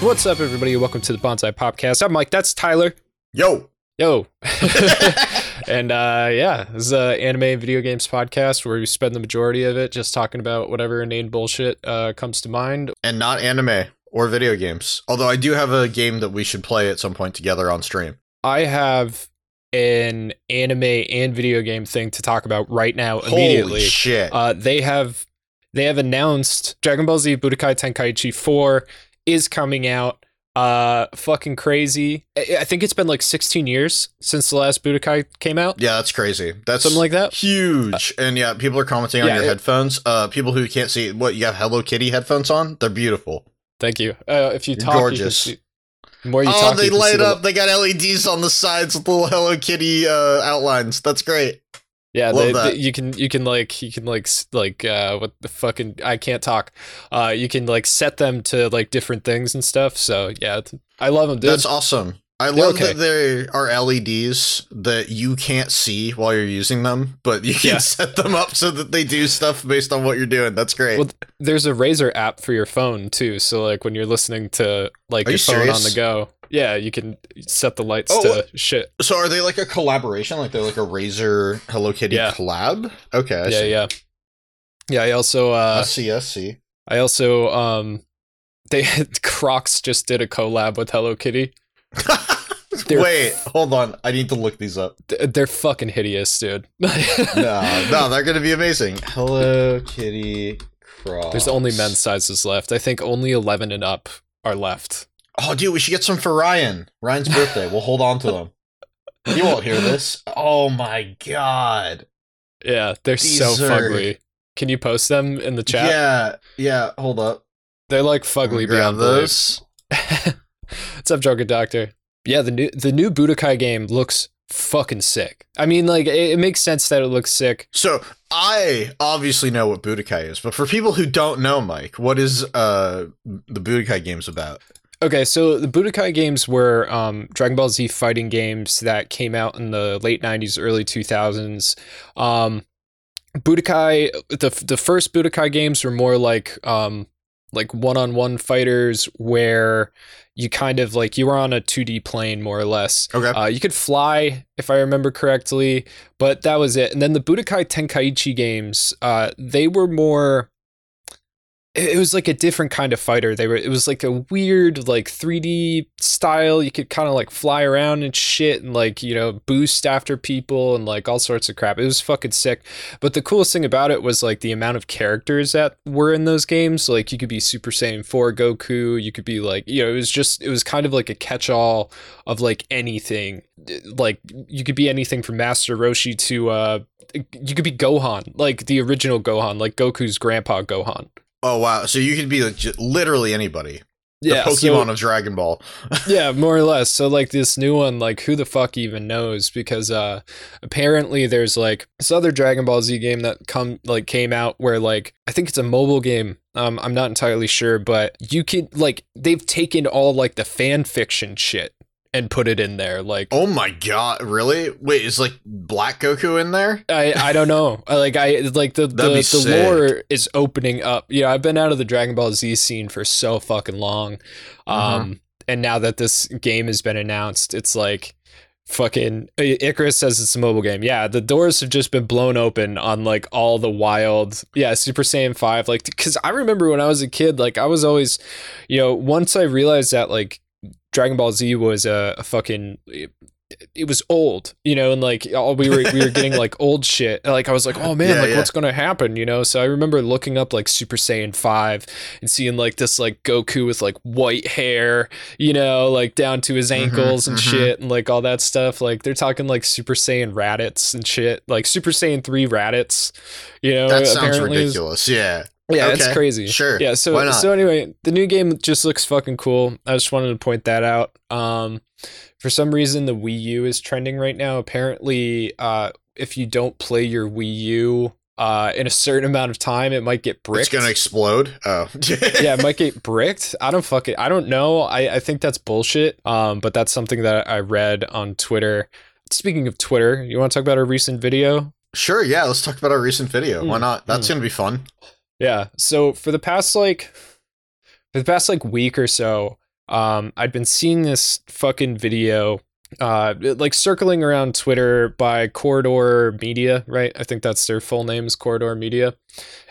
What's up, everybody? Welcome to the Bonsai Podcast. I'm Mike. That's Tyler. Yo. Yo. and uh, yeah, this is an anime and video games podcast where we spend the majority of it just talking about whatever inane bullshit uh, comes to mind. And not anime or video games. Although I do have a game that we should play at some point together on stream. I have an anime and video game thing to talk about right now immediately. Holy shit. Uh, they have they have announced Dragon Ball Z Budokai Tenkaichi 4 is coming out. Uh, fucking crazy. I I think it's been like 16 years since the last Budokai came out. yeah, that's crazy. That's Something like that. huge. and yeah, people are commenting on yeah, your it- headphones. Uh, people who can't see what you have Hello Kitty headphones on. They're beautiful. Thank you. Uh, if you You're talk, gorgeous. You see, more you oh, talk, they you light the- up. They got LEDs on the sides with little Hello Kitty uh, outlines. That's great. Yeah, they, they- you can you can like you can like like uh what the fucking I can't talk. Uh, you can like set them to like different things and stuff. So yeah, I love them, dude. That's awesome. I love okay. that there are LEDs that you can't see while you're using them, but you can Yeah. set them up so that they do stuff based on what you're doing. That's great. Well, There's a Razer app for your phone too. So like when you're listening to like Are your you phone on the go, yeah, you can set the lights Oh, to what? shit. So are they like a collaboration? Like they're like a Razer Hello Kitty Yeah. collab? Okay, I yeah, see. yeah, yeah. I also uh I see, I see. I also um they Crocs just did a collab with Hello Kitty. Wait, hold on. I need to look these up. They're fucking hideous, dude. No, no, they're gonna be amazing. Hello Kitty Cross. There's only men's sizes left. I think only 11 and up are left. Oh, dude, we should get some for Ryan. Ryan's birthday. we'll hold on to them. He won't hear this. Oh my god. Yeah, they're so These are- fugly. Can you post them in the chat? Yeah, yeah. Hold up. They're like fugly beyond those. What's up, Drunken Doctor? Yeah, the new the new Budokai game looks fucking sick. I mean, like it, it makes sense that it looks sick. So I obviously know what Budokai is, but for people who don't know, Mike, what is uh the Budokai games about? Okay, so the Budokai games were um, Dragon Ball Z fighting games that came out in the late '90s, early 2000s. Um, Budokai, the the first Budokai games were more like um, like one-on-one fighters where you kind of like you were on a 2D plane more or less. Okay. Uh, you could fly, if I remember correctly, but that was it. And then the Budokai Tenkaichi games, uh, they were more. It was like a different kind of fighter. They were. It was like a weird, like 3D style. You could kind of like fly around and shit, and like you know boost after people and like all sorts of crap. It was fucking sick. But the coolest thing about it was like the amount of characters that were in those games. Like you could be Super Saiyan 4 Goku. You could be like you know it was just it was kind of like a catch-all of like anything like you could be anything from Master Roshi to uh you could be Gohan, like the original Gohan, like Goku's grandpa Gohan. Oh wow. So you could be like j- literally anybody. The Yeah, Pokemon so- of Dragon Ball. yeah, more or less. So like this new one, like who the fuck even knows? Because uh apparently there's like this other Dragon Ball Z game that come like came out where like I think it's a mobile game. Um I'm not entirely sure, but you could like they've taken all like the fan fiction shit and put it in there. Like Oh my god, really? Wait, is like Black Goku in there? I, I don't know. Like I like the the, the sick. lore is opening up. You know, I've been out of the Dragon Ball Z scene for so fucking long. Uh-huh. Um and now that this game has been announced, it's like fucking Icarus says it's a mobile game. Yeah, the doors have just been blown open on like all the wild yeah, Super Saiyan 5 like cuz I remember when I was a kid like I was always you know, once I realized that like Dragon Ball Z was a, a fucking it was old, you know, and like all we were we were getting like old shit. Like I was like, oh man, Yeah, like yeah. what's gonna happen, you know? So I remember looking up like Super Saiyan five and seeing like this like Goku with like white hair, you know, like down to his Mhm, ankles and mhm. shit, and like all that stuff. Like they're talking like Super Saiyan Raditz and shit, like Super Saiyan three Raditz, you know. That sounds ridiculous. Yeah. Yeah, it's crazy. sure. Yeah, so Why not? so anyway, the new game just looks fucking cool. I just wanted to point that out. Um for some reason the Wii U is trending right now. Apparently, uh if you don't play your Wii U uh in a certain amount of time, it might get bricked. It's gonna explode. Oh. yeah, it might get bricked. I don't fucking I don't know. I, I think that's bullshit. Um, but that's something that I read on Twitter. Speaking of Twitter, you want to talk about our recent video? Sure, yeah, let's talk about our recent video. Why Mm, not? That's mm. gonna be fun. Yeah. So for the past like for the past like week or so, um, I'd been seeing this fucking video, uh, like circling around Twitter by Corridor Media, right? I think that's their full name is Corridor Media,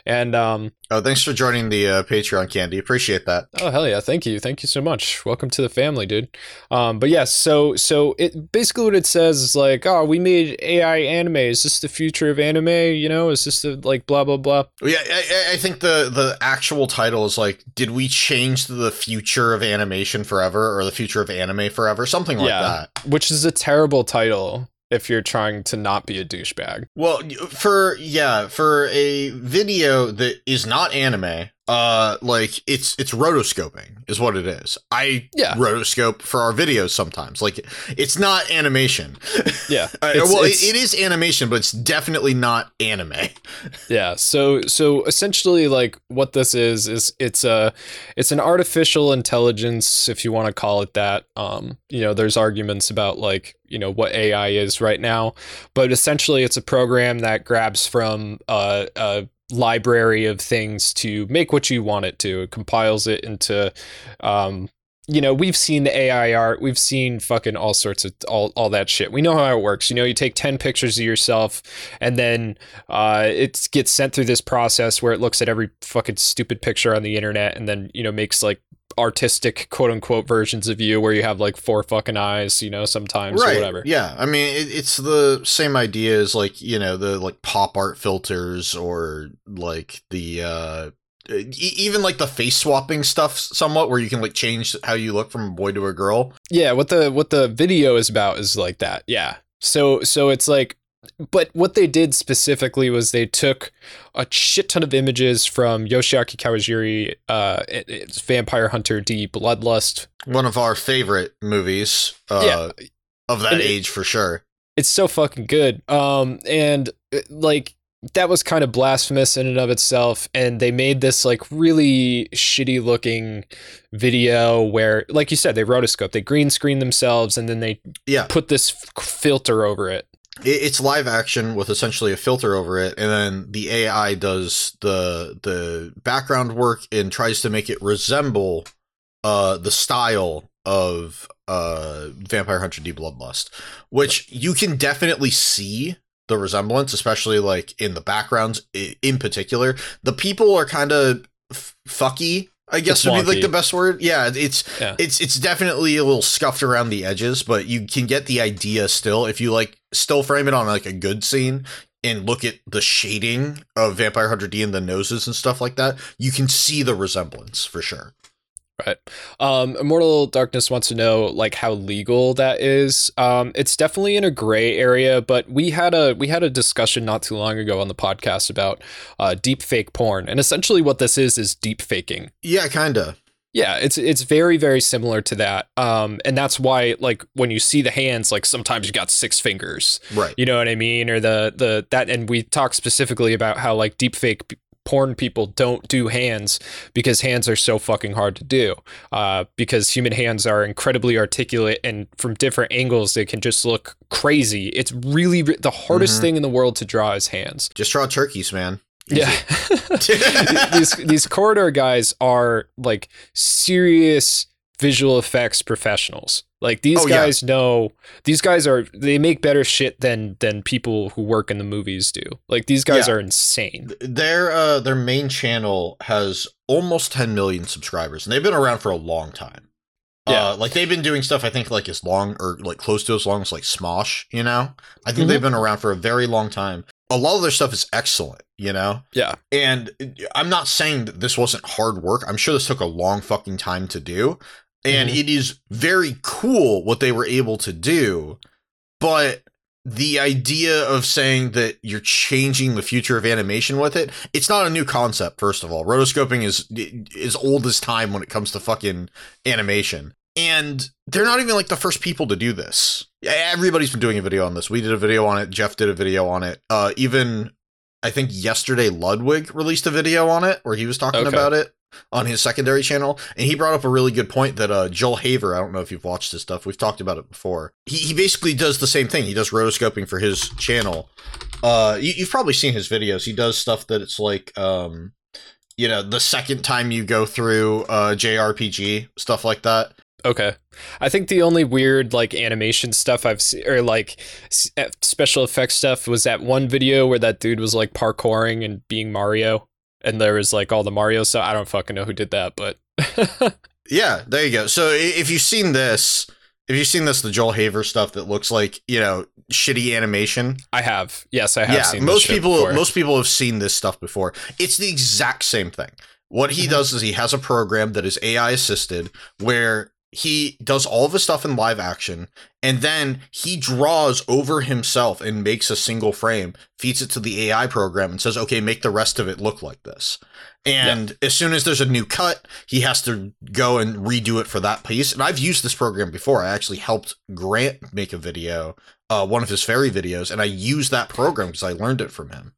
and um, Oh, thanks for joining the uh, Patreon, Candy. Appreciate that. Oh hell yeah! Thank you, thank you so much. Welcome to the family, dude. Um, but yes, so so it basically what it says is like, oh, we made AI anime. Is this the future of anime? You know, is this the like blah blah blah? Yeah, I, I- I think the the actual title is like, did we change the future of animation forever, or the future of anime forever? Something like Yeah. that. Which is a terrible title if you're trying to not be a douchebag. Well, for yeah, for a video that is not anime, uh, like it's it's rotoscoping is what it is. I Yeah. rotoscope for our videos sometimes. Like it's not animation. Yeah, Uh, It's- well, it's- it is animation, but it's definitely not anime. Yeah. So so essentially like what this is is it's a it's an artificial intelligence if you want to call it that. Um you know there's arguments about like you know what AI is right now, but essentially it's a program that grabs from uh, a library of things to make what you want it to. It compiles it into um you know, we've seen the AI art, we've seen fucking all sorts of all, all that shit. We know how it works. You know, you take 10 pictures of yourself and then uh, it gets sent through this process where it looks at every fucking stupid picture on the internet and then, you know, makes like artistic quote unquote versions of you where you have like four fucking eyes, you know, sometimes or whatever. Yeah. I mean, it, it's the same idea as like, you know, the like pop art filters or like the, uh, even like the face swapping stuff somewhat where you can like change how you look from a boy to a girl. Yeah, what the what the video is about is like that. Yeah. So so it's like but what they did specifically was they took a shit ton of images from Yoshiaki Kawajiri uh it's Vampire Hunter D Bloodlust. One of our favorite movies uh, Yeah. of that And it- age for sure. It's so fucking good. Um and uh, like that was kind of blasphemous in and of itself and they made this like really shitty looking video where like you said they rotoscope they green screen themselves and then they Yeah. put this f- filter over it It, it's live action with essentially a filter over it, and then the AI does the the background work and tries to make it resemble uh the style of uh Vampire Hunter D Bloodlust, which you can definitely see the resemblance, especially like in the backgrounds in particular. The people are kind of f- fucky. I guess would be like the best word. Yeah, it's Yeah. it's it's definitely a little scuffed around the edges, but you can get the idea still if you like still frame it on like a good scene and look at the shading of Vampire Hunter D and the noses and stuff like that. You can see the resemblance for sure. Right. Um, Immortal Darkness wants to know like how legal that is. Um, it's definitely in a gray area, but we had a we had a discussion not too long ago on the podcast about uh, deep fake porn, and essentially what this is is deep faking. Yeah, kinda. Yeah, it's it's very very similar to that. Um, and that's why like when you see the hands, like sometimes you got six fingers. Right. You know what I mean? Or the the that and we talked specifically about how like deepfake porn people don't do hands because hands are so fucking hard to do. Uh, because human hands are incredibly articulate and from different angles they can just look crazy. It's really re- the hardest Mhm. thing in the world to draw is hands. Just draw turkeys, man. Yeah. these these corridor guys are like serious visual effects professionals. Like these Oh, yeah. guys know these guys are they make better shit than than people who work in the movies do. Like these guys Yeah. are insane. Their uh their main channel has almost 10 million subscribers and they've been around for a long time. Yeah. Uh like they've been doing stuff I think like as long or like close to as long as like Smosh, you know? I think Mhm. they've been around for a very long time. A lot of their stuff is excellent, you know? Yeah. And I'm not saying that this wasn't hard work. I'm sure this took a long fucking time to do. And Mhm. it is very cool what they were able to do. But the idea of saying that you're changing the future of animation with it, it's not a new concept, first of all. Rotoscoping is is old as time when it comes to fucking animation. And they're not even like the first people to do this. Everybody's been doing a video on this. We did a video on it. Jeff did a video on it. Uh, even I think yesterday Ludwig released a video on it where he was talking Okay. about it on his secondary channel, and he brought up a really good point that uh, Joel Haver. I don't know if you've watched his stuff. We've talked about it before. He he basically does the same thing. He does rotoscoping for his channel. Uh, you, you've probably seen his videos. He does stuff that it's like um, you know, the second time you go through uh JRPG stuff like that. Okay. I think the only weird like animation stuff I've seen or like uh, special effects stuff was that one video where that dude was like parkouring and being Mario and there was like all the Mario stuff. I don't fucking know who did that, but Yeah, there you go. So if you've seen this, if you've seen this, the Joel Haver stuff that looks like you know shitty animation. I have. Yes, I have yeah, seen most people before. most people have seen this stuff before. It's the exact same thing. What he Mhm. does is he has a program that is AI assisted where he does all of his stuff in live action and then he draws over himself and makes a single frame, feeds it to the AI program and says, "Okay, make the rest of it look like this." And as soon as there's a new cut, he has to go and redo it for that piece. And I've used this program before. I actually helped Grant make a video, uh, one of his fairy videos, and I used that program because I learned it from him.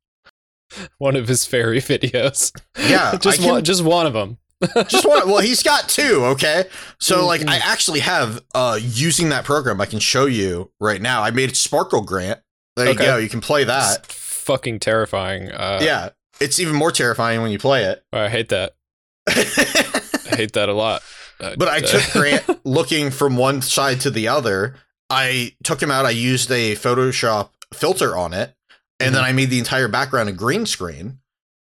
one of his fairy videos. Yeah, just can- one just one of them. Just one. Well, he's got two. Okay, so like Mm-hmm. I actually have uh using that program. I can show you right now. I made Sparkle Grant. There you go. You can play that. It's fucking terrifying. Uh, yeah, it's even more terrifying when you play it. I hate that. I hate that a lot. Uh, But I took Grant looking from one side to the other. I took him out. I used a Photoshop filter on it, and then I made the entire background a green screen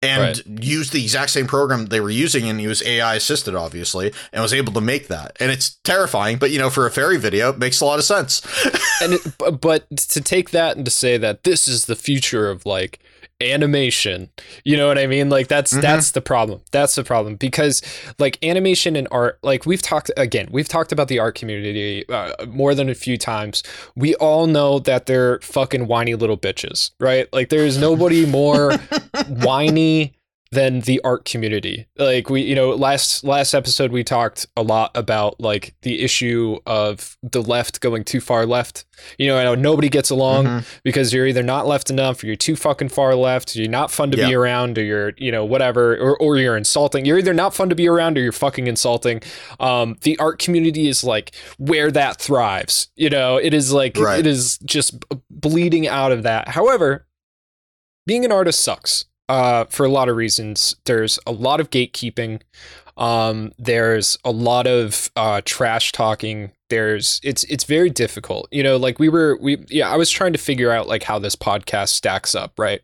and used the exact same program they were using. And he was AI assisted, obviously, and was able to make that. And it's terrifying, but you know, for a fairy video, it makes a lot of sense. and it, but to take that and to say that this is the future of like animation. You know what i mean? Like that's Mhm. that's the problem. That's the problem. Because like animation and art like we've talked again we've talked about the art community uh, more than a few times. We all know that they're fucking whiny little bitches right? Like there's nobody more whiny than the art community. Like we you know last last episode we talked a lot about like the issue of the left going too far left. You know I know nobody gets along Mhm. because you're either not left enough or you're too fucking far left. You're not fun to be around or you're you know whatever or, or you're insulting. You're either not fun to be around or you're fucking insulting. Um the art community is like where that thrives. You know it is like Right. it is just bleeding out of that. However being an artist sucks uh, for a lot of reasons. There's a lot of gatekeeping. Um, there's a lot of uh, trash talking. There's it's it's very difficult. You know, like we were we yeah I was trying to figure out like how this podcast stacks up. Right.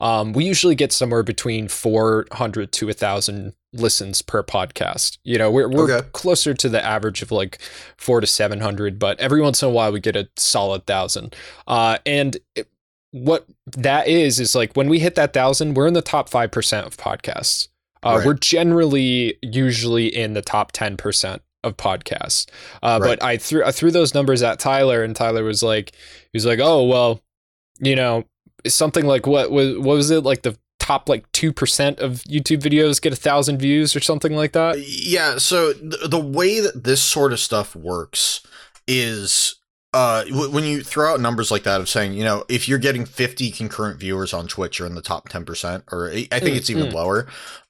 Um, we usually get somewhere between 400 to a thousand listens per podcast. You know, we're we're Okay. closer to the average of like four to seven hundred, but every once in a while we get a solid thousand. Uh, and it, what that is is like when we hit that thousand, we're in the top five percent of podcasts. Uh, Right. We're generally usually in the top ten percent of podcasts. Uh, Right. But I threw I threw those numbers at Tyler, and Tyler was like, he was like, oh well, you know, something like what was what was it like the top like two percent of YouTube videos get a thousand views or something like that. Yeah, so th- the way that this sort of stuff works is uh when you throw out numbers like that of saying, you know, if you're getting 50 concurrent viewers on Twitch, you're in the top 10% or I think Mm, it's even mm. lower.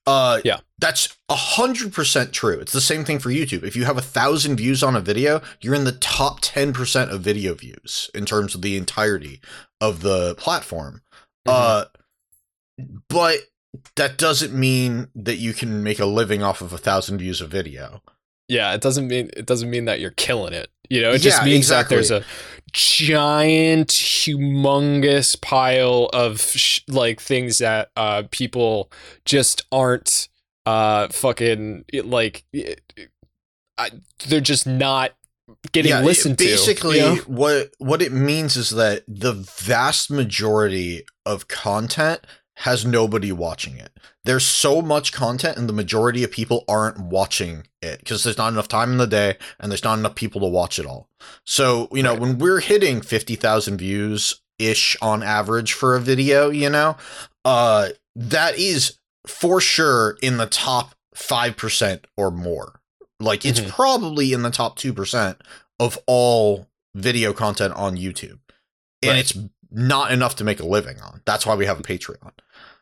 Uh Yeah. That's 100% true. It's the same thing for YouTube. If you have a 1000 views on a video, you're in the top 10% of video views in terms of the entirety of the platform. Mhm. Uh but that doesn't mean that you can make a living off of a thousand views of video. Yeah, it doesn't mean it doesn't mean that you're killing it. You know, it just Yeah, means that there's a giant, humongous pile of sh- like things that uh people just aren't uh fucking it, like it, I, they're just not getting it- listened basically, to. you know? what what it means is that the vast majority of content has nobody watching it. There's so much content, and the majority of people aren't watching it because there's not enough time in the day, and there's not enough people to watch it all. So you know, Right. when we're hitting fifty thousand views ish on average for a video, you know, uh, that is for sure in the top five percent or more. Like it's Mhm. probably in the top two percent of all video content on YouTube, and Right. it's not enough to make a living on. That's why we have a Patreon.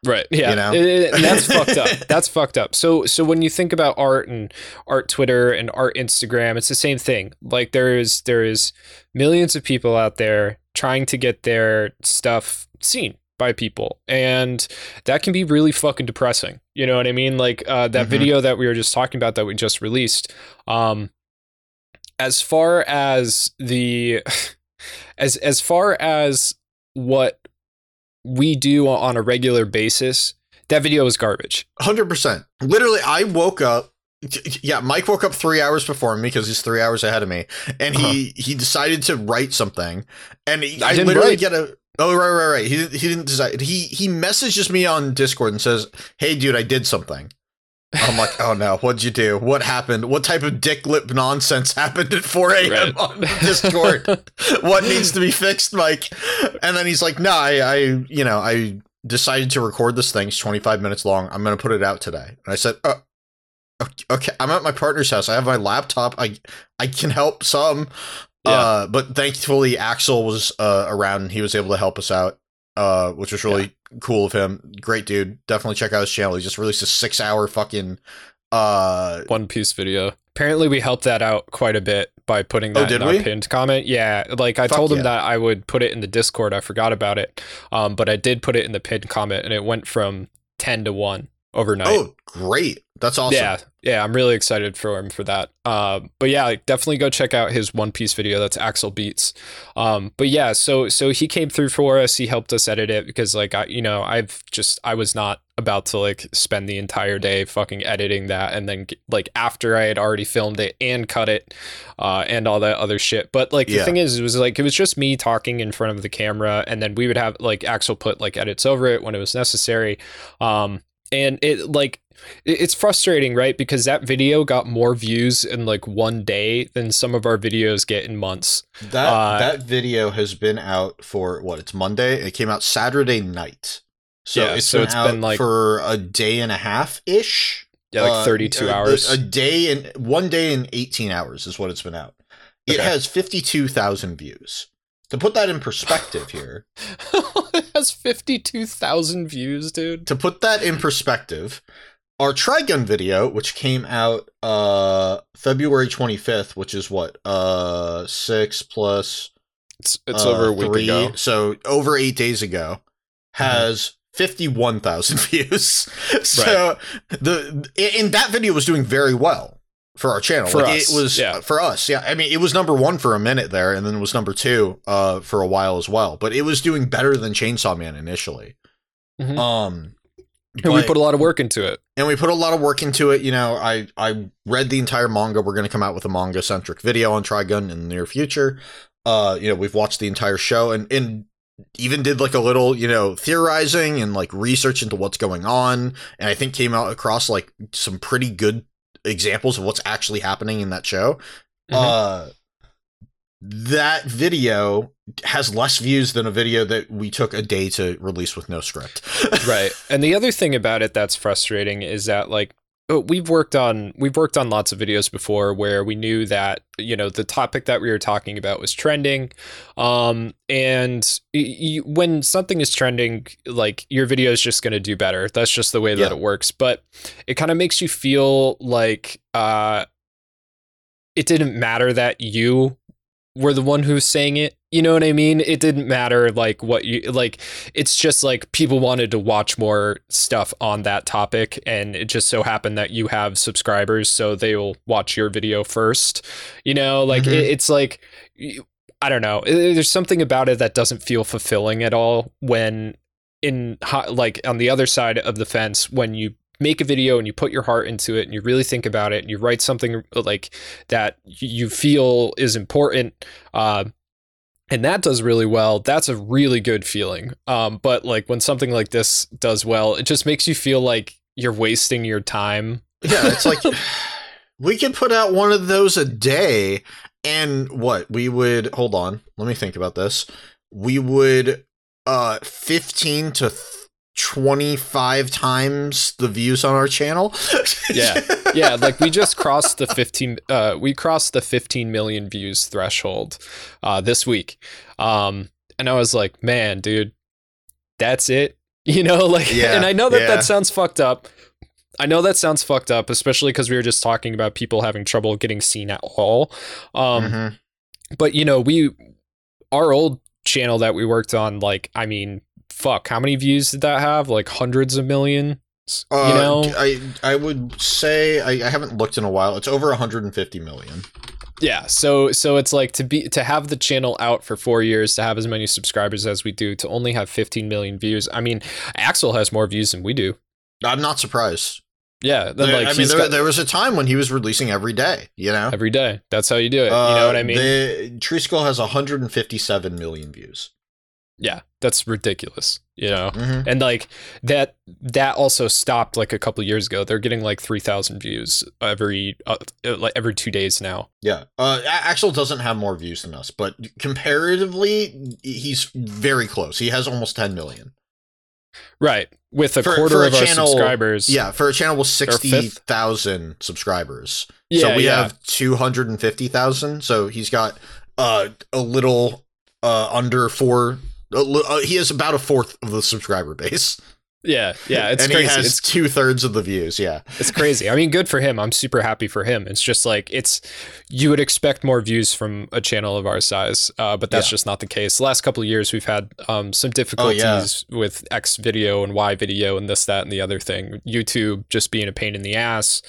Right. Yeah. You know? It- it- and that's fucked up. That's fucked up. So so when you think about art and art Twitter and art Instagram, it's the same thing. Like there is there is millions of people out there trying to get their stuff seen by people. And that can be really fucking depressing. You know what I mean? Like uh, that Mhm. video that we were just talking about that we just released. Um as far as the as as far as what we do on a regular basis, that video is garbage. Hundred percent. Literally, I woke up. Yeah, Mike woke up three hours before me because he's three hours ahead of me, and he uh-huh. he decided to write something, and he, I I, didn't literally write. get a. Oh right, right, right. He. He didn't decide. He he messages me on Discord and says, "Hey, dude, I did something." I'm like, oh no, what'd you do? What happened? What type of dick lip nonsense happened at 4 a.m. Right. on Discord? what needs to be fixed, Mike? And then he's like, no, I, I, you know, I decided to record this thing. It's 25 minutes long. I'm going to put it out today. And I said, uh, okay, I'm at my partner's house. I have my laptop. I, I can help some. Yeah. Uh, but thankfully Axel was, uh, around and he was able to help us out. Uh, which was really cool of him. Great dude. Definitely check out his channel. He just released a six hour fucking, uh, One Piece video. Apparently, we helped that out quite a bit by putting Oh, that did in our we? pinned comment. Yeah, like I Fuck told him yeah. that I would put it in the Discord. I forgot about it, um, but I did put it in the pinned comment, and it went from ten to one overnight. oh, great. That's awesome. Yeah, yeah, I'm really excited for him for that. Um, but yeah, like, definitely go check out his One Piece video. That's Axel Beats. Um, but yeah, so so he came through for us. He helped us edit it because like I, you know, I've just I was not about to like spend the entire day fucking editing that and then like after I had already filmed it and cut it, uh, and all that other shit. But like the Yeah. thing is, it was like it was just me talking in front of the camera, and then we would have like Axel put like edits over it when it was necessary. Um, and it like it's frustrating right because that video got more views in like one day than some of our videos get in months That Uh, that video has been out for what? It's Monday. It came out Saturday night. So Yeah, it's so been it's out been, like- for a day and a half ish. yeah like 32 hours A day and one day and 18 hours is what it's been out. It Okay. has 52,000 views. To put that in perspective here, it has 52,000 views dude to put that in perspective, our Trigun video, which came out uh February 25th, which is what? Uh 6 plus it's, it's uh, over a week three, ago So over eight days ago, has fifty-one thousand views. so the and that video was doing very well for our channel. For Like, us, it was yeah. for us. Yeah, I mean, it was number one for a minute there, and then it was number two uh, for a while as well. But it was doing better than Chainsaw Man initially. Mhm. Um, and we put a lot of work into it and we put a lot of work into it. You know, I I read the entire manga. We're going to come out with a manga centric video on Trigun in the near future. Uh, you know, we've watched the entire show and and even did like a little you know theorizing and like research into what's going on, and I think came out across like some pretty good examples of what's actually happening in that show. Mhm. Uh, that video has less views than a video that we took a day to release with no script. right and the other thing about it that's frustrating is that like we've worked on we've worked on lots of videos before where we knew that you know the topic that we were talking about was trending. Um and y- y- when something is trending like your video is just going to do better. That's just the way that Yeah. it works. But it kind of makes you feel like uh it didn't matter that you were the one who's saying it you know what i mean it didn't matter like what you like it's just like people wanted to watch more stuff on that topic and it just so happened that you have subscribers so they will watch your video first you know like Mhm. it, it's like i don't know there's something about it that doesn't feel fulfilling at all when in like on the other side of the fence when you make a video and you put your heart into it and you really think about it and you write something like that you feel is important uh, and that does really well that's a really good feeling um, but like when something like this does well it just makes you feel like you're wasting your time Yeah, it's like we could put out one of those a day, and what we would hold on. Let me think about this. We would uh fifteen to twenty five times the views on our channel. Yeah. yeah like we just crossed the 15 uh we crossed the 15 million views threshold uh this week um and i was like man dude that's it you know like Yeah, and i know that yeah. that sounds fucked up i know that sounds fucked up especially because we were just talking about people having trouble getting seen at all um Mhm. but you know we our old channel that we worked on like i mean fuck how many views did that have like hundreds of millions Uh, you know I I would say I, I haven't looked in a while. It's over 150 million. Yeah, so so it's like to be to have the channel out for four years, to have as many subscribers as we do, to only have 15 million views. I mean, Axel has more views than we do. I'm not surprised. Yeah, then like I mean, there, got there was a time when he was releasing every day. You know, every day. That's how you do it. you know Uh, what I mean? The Tree Skull has 157 million views. Yeah, that's ridiculous. You know, Mhm. and like that that also stopped like a couple years ago. They're getting like 3,000 views every uh, uh, like every two days now. Yeah, uh, Axel doesn't have more views than us, but comparatively, he's very close. He has almost 10 million. Right, with a For- quarter for a of our channel- subscribers. Yeah, for a channel with fifth? 60,000 subscribers. yeah, so we yeah. have 250,000. So he's got uh, a little uh, under four. Li- uh, he has about a fourth of the subscriber base. Yeah, yeah. It's and crazy. he has It's two thirds of the views. Yeah. It's crazy. I mean, good for him. I'm super happy for him. It's just like it's you would expect more views from a channel of our size, uh, but that's Yeah. just not the case. The last couple of years, we've had um, some difficulties with X video and Y video and this, that, and the other thing. YouTube just being a pain in the ass,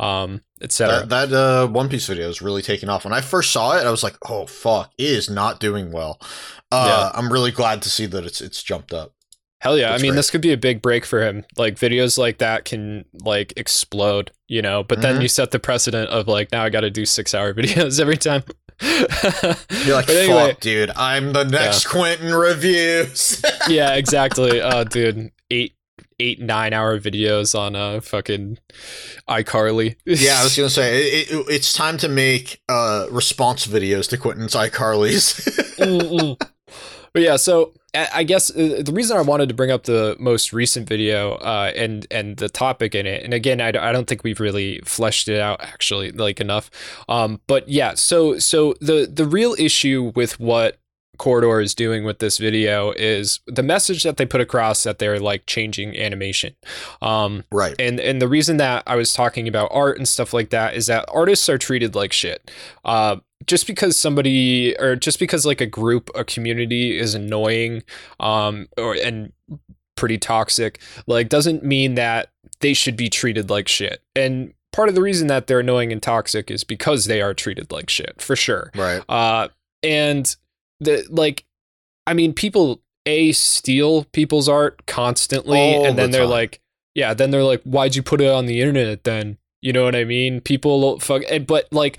um, etc. That, that uh, One Piece video is really taking off. When I first saw it, I was like, "Oh fuck, it is not doing well." Uh, I'm really glad to see that it's it's jumped up. Hell yeah! That's I mean, this could be a big break for him. Like videos like that can like explode, you know. But then Mhm. you set the precedent of like now I got to do six hour videos every time. You're like, anyway, "Fuck, dude, I'm the next Quinton reviews." yeah, exactly. Uh, dude, eight, eight, nine hour videos on uh fucking iCarly. yeah, I was gonna say it, it, it's time to make uh response videos to Quinton's iCarly's. But yeah, so I I guess uh, the reason I wanted to bring up the most recent video uh, and and the topic in it, and again, I don't think we've really fleshed it out actually like enough. Um, but yeah, so so the the real issue with what Corridor is doing with this video is the message that they put across that they're like changing animation. Um, right. and and the reason that I was talking about art and stuff like that is that artists are treated like shit. Uh, just because somebody or just because like a group, a community is annoying, um, or and pretty toxic, like doesn't mean that they should be treated like shit. And part of the reason that they're annoying and toxic is because they are treated like shit, for sure. Right. Uh, and the like, I mean, people a steal people's art constantly, All and then the they're time. like, yeah, then they're like, why'd you put it on the internet then? You know what I mean? People fuck, and- but like,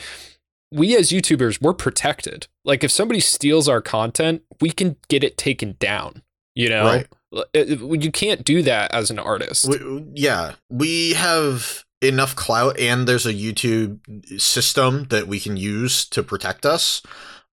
we as YouTubers, we're protected. Like, if somebody steals our content, we can get it taken down. You know, Right. You can't do that as an artist. We, yeah, we have enough clout, and there's a YouTube system that we can use to protect us.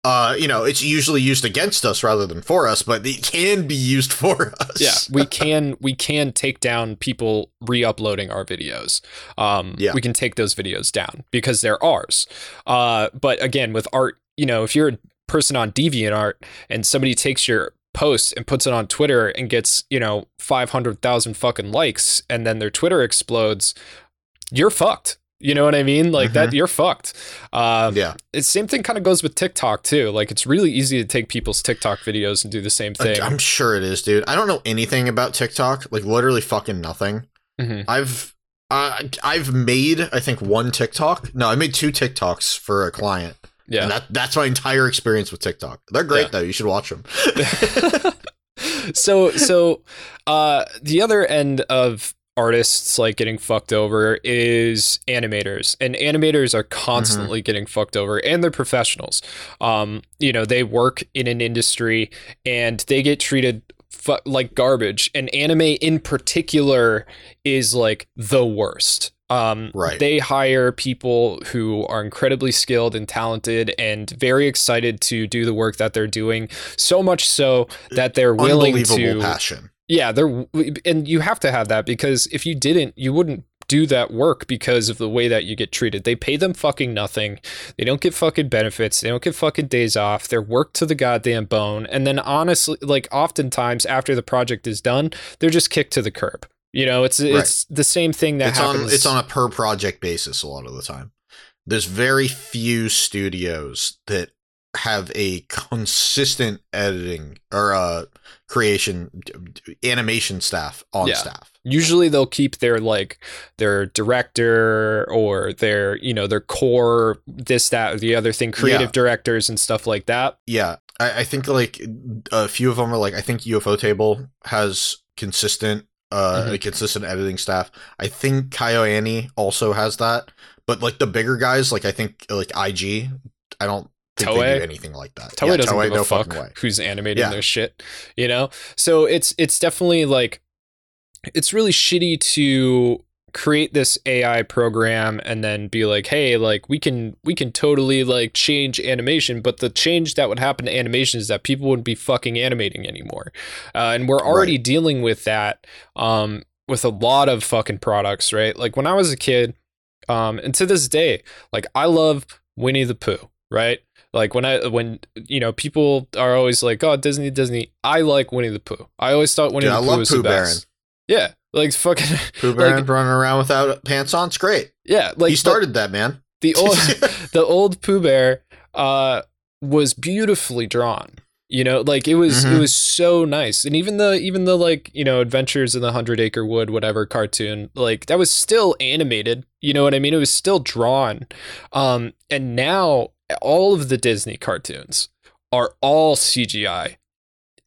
Uh, you know, it's usually used against us rather than for us, but it can be used for us. yeah we can we can take down people re-uploading our videos um Yeah. we can take those videos down because they're ours uh but again with art you know if you're a person on deviantart and somebody takes your post and puts it on twitter and gets you know 500000 fucking likes and then their twitter explodes you're fucked you know what i mean like that you're fucked uh yeah. it's same thing kind of goes with tiktok too like it's really easy to take people's tiktok videos and do the same thing I'm sure it is, dude. I don't know anything about TikTok, like literally fucking nothing. Mhm. I've uh, I've made I think one TikTok. No, I made two TikToks for a client. yeah And that that's my entire experience with TikTok. They're great Yeah. though. You should watch them. so so uh the other end of artists like getting fucked over is animators and animators are constantly getting fucked over and they're professionals um you know they work in an industry and they get treated fu- like garbage and anime in particular is like the worst um Right. they hire people who are incredibly skilled and talented and very excited to do the work that they're doing so much so that they're willing to passion. Yeah, they're and you have to have that because if you didn't, you wouldn't do that work because of the way that you get treated. They pay them fucking nothing. They don't get fucking benefits. They don't get fucking days off. They're worked to the goddamn bone. And then honestly, like oftentimes after the project is done, they're just kicked to the curb. You know, it's it's the same thing that it's happens. on it's on a per project basis a lot of the time. There's very few studios that have a consistent editing or uh creation animation staff on Yeah. staff. Usually they'll keep their like their director or their you know their core this that or the other thing creative Yeah. directors and stuff like that. Yeah, I, I think like a few of them are like I think Ufotable has consistent uh Mhm. a consistent editing staff. I think KyoAni also has that, but like the bigger guys, like I think like IG, I don't think they Toei? do anything like that. Toei Yeah, doesn't give a no fuck way. who's animating Yeah. their shit, you know. So it's it's definitely like it's really shitty to create this AI program and then be like, hey, like we can we can totally like change animation, but the change that would happen to animation is that people wouldn't be fucking animating anymore, uh, and we're already dealing with that um, with a lot of fucking products, right? Like when I was a kid, um, and to this day, like I love Winnie the Pooh, right? Like when I when you know people are always like, "Oh, Disney, Disney." I like Winnie the Pooh. I always thought Winnie Dude, the I Pooh love was Pooh the best. Yeah, like fucking Pooh Like- Bear running around without pants on, it's great. yeah. Like he started that, man. the, the old the old Pooh Bear uh was beautifully drawn. You know, like it was it Mhm. was so nice. And even the even the like, you know, Adventures in the Hundred Acre Wood, whatever cartoon, like that was still animated. You know what I mean? It was still drawn. Um and now all of the Disney cartoons are all CGI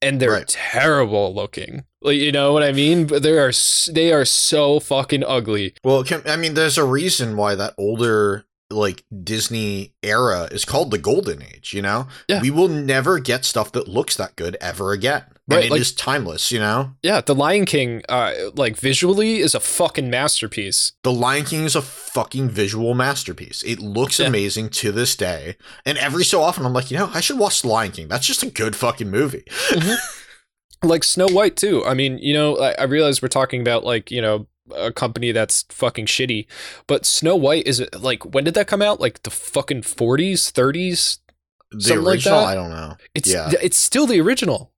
and they're Right. terrible looking. Like you know what I mean? But they are they are so fucking ugly. Well, can, I mean, there's a reason why that older like Disney era is called the Golden Age. You know, Yeah. we will never get stuff that looks that good ever again, Right, and it is like- timeless. You know, Yeah, The Lion King, uh, like visually, is a fucking masterpiece. The Lion King is a fucking visual masterpiece. It looks Yeah. amazing to this day, and every so often I'm like, you know, I should watch The Lion King. That's just a good fucking movie. Like Snow White too. I mean, you know, I, I realize we're talking about like you know a company that's fucking shitty, but Snow White is like when did that come out? Like the fucking forties, thirties. The Something like original, that? I don't know. It's Yeah. it's still the original.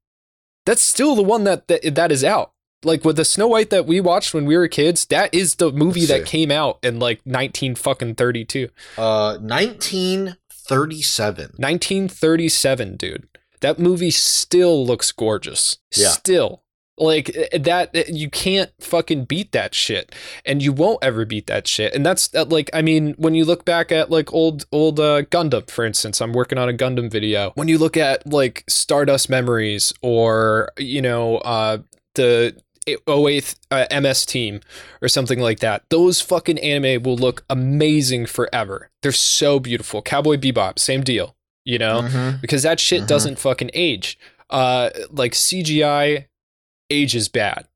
That's still the one that that, that is out. Like with the Snow White that we watched when we were kids, that is the movie that came out in like nineteen fucking thirty two. Uh, 1937. 1937, dude. That movie still looks gorgeous. Yeah. Still. Like eh, that eh, you can't fucking beat that shit and you won't ever beat that shit. And that's like I mean when you look back at like old old uh, Gundam for instance, I'm working on a Gundam video. When you look at like Stardust Memories or you know uh the 08th uh, MS team or something like that. Those fucking anime will look amazing forever. They're so beautiful. Cowboy Bebop, same deal, you know? Mhm. Because that shit Mhm. doesn't fucking age. Uh like CGI ages bad.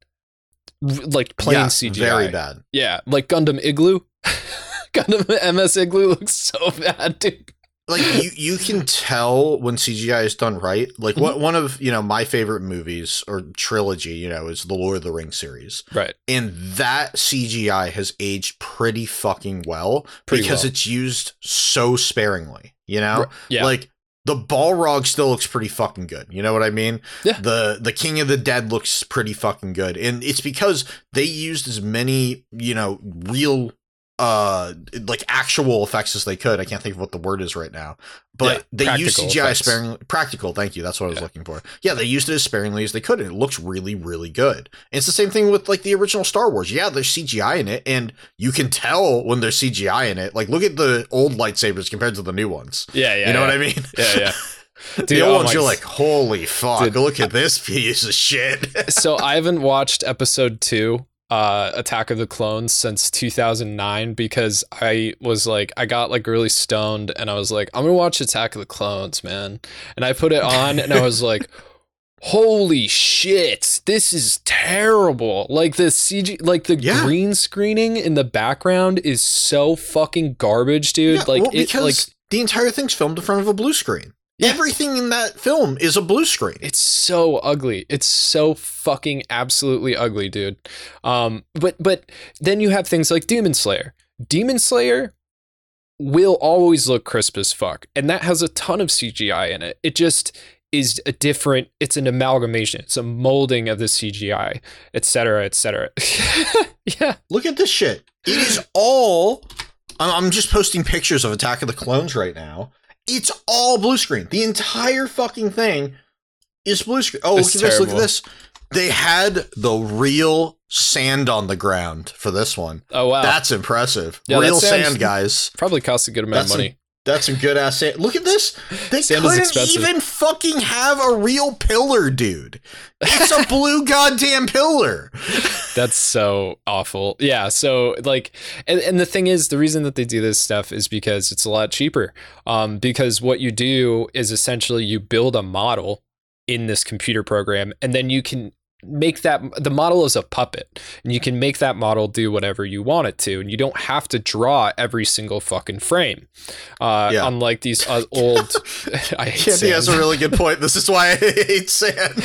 Like plain Yeah, CGI. Very bad. Yeah, like Gundam Igloo. Gundam MS Igloo looks so bad, dude. like you you can tell when CGI is done right. Like what mhm. one of you know my favorite movies or trilogy, you know, is the Lord of the Rings series, Right. and that CGI has aged pretty fucking well Pretty because well. it's used so sparingly. You know. Yeah. like the Balrog still looks pretty fucking good. You know what I mean? Yeah. The the King of the Dead looks pretty fucking good, and it's because they used as many you know real uh like actual effects as they could. I can't think of what the word is right now, but Yeah, they used CGI effects. sparingly. Practical, thank you. That's what I was Yeah. looking for. Yeah, they used it as sparingly as they could, and it looks really, really good. And it's the same thing with like the original Star Wars. Yeah, there's CGI in it, and you can tell when there's CGI in it. Like, look at the old lightsabers compared to the new ones. yeah, yeah. you know yeah. what I mean? Yeah, yeah. the old oh ones, you're like, holy fuck! Dude. Look at this piece of shit. so I haven't watched episode two, uh, Attack of the Clones, since 2009 because I was like, I got like really stoned and I was like, I'm gonna watch Attack of the Clones, man. And I put it on and I was like, holy shit, this is terrible. Like the CG, like the Yeah. green screening in the background is so fucking garbage, dude. Yeah, like well, it, because like the entire thing's filmed in front of a blue screen. Yeah. Everything in that film is a blue screen. It's so ugly. It's so fucking absolutely ugly, dude. Um, but but then you have things like Demon Slayer. Demon Slayer will always look crisp as fuck, and that has a ton of CGI in it. It just is a different. It's an amalgamation. It's a molding of the CGI, etc., etc. yeah, Look at this shit. It is all. I'm I'm just posting pictures of Attack of the Clones right now. It's all blue screen. The entire fucking thing is blue screen. Oh, look at this! Look at this. They had the real sand on the ground for this one. Oh wow, That's impressive. Yeah, Real sounds- sand, guys. probably cost a good amount That's of money. That's some good ass sand. Look at this. They Sand couldn't expensive. even fucking have a real pillar, dude. It's a blue goddamn pillar. That's so awful. Yeah. So like, and, and the thing is, the reason that they do this stuff is because it's a lot cheaper. Um, because what you do is essentially you build a model in this computer program, and then you can make that the model is a puppet and you can make that model do whatever you want it to and you don't have to draw every single fucking frame uh Yeah. unlike these uh, old i hate Candy has a really good point. This is why I hate sand.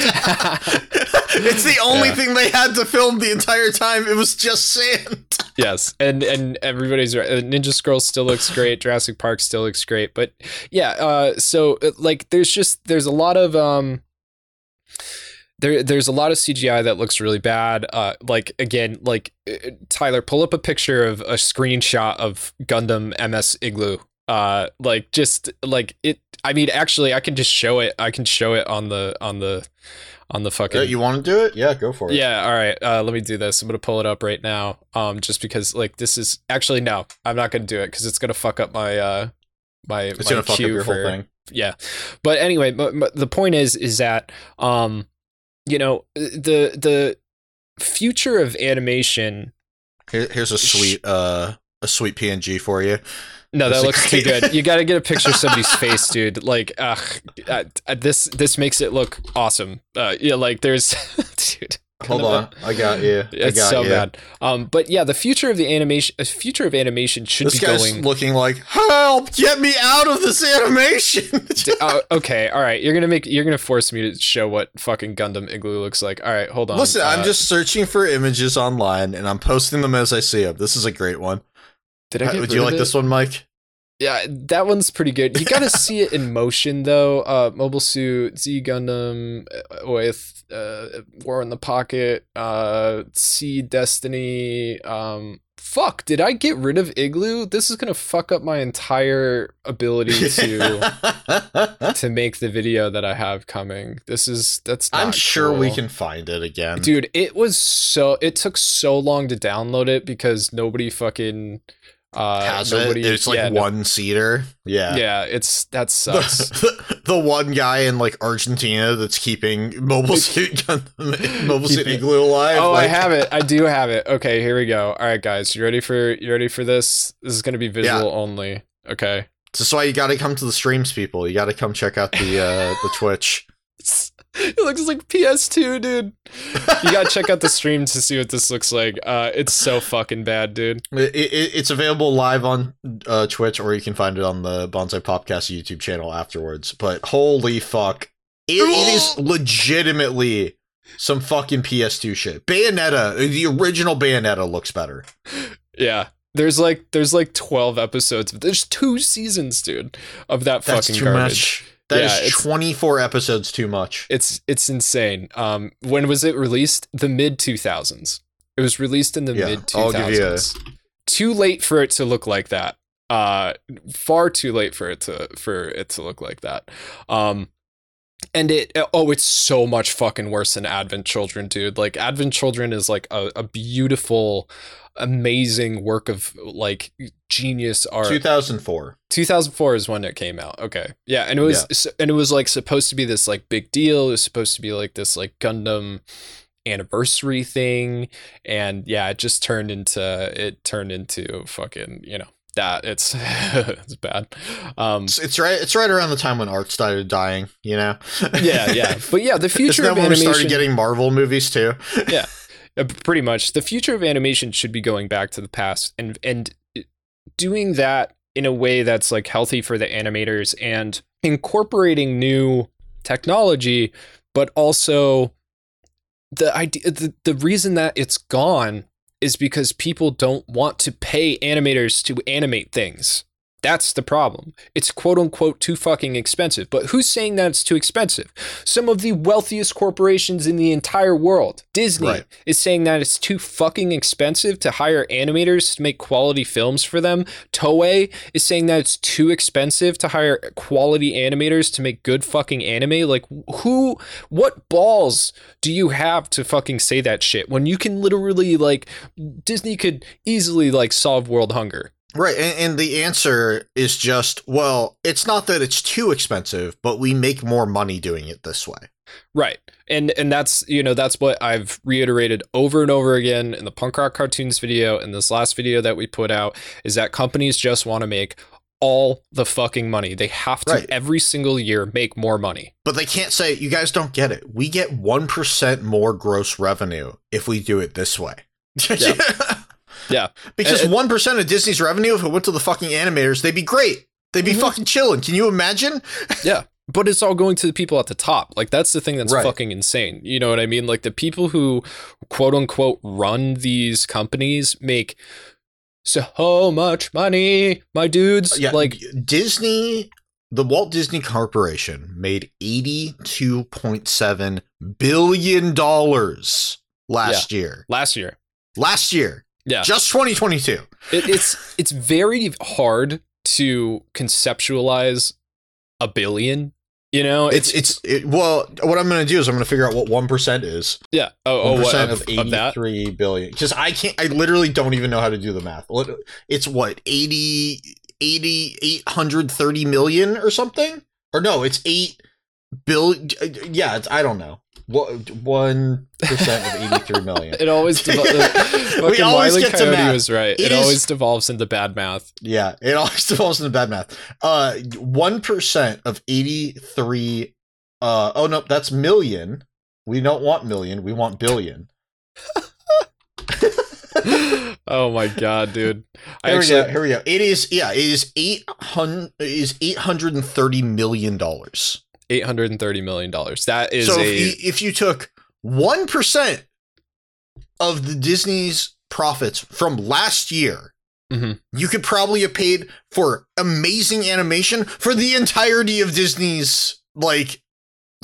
it's the only Yeah. thing they had to film the entire time. It was just sand. yes and and everybody's right Uh, ninja scroll still looks great jurassic park still looks great but yeah uh so uh, like there's just there's a lot of um there there's a lot of cgi that looks really bad uh like again like uh, tyler pull up a picture of a screenshot of gundam ms igloo uh like just like it i mean actually i can just show it i can show it on the on the on the fucking you want to do it? Yeah, go for it. yeah, all right. Uh, let me do this. I'm gonna pull it up right now. Um, just because like this is actually no, I'm not gonna do it because it's gonna fuck up my uh my It's my gonna fuck up your whole thing. Yeah, but anyway, but, but the point is is that um, you know the the future of animation. Here, here's a sweet uh a sweet PNG for you. No, that looks too good. You got to get a picture of somebody's face, dude. Like, ugh, uh, uh, this this makes it look awesome. Uh, yeah, like there's, dude. Hold on, I got you. I It's got so you. bad. Um, but yeah, the future of the animation, uh, future of animation should This be guy's going. looking like, help! Get me out of this animation. uh, okay, all right. You're gonna make. You're gonna force me to show what fucking Gundam Igloo looks like. All right, hold on. Listen, I'm Uh, just searching for images online and I'm posting them as I see them. This is a great one. Did I get Would you like it? this one, Mike? Yeah, that one's pretty good. You got to see it in motion though. Uh, Mobile Suit Z Gundam uh, with uh, War in the Pocket, uh, Seed Destiny. Um, fuck, did I get rid of Igloo? This is gonna fuck up my entire ability to to make the video that I have coming. This is that's. Not I'm sure we can find it again. Dude, it was so. It took so long to download it because nobody fucking. Uh, Has nobody, it? It's like yeah, no- one seater. Yeah. yeah, it's that sucks. The, the one guy in like Argentina that's keeping Mobile Suit Gundam, Mobile Suit Igloo alive. Oh, I have it. I do have it. Okay, here we go. All right, guys, you ready for you ready for this? This is gonna be visual only. Okay. This is why you got to come to the streams, people. You got to come check out the uh, the Twitch. It looks like PS2, dude. You gotta check out the stream to see what this looks like. Uh, it's so fucking bad, dude. It, it, it's available live on uh, Twitch, or you can find it on the Bonsai Podcast YouTube channel afterwards. But holy fuck, it, it is legitimately some fucking PS2 shit. Bayonetta, the original Bayonetta, looks better. Yeah. There's like there's like 12 episodes. There's two seasons, dude, of that That's fucking too garbage. much. That is Yeah, it's- 24 episodes too much. It's it's insane. Um, when was it released? The mid 2000s. It was released in the Yeah, mid I'll give you a- 2000s. Too late for it to look like that. Uh, far too late for it to for it to look like that. Um, and it uh, oh, it's so much fucking worse than Advent Children, dude. Like Advent Children is like a, a beautiful, amazing work of like genius art. 2004. 2004 is when it came out. Okay. Yeah, and it was and it was like supposed to be this like big deal. It was supposed to be like this like Gundam anniversary thing and yeah, it just turned into it turned into fucking, you know, that it's it's bad. Um It's, it's right. It's right around the time when art started dying. You know. yeah, yeah. But yeah, the future of animation started getting Marvel movies too. yeah, pretty much the future of animation should be going back to the past and and doing that in a way that's like healthy for the animators and incorporating new technology but also the idea the, the reason that it's gone is because people don't want to pay animators to animate things That's the problem. It's quote unquote too fucking expensive. But who's saying that it's too expensive? Some of the wealthiest corporations in the entire world, Disney, Right. is saying that it's too fucking expensive to hire animators to make quality films for them. Toei is saying that it's too expensive to hire quality animators to make good fucking anime. Like, who, what balls do you have to fucking say that shit when you can literally, like, Disney could easily, like, solve world hunger? Right, and, and the answer is just, well, it's not that it's too expensive, but we make more money doing it this way. Right. And and that's you know that's what I've reiterated over and over again in the punk rock cartoons video and this last video that we put out is that companies just want to make all the fucking money. They have to Right. every single year make more money. But they can't say, you guys don't get it. We get 1% more gross revenue if we do it this way. Yeah. Yeah. Because Uh, 1% of Disney's revenue, if it went to the fucking animators, they'd be great. They'd be Mhm. fucking chilling. Can you imagine? Yeah. But it's all going to the people at the top. Like that's the thing that's Right. fucking insane. You know what I mean? Like the people who quote unquote run these companies make so much money, my dudes. Yeah, like Disney, the Walt Disney Corporation made $82.7 billion last year. last year. Last year. Yeah. Just 2022. it, it's it's very hard to conceptualize a billion. You know, It's it's it, well. What I'm going to do is I'm going to figure out what one percent is. yeah. Oh, oh One what, of, of? 83 billion. Because I can't. I literally don't even know how to do the math. What- It's what 80, 80 830 million or something. Or no, it's eight billion. Yeah, it's, I don't know. What one percent of eighty three million? It always devo- We always Wile E. get to math. was right. It, It is- always devolves into bad math. Yeah, it always devolves into bad math. Uh, one percent of eighty three. Uh, oh no, that's million. We don't want million. We want billion. oh my god, dude! I Here actually, we go. Here we go. It is yeah. It is eight hundred. Is eight hundred and thirty million dollars. Eight hundred and thirty million dollars. That is So a if you, if you took one percent of the Disney's profits from last year, Mhm. you could probably have paid for amazing animation for the entirety of Disney's like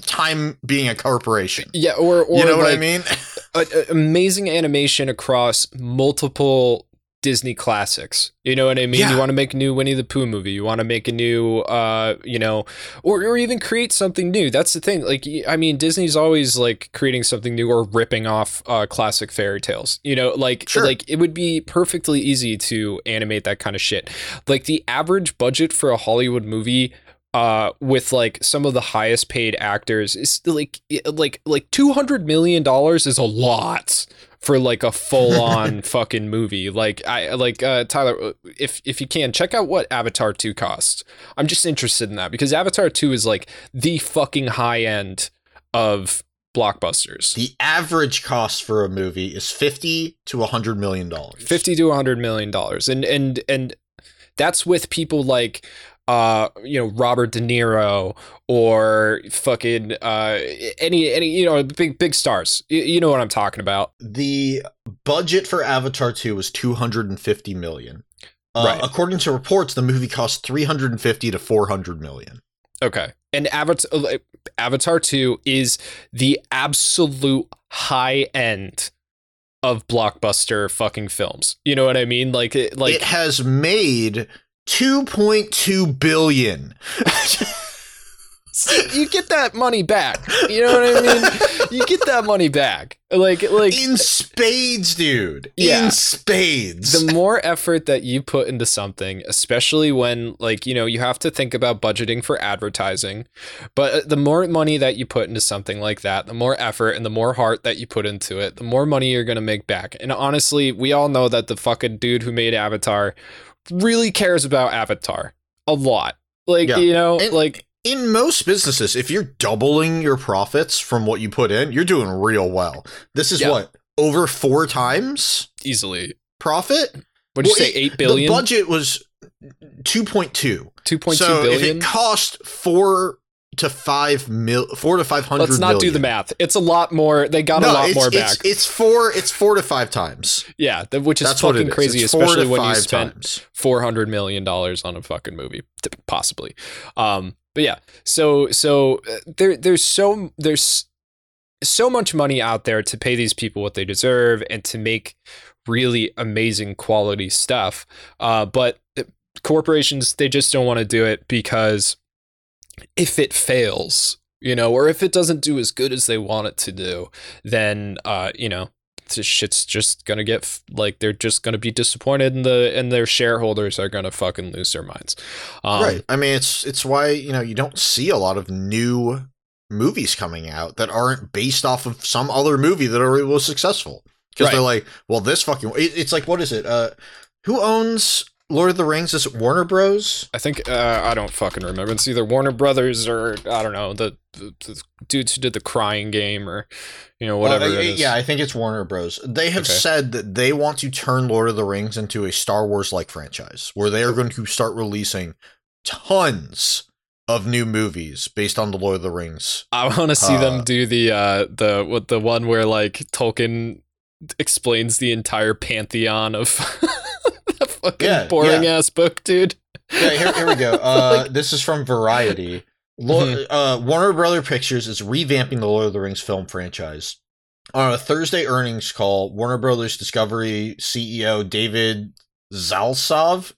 time being a corporation. yeah, or or you know what I mean? amazing animation across multiple Disney classics. You know what I mean? Yeah. You want to make a new Winnie the Pooh movie. You want to make a new, uh, you know, or or even create something new. That's the thing. Like, I mean, Disney's always like creating something new or ripping off uh, classic fairy tales. You know, like Sure. like it would be perfectly easy to animate that kind of shit. Like the average budget for a Hollywood movie uh with like some of the highest paid actors is like like like 200 million dollars is a lot for like a full on fucking movie. Like i like uh tyler if if you can check out what avatar 2 costs i'm just interested in that because avatar 2 is like the fucking high end of blockbusters. The average cost for a movie is fifty to hundred million dollars. 50 to 100 million dollars. And and and that's with people like uh you know Robert De Niro or fucking uh any any you know big big stars you, you know what I'm talking about The budget for Avatar 2 was 250 million. Uh, Right. According to reports, the movie cost 350 to 400 million. okay and Avatar Avatar 2 is the absolute high end of blockbuster fucking films you know what I mean like it like it has made 2.2 billion. you get that money back you know what I mean you get that money back like like in spades, dude. Yeah. In spades. the more effort that you put into something, especially when like, you know, you have to think about budgeting for advertising, but uh, the more money that you put into something like that, the more effort and the more heart that you put into it, the more money you're going to make back. And honestly, we all know that the fucking dude who made Avatar really cares about Avatar a lot. Like, Yeah. you know, And- like in most businesses, if you're doubling your profits from what you put in, you're doing real well. This is Yeah. what? Over four times easily. profit? What did you Well, say? it- 8 billion? The budget was 2.2. 2.2 so billion? if it cost four to five mil, four to five hundred. Let's not do the math. It's a lot more. They got a lot more it's, back. It's four. It's four to five times. yeah, which is That's fucking crazy, It's especially when you spent four hundred million dollars on a fucking movie, possibly. Um, but yeah, so so uh, there there's so there's so much money out there to pay these people what they deserve and to make really amazing quality stuff. Uh, but uh, corporations they just don't want to do it because if it fails, you know, or if it doesn't do as good as they want it to do, then uh, you know, this shit's just gonna get like they're just gonna be disappointed and the and their shareholders are gonna fucking lose their minds. Um, right. I mean, it's it's why you know you don't see a lot of new movies coming out that aren't based off of some other movie that already was successful because Right. they're like, well, this fucking. It, it's like what is it? Uh, who owns Lord of the Rings? Is Warner Bros? I think uh, I don't fucking remember. It's either Warner Brothers or I don't know the, the, the dudes who did the Crying Game or you know whatever. Well, it uh, yeah, I think it's Warner Bros. They have Okay. said that they want to turn Lord of the Rings into a Star Wars like franchise, where they are going to start releasing tons of new movies based on the Lord of the Rings. I want to see them Uh, do the uh the what the one where like Tolkien explains the entire pantheon of that fucking Yeah, boring yeah. ass book, dude. Yeah, here, here we go. Uh, this is from Variety. Lo- Mhm. uh, Warner Brother Pictures is revamping the Lord of the Rings film franchise. On a Thursday earnings call, Warner Brothers Discovery CEO David Zaslav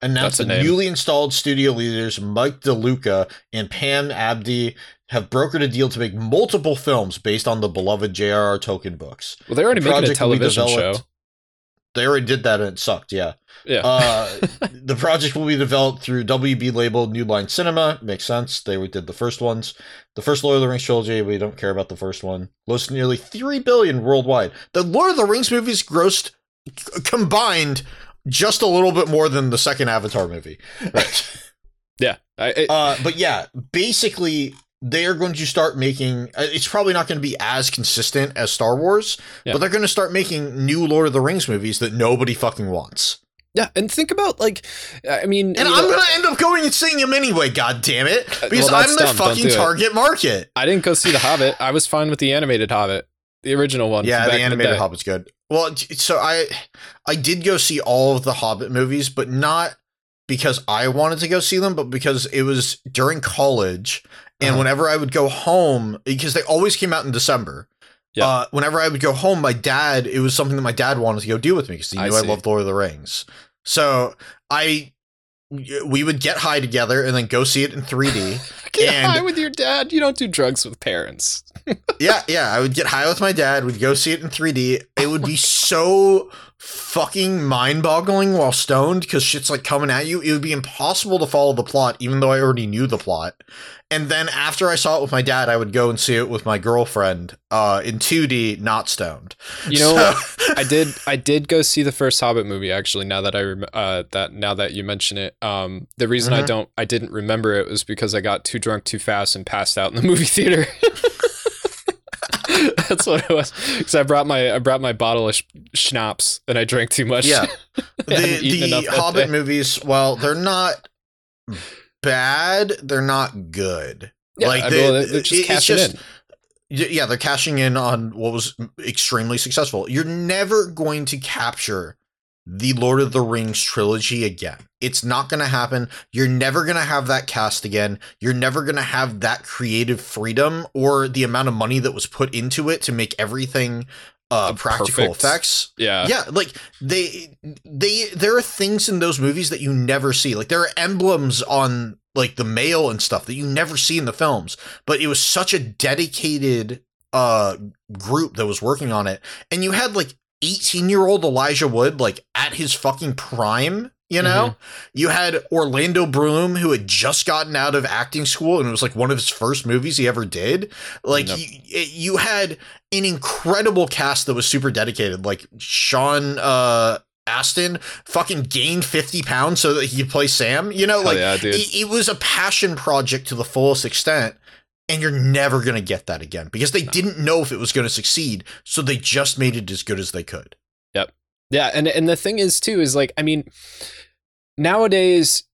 announced that newly installed studio leaders Mike DeLuca and Pam Abdy have brokered a deal to make multiple films based on the beloved J.R.R. Tolkien books. Well, they're already The making a project will be television show. They already did that and it sucked, yeah. Yeah. Uh, the project will be developed through WB labeled New Line Cinema. Makes sense. They did the first ones. The first Lord of the Rings trilogy, we don't care about the first one. Grossed nearly three billion worldwide. The Lord of the Rings movies grossed c- combined just a little bit more than the second Avatar movie. Right. yeah. I, I, Uh, but yeah, basically they are going to start making. uh, It's probably not going to be as consistent as Star Wars, Yeah. but they're going to start making new Lord of the Rings movies that nobody fucking wants. yeah, and think about like, I mean, And I'm know, gonna end up going and seeing them anyway, god damn it. Uh, Because well, I'm the dumb. Fucking it. target market. I didn't go see the Hobbit. I was fine with the animated Hobbit, the original one. Yeah, the animated day. Hobbit's good. Well, so I I did go see all of the Hobbit movies, but not because I wanted to go see them, but because it was during college. And Uh-huh. whenever I would go home, because they always came out in December. Yeah. Uh, whenever I would go home, my dad, it was something that my dad wanted to go do with me because he I knew I, see. loved Lord of the Rings. So I, we would get high together and then go see it in 3D. Get And- high with your dad. You don't do drugs with parents. yeah, yeah. I would get high with my dad. We'd go see it in 3D. It would be so fucking mind boggling while stoned because shit's like coming at you. It would be impossible to follow the plot, even though I already knew the plot. And then after I saw it with my dad, I would go and see it with my girlfriend uh, in 2D, not stoned. You know, So- I did. I did go see the first Hobbit movie. Actually, now that I rem- uh, that now that you mention it, um, the reason I Mhm. don't, I didn't remember it was because I got too drunk too fast and passed out in the movie theater. That's what it was. Because I brought my I brought my bottle of sh- schnapps and I drank too much. Yeah. The the Hobbit movies, well, they're not bad. They're not good. Yeah, Like, they- well, they're they're it's just cashing just- in. Yeah, they're cashing in on what was extremely successful. You're never going to capture the Lord of the Rings trilogy again. It's not going to happen. You're never going to have that cast again. You're never going to have that creative freedom or the amount of money that was put into it to make everything uh, practical perfect. effects. Yeah. Yeah, like they they there are things in those movies that you never see. Like there are emblems on like the mail and stuff that you never see in the films. But it was such a dedicated uh group that was working on it. And you had like 18-year-old Elijah Wood like at his fucking prime, you know? You had Orlando Bloom who had just gotten out of acting school and it was like one of his first movies he ever did. Like you, you had an incredible cast that was super dedicated. Like Sean uh Astin fucking gained 50 pounds so that he could play Sam. You know, Hell like yeah, it, it was a passion project to the fullest extent. And you're never gonna get that again because they didn't know if it was gonna succeed, so they just made it as good as they could. Yep. Yeah, and and the thing is too is like I mean, nowadays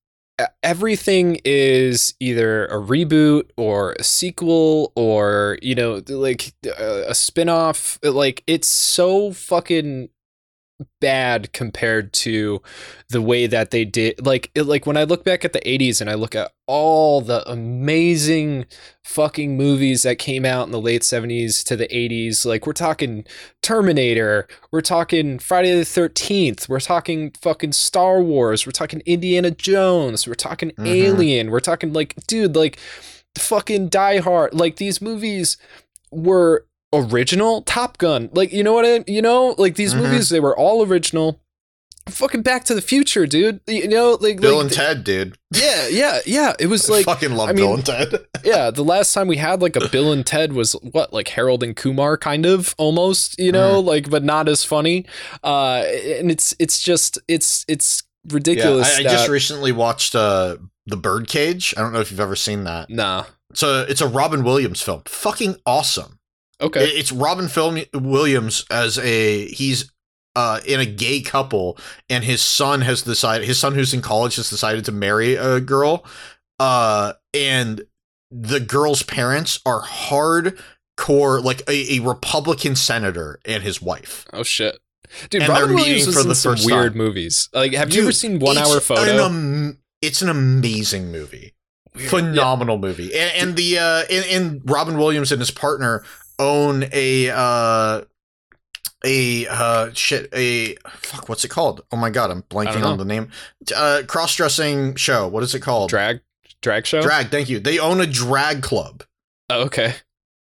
everything is either a reboot or a sequel or you know like a, a spin-off like it's so fucking bad compared to the way that they did like it, like when I look back at the 80s and I look at all the amazing fucking movies that came out in the late 70s to the 80s like we're talking Terminator we're talking Friday the 13th we're talking fucking Star Wars we're talking Indiana Jones we're talking Mhm. Alien we're talking like dude like fucking Die Hard like these movies were original Top Gun. Like, you know what I you know, like these Mhm. movies they were all original. Fucking Back to the Future, dude. You know, like Bill like, and Ted, dude. Yeah, yeah, yeah. It was I like fucking love I Bill and Ted. yeah, the last time we had like a Bill and Ted was what, like Harold and Kumar kind of almost, you know, like but not as funny. Uh and it's it's just it's it's ridiculous. I, I that, just recently watched uh, The Birdcage. I don't know if you've ever seen that. Nah. It's a it's a Robin Williams film. Fucking awesome. Okay. It's Robin Film Williams as a he's uh, in a gay couple, and his son has decided his son who's in college has decided to marry a girl, uh, and the girl's parents are hardcore like a, a Republican senator and his wife. Oh shit. Dude, And Robin Williams was for the in some first weird time. movies. Like, have you ever seen One Hour Photo? An, am- it's an amazing movie. phenomenal movie and, and the uh and, and robin williams and his partner own a uh a uh shit a fuck what's it called oh my god i'm blanking on the name uh cross-dressing show what is it called drag drag show. drag thank you they own a drag club Oh, okay,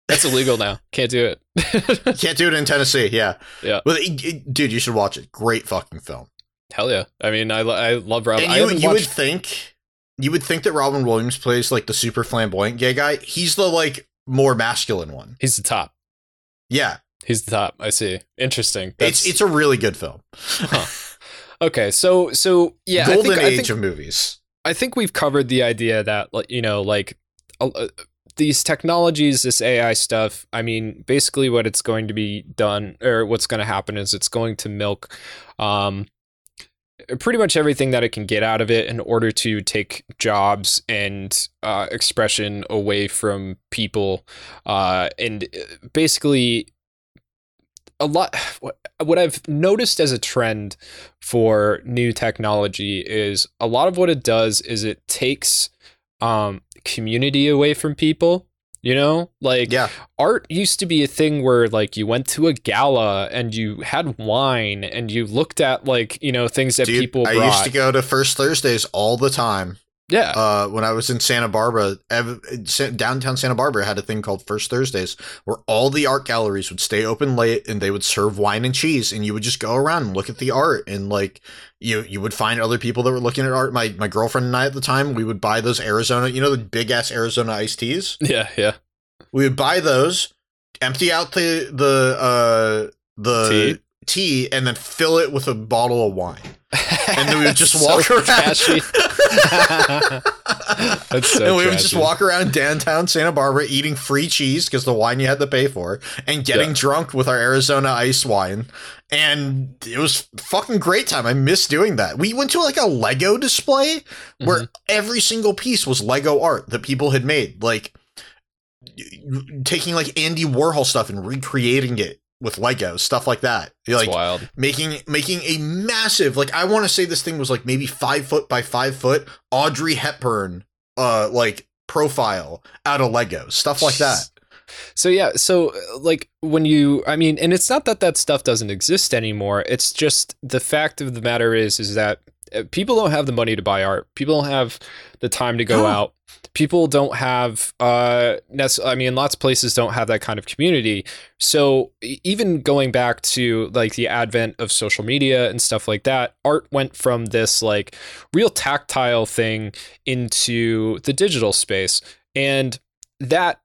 that's illegal now. Can't do it. can't do it in tennessee yeah Yeah. it- dude you should watch it great fucking film Hell yeah! I mean, I, lo- I love Rob. and I you, haven't would think you would think that robin williams plays like the super flamboyant gay guy he's the like more masculine one He's the top. yeah He's the top. I see. Interesting. That's it's it's a really good film okay. So so yeah. I golden think, I age think, of movies. I think we've covered the idea that you know like uh, these technologies, this AI stuff. I mean, basically, what it's going to be done or what's going to happen is it's going to milk. Um, pretty much everything that it can get out of it in order to take jobs and uh, expression away from people. Uh, and uh, basically a lot what, what i've noticed as a trend for new technology is a lot of what it does is it takes um, community away from people you know like Yeah, art used to be a thing where like you went to a gala and you had wine and you looked at like you know things that dude. people brought. I used to go to First Thursdays all the time. Yeah Uh, when I was in Santa Barbara, ev- downtown Santa Barbara had a thing called First Thursdays, where all the art galleries would stay open late and they would serve wine and cheese, and you would just go around and look at the art, and like you you would find other people that were looking at art. My my girlfriend and I at the time, we would buy those Arizona, you know, the big ass Arizona iced teas. yeah yeah We would buy those, empty out the the uh the Tea? tea, and then fill it with a bottle of wine, and then we would just So walk around. That's so and we would just walk around downtown Santa Barbara eating free cheese because the wine you had to pay for, and getting Yeah. drunk with our Arizona ice wine. And it was fucking great time. I miss doing that. We went to like a Lego display where Mhm. every single piece was Lego art that people had made, like taking like Andy Warhol stuff and recreating it with Lego stuff like that. It's like wild making making a massive like I want to say this thing was like maybe five foot by five foot Audrey Hepburn uh like profile out of Lego stuff like that. So yeah, so uh, like when you I mean and it's not that that stuff doesn't exist anymore. It's just the fact of the matter is is that people don't have the money to buy art. People don't have the time to go No. out. People don't have uh nec- I mean lots of places don't have that kind of community. So even going back to like the advent of social media and stuff like that, art went from this like real tactile thing into the digital space. And that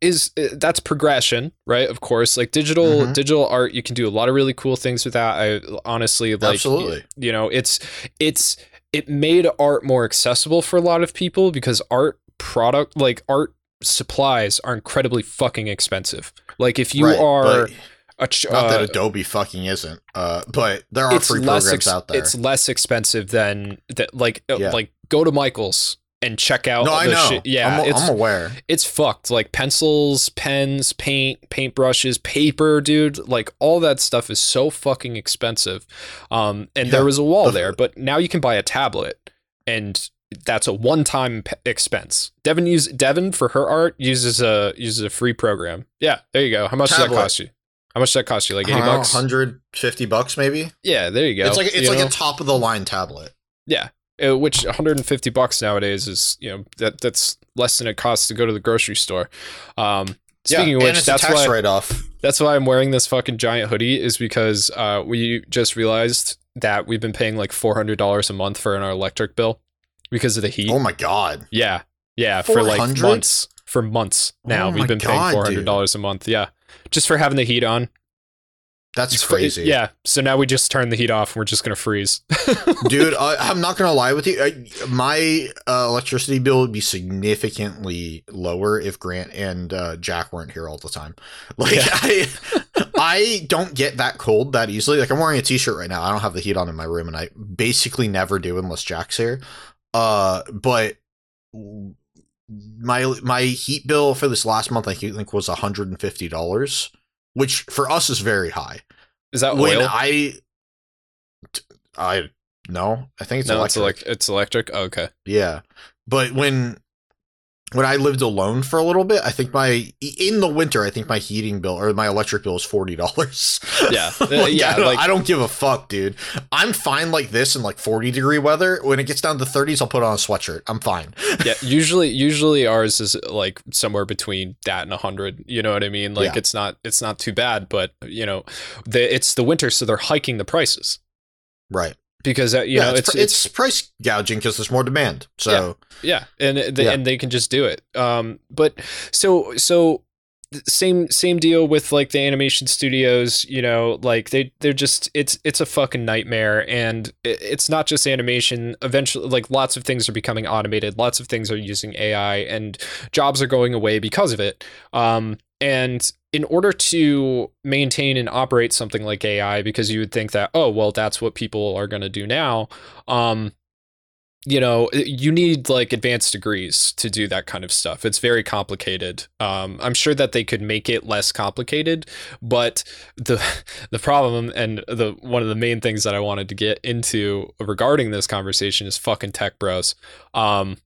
is uh, that's progression, right? Of course, like digital Mhm. digital art, you can do a lot of really cool things with that. I honestly like Absolutely. you know, it's it's it made art more accessible for a lot of people because art product like art supplies are incredibly fucking expensive. Like if you Right, are a ch- Not that uh, Adobe fucking isn't, uh, but there are free programs ex- out there. it's less expensive than that like uh, Yeah. like go to Michael's and check out no, I know. shit. Yeah, I'm, it's I'm aware. it's fucked. Like pencils, pens, paint, paintbrushes, paper, dude. Like all that stuff is so fucking expensive. Um, and Yeah. there was a wall there, but now you can buy a tablet, and that's a one-time p- expense. Devin use Devin for her art uses a uses a free program. Yeah, there you go. How much does that cost you? How much does that cost you? Like eighty bucks? 150 bucks maybe. Yeah, there you go. It's like it's You like know? a top of the line tablet. Yeah, which 150 bucks nowadays is you know that that's less than it costs to go to the grocery store. Um, speaking yeah, of which, that's why write off. that's why I'm wearing this fucking giant hoodie is because uh, we just realized that we've been paying like 400 dollars a month for our electric bill because of the heat. Oh my god. yeah, yeah, for like 400? months. For months now, Oh we've been paying 400 dollars a month. Yeah, just for having the heat on. That's It's crazy. Yeah, so now we just turn the heat off and we're just gonna freeze. Dude, I, I'm not gonna lie with you. I, my uh, electricity bill would be significantly lower if Grant and uh, Jack weren't here all the time. Like Yeah. I, I don't get that cold that easily. Like I'm wearing a t-shirt right now. I don't have the heat on in my room, and I basically never do unless Jack's here. Uh, but my my heat bill for this last month, I think, was 150 dollars, which for us is very high. Is that when oil? I, I no, I think it's no, electric. it's like it's electric. Oh, okay. Yeah, but when when I lived alone for a little bit, I think my in the winter, I think my heating bill or my electric bill is forty dollars. Yeah. Uh, yeah, I don't, like- I don't give a fuck, dude. I'm fine like this in like forty degree weather. When it gets down to thirties, I'll put on a sweatshirt. I'm fine. yeah usually usually ours is like somewhere between that and 100 you know what i mean like Yeah. it's not it's not too bad but you know the it's the winter so they're hiking the prices Right. Because uh, you yeah, know it's, it's it's price gouging because there's more demand. So yeah and they, Yeah. and they can just do it um but so so same same deal with like the animation studios you know like they they're just it's it's a fucking nightmare and it's not just animation eventually like lots of things are becoming automated lots of things are using ai and jobs are going away because of it um and in order to maintain and operate something like ai because you would think that oh well that's what people are going to do now um you know you need like advanced degrees to do that kind of stuff. It's very complicated. Um, i'm sure that they could make it less complicated but the the problem and the one of the main things that i wanted to get into regarding this conversation is fucking tech bros. Um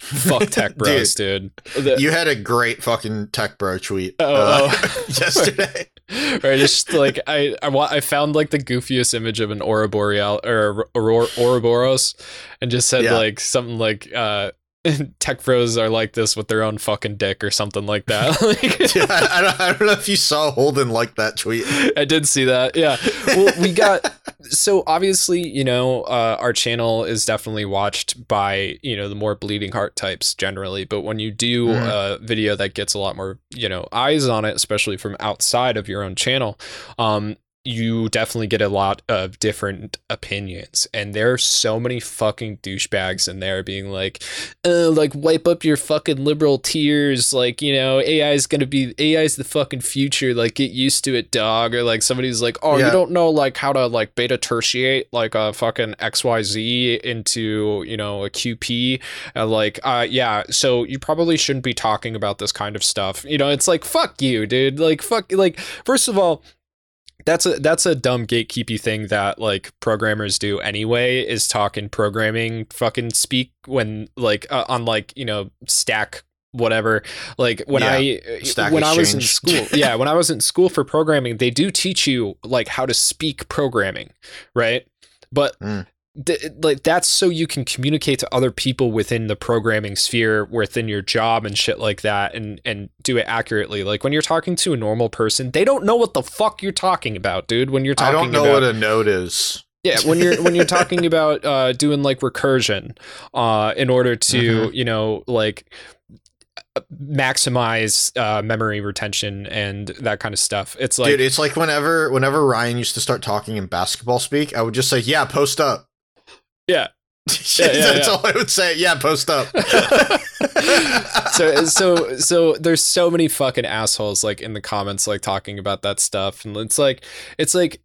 fuck tech bros dude, The- you had a great fucking tech bro tweet Oh, uh, oh. yesterday. right just like i I, wa- I found like the goofiest image of an aurora boreal or aurora ouroboros and just said Yeah. like something like uh tech bros are like this with their own fucking dick or something like that like, Yeah, I, I don't, I don't know if you saw Holden like that tweet. I did see that yeah well we got so obviously you know uh, our channel is definitely watched by you know the more bleeding heart types generally but when you do Mhm. a video that gets a lot more you know eyes on it especially from outside of your own channel um you definitely get a lot of different opinions and there are so many fucking douchebags in there being like uh, like wipe up your fucking liberal tears like you know ai is gonna be ai is the fucking future like get used to it dog or like somebody's like oh Yeah. you don't know like how to like beta tertiate like a fucking xyz into you know a qp and like uh yeah so you probably shouldn't be talking about this kind of stuff you know it's like fuck you dude like fuck like first of all that's a that's a dumb gatekeepy thing that like programmers do anyway is talk in programming fucking speak when like uh, on like you know stack whatever. Like when i Stack when i was in school yeah when i was in school for programming they do teach you like how to speak programming right? But Mm. Th- like that's so you can communicate to other people within the programming sphere within your job and shit like that and and do it accurately like when you're talking to a normal person they don't know what the fuck you're talking about dude when you're talking I don't know about what a node is. yeah when you're when you're talking about uh doing like recursion uh in order to Mm-hmm. you know like maximize uh memory retention and that kind of stuff it's like Dude, it's like whenever whenever Ryan used to start talking in basketball speak, I would just say, "Yeah, post up." Yeah Yeah, yeah, That's yeah. all I would say. Yeah, post up. so so so there's so many fucking assholes like in the comments like talking about that stuff and it's like it's like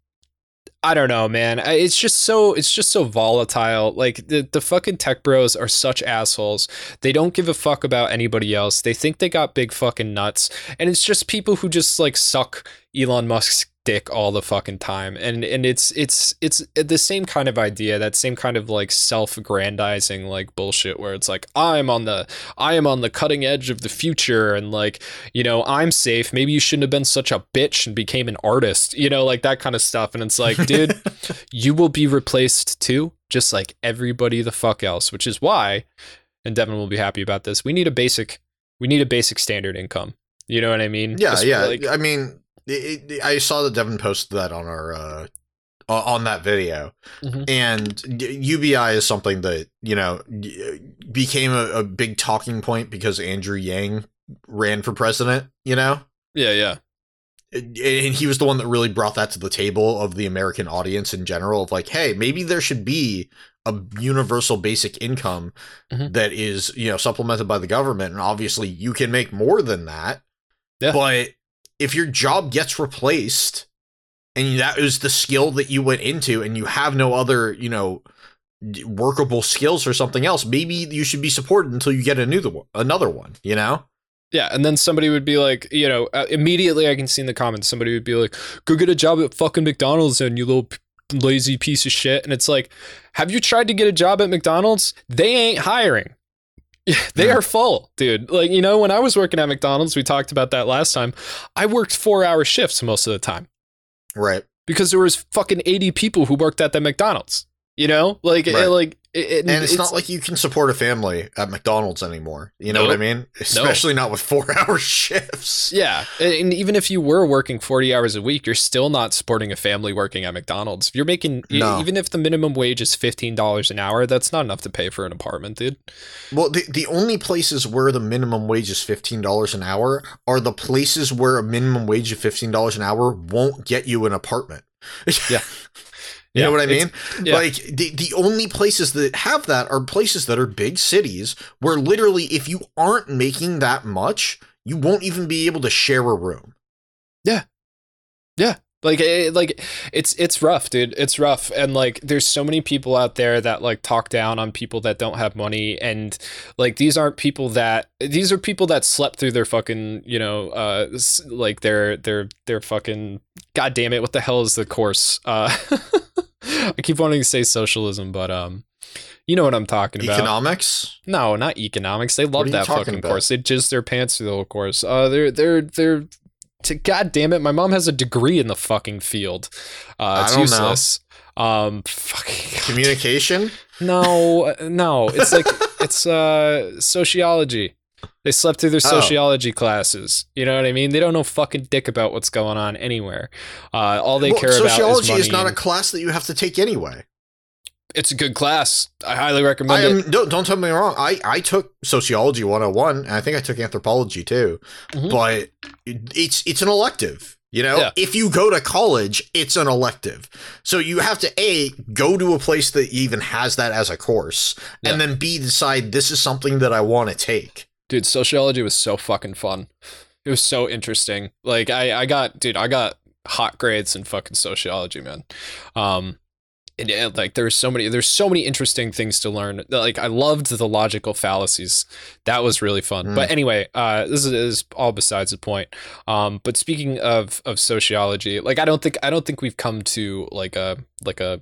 I don't know, man. It's just so it's just so volatile. Like the the fucking tech bros are such assholes. They don't give a fuck about anybody else. They think they got big fucking nuts, and it's just people who just like suck Elon Musk's dick all the fucking time. And and it's it's it's the same kind of idea, that same kind of like self-aggrandizing like bullshit where it's like I'm on the I am on the cutting edge of the future and like, you know, I'm safe. Maybe you shouldn't have been such a bitch and became an artist, you know, like that kind of stuff. And it's like, dude, you will be replaced too, just like everybody the fuck else, which is why, and Devin will be happy about this. We need a basic, we need a basic standard income. You know what I mean? Yeah, yeah. Like, I mean, it, it- I saw that Devin posted that on our uh, on that video, Mhm. and UBI is something that you know became a, a big talking point because Andrew Yang ran for president. You know, yeah, yeah. and he was the one that really brought that to the table of the American audience in general. Of like, hey, maybe there should be a universal basic income Mhm. that is you know supplemented by the government, and obviously you can make more than that. Yeah. But if your job gets replaced, and that is the skill that you went into, and you have no other you know workable skills or something else, maybe you should be supported until you get a new one, another one. You know. Yeah, and then somebody would be like, you know, uh, immediately I can see in the comments somebody would be like, "Go get a job at fucking McDonald's, and you little lazy piece of shit." And it's like, have you tried to get a job at McDonald's? They ain't hiring. They Yeah. are full, dude. Like you know, when I was working at McDonald's, we talked about that last time. I worked four-hour shifts most of the time Right. because there was fucking eighty people who worked at the McDonald's. You know, like, it- like, it, And it's, not like you can support a family at McDonald's anymore. You know what I mean? Especially not with four hour shifts. Yeah, and even if you were working 40 hours a week, you're still not supporting a family working at McDonald's. If you're making No. even if the minimum wage is $15 an hour, that's not enough to pay for an apartment, dude. Well, the, the only places where the minimum wage is $15 an hour are the places where a minimum wage of $15 an hour won't get you an apartment. Yeah. You Yeah, know what I mean? yeah. Like the, the only places that have that are places that are big cities where literally if you aren't making that much, you won't even be able to share a room. Yeah. Yeah. Like it, like it's it's rough, dude. It's rough and like there's so many people out there that like talk down on people that don't have money and like these aren't people that these are people that slept through their fucking, you know, uh like their their their fucking god damn it, what the hell is the course? Uh I keep wanting to say socialism, but um you know what I'm talking about. Economics? No, not economics. They love that fucking about? course. They jizz their pants through the whole course. Uh, they're they're they're. To, God damn it! My mom has a degree in the fucking field. Uh, it's I don't know. useless. Um, fucking Communication? no, uh, no. It's like it's uh sociology. They slept through their Oh. sociology classes. You know what I mean? They don't know fucking dick about what's going on anywhere. Uh, all they Well, care about is sociology is not a class that you have to take anyway. it's a good class. I highly recommend I it. don't don't tell me wrong. I I took sociology 101 and I think I took anthropology too. Mhm. But it's it's an elective. You know, Yeah. if you go to college, it's an elective. So you have to a go to a place that even has that as a course, and then b decide this is something that I want to take. Dude sociology was so fucking fun. It was so interesting. Like i i got dude i got hot grades in fucking sociology man. Um and, and, like there's so many there's so many interesting things to learn. Like i loved the logical fallacies. That was really fun. Mm. but anyway uh this is, is all besides the point. Um but speaking of of sociology like i don't think i don't think we've come to like a like a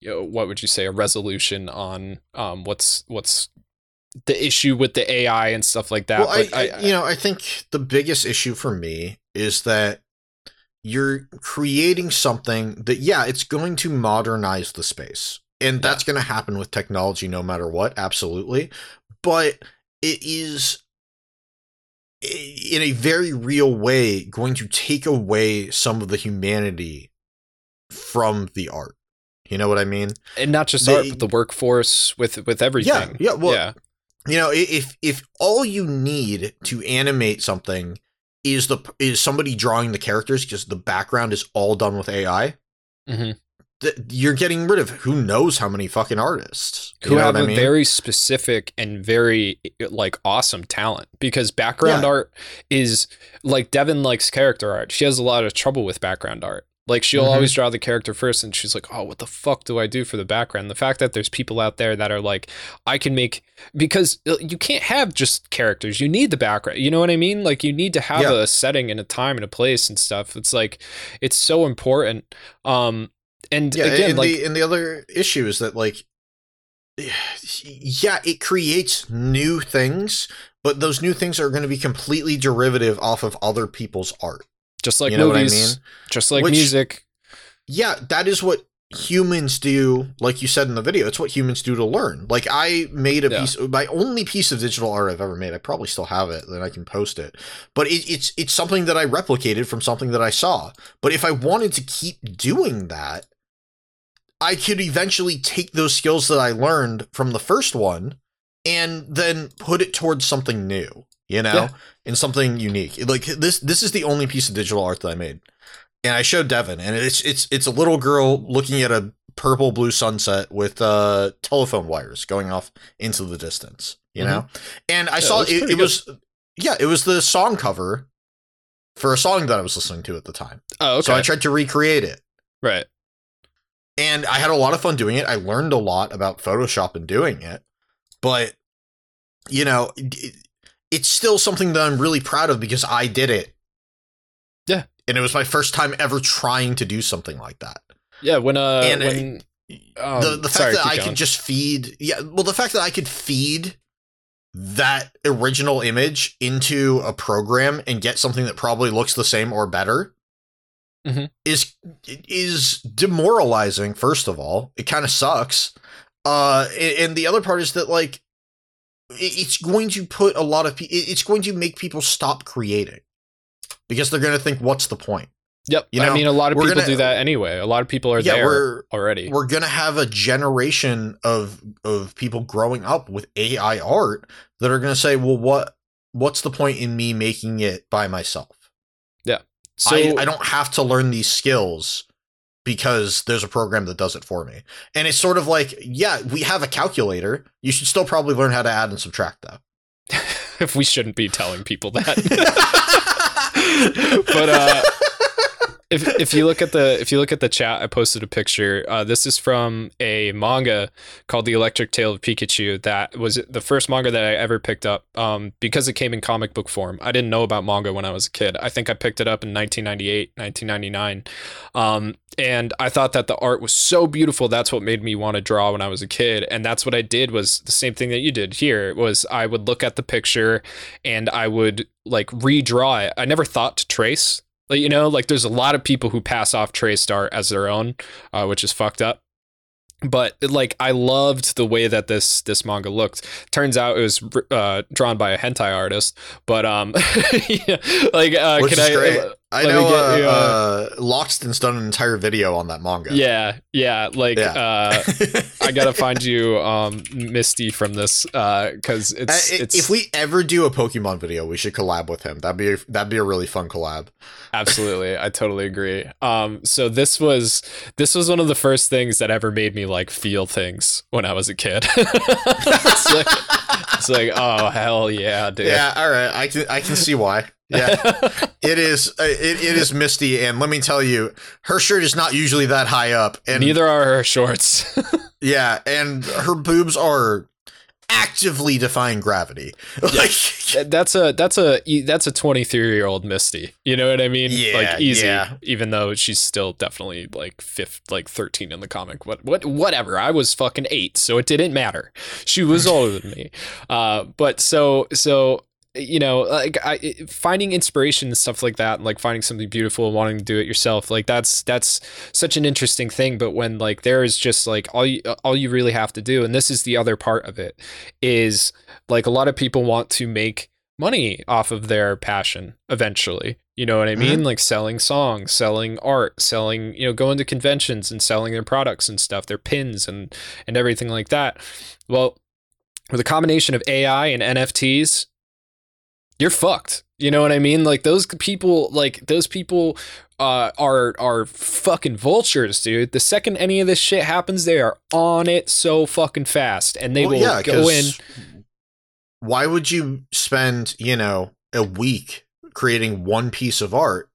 you know, what would you say a resolution on um what's what's the issue with the AI and stuff like that. well, I, but I, you know, I think the biggest issue for me is that you're creating something that, yeah, it's going to modernize the space. And that's going to happen with technology no matter what, absolutely. But it is, in a very real way, going to take away some of the humanity from the art. You know what I mean? and not just they- art, but the workforce with with everything. yeah, well, yeah, you know if if all you need to animate something is the is somebody drawing the characters because the background is all done with AI, Mhm. th- you're getting rid of who knows how many fucking artists who have a I mean? very specific and very like awesome talent because background Yeah. art is like Devin likes character art. She has a lot of trouble with background art. Like she'll Mhm. always draw the character first and she's like, "Oh, what the fuck do I do for the background?" The fact that there's people out there that are like, "I can make because uh, you can't have just characters. You need the background. You know what I mean? Like you need to have Yeah. a setting and a time and a place and stuff. It's like it's so important. Um and yeah again, and like the and the other issue is that like yeah it creates new things but those new things are going to be completely derivative off of other people's art just like you know movies, what i mean? Just like Which- music. yeah that is what humans do like you said in the video. It's what humans do to learn. Like i made a Yeah. piece my only piece of digital art i've ever made i probably still have it then i can post it. But it, it's it's something that i replicated from something that i saw. But if i wanted to keep doing that i could eventually take those skills that i learned from the first one and then put it towards something new you know? Yeah. And something unique like this this is the only piece of digital art that i made and I showed Devin, and it's it's it's a little girl looking at a purple blue sunset with uh telephone wires going off into the distance, you know. And I Mm-hmm. Yeah, saw looks it, it was yeah, it was the song cover for a song that I was listening to at the time. Oh, okay. So I tried to recreate it, right. and I had a lot of fun doing it. I learned a lot about Photoshop and doing it, but you know, it, it's still something that I'm really proud of because I did it. Yeah. And it was my first time ever trying to do something like that. Yeah, when uh And, when um, the the fact sorry, that I going. could just feed yeah well the fact that I could feed that original image into a program and get something that probably looks the same or better Mhm. is is demoralizing first of all it kind of sucks uh a- and the other part is that like it- it's going to put a lot of people it's going to make people stop creating because they're going to think what's the point Yep. you know, I mean, a lot of people gonna- do that anyway. A lot of people are yeah there we're already. we're gonna have a generation of of people growing up with AI art that are gonna say, well, what what's the point in me making it by myself? Yeah. So I, I don't have to learn these skills because there's a program that does it for me. And it's sort of like, yeah, we have a calculator. You should still probably learn how to add and subtract though. if we shouldn't be telling people that. but uh if if you look at the if you look at the chat, I posted a picture. Uh, this is from a manga called The Electric Tale of Pikachu. That was the first manga that I ever picked up um, because it came in comic book form. I didn't know about manga when I was a kid. I think I picked it up in 1998, 1999, um, and I thought that the art was so beautiful. That's what made me want to draw when I was a kid, and that's what I did. Was the same thing that you did here. Was I would look at the picture and I would like redraw it. I never thought to trace. Like, you know, like there's a lot of people who pass off traced art as their own, uh, which is fucked up. But like, I loved the way that this this manga looked. Turns out it was uh, drawn by a hentai artist. But um, yeah, like, uh, Which can is I? great. I let know get uh, uh, uh, Loxton's done an entire video on that manga. Yeah, yeah. Like, Yeah. uh, I gotta find you um Misty from this uh because it's Uh, it's if we ever do a Pokemon video, we should collab with him. That'd be that'd be a really fun collab. absolutely i totally agree um so this was this was one of the first things that ever made me like feel things when i was a kid it's, like, it's like oh hell yeah dude Yeah, all right. I can I can see why. Yeah, it is. uh, It, it is Misty, and let me tell you, her shirt is not usually that high up, and neither are her shorts. Yeah, and her boobs are actively defying gravity. Like, that's a that's a that's a 23 year old misty. You know what i mean? Yeah, like easy yeah. even though she's still definitely like fifth like 13 in the comic. What what whatever. I was fucking eight so it didn't matter. She was older than me. Uh but so so you know like I, finding inspiration and stuff like that and like finding something beautiful and wanting to do it yourself like that's that's such an interesting thing but when like there is just like all you all you really have to do and this is the other part of it is like a lot of people want to make money off of their passion eventually you know what i mm-hmm. mean? Like selling songs selling art selling you know going to conventions and selling their products and stuff their pins and and everything like that. Well with a combination of ai and nfts you're fucked. You know what I mean? Like those people, like those people uh, are are fucking vultures, dude. The second any of this shit happens, they are on it so fucking fast, and they Well, will yeah, go in. Why would you spend, you know, a week creating one piece of art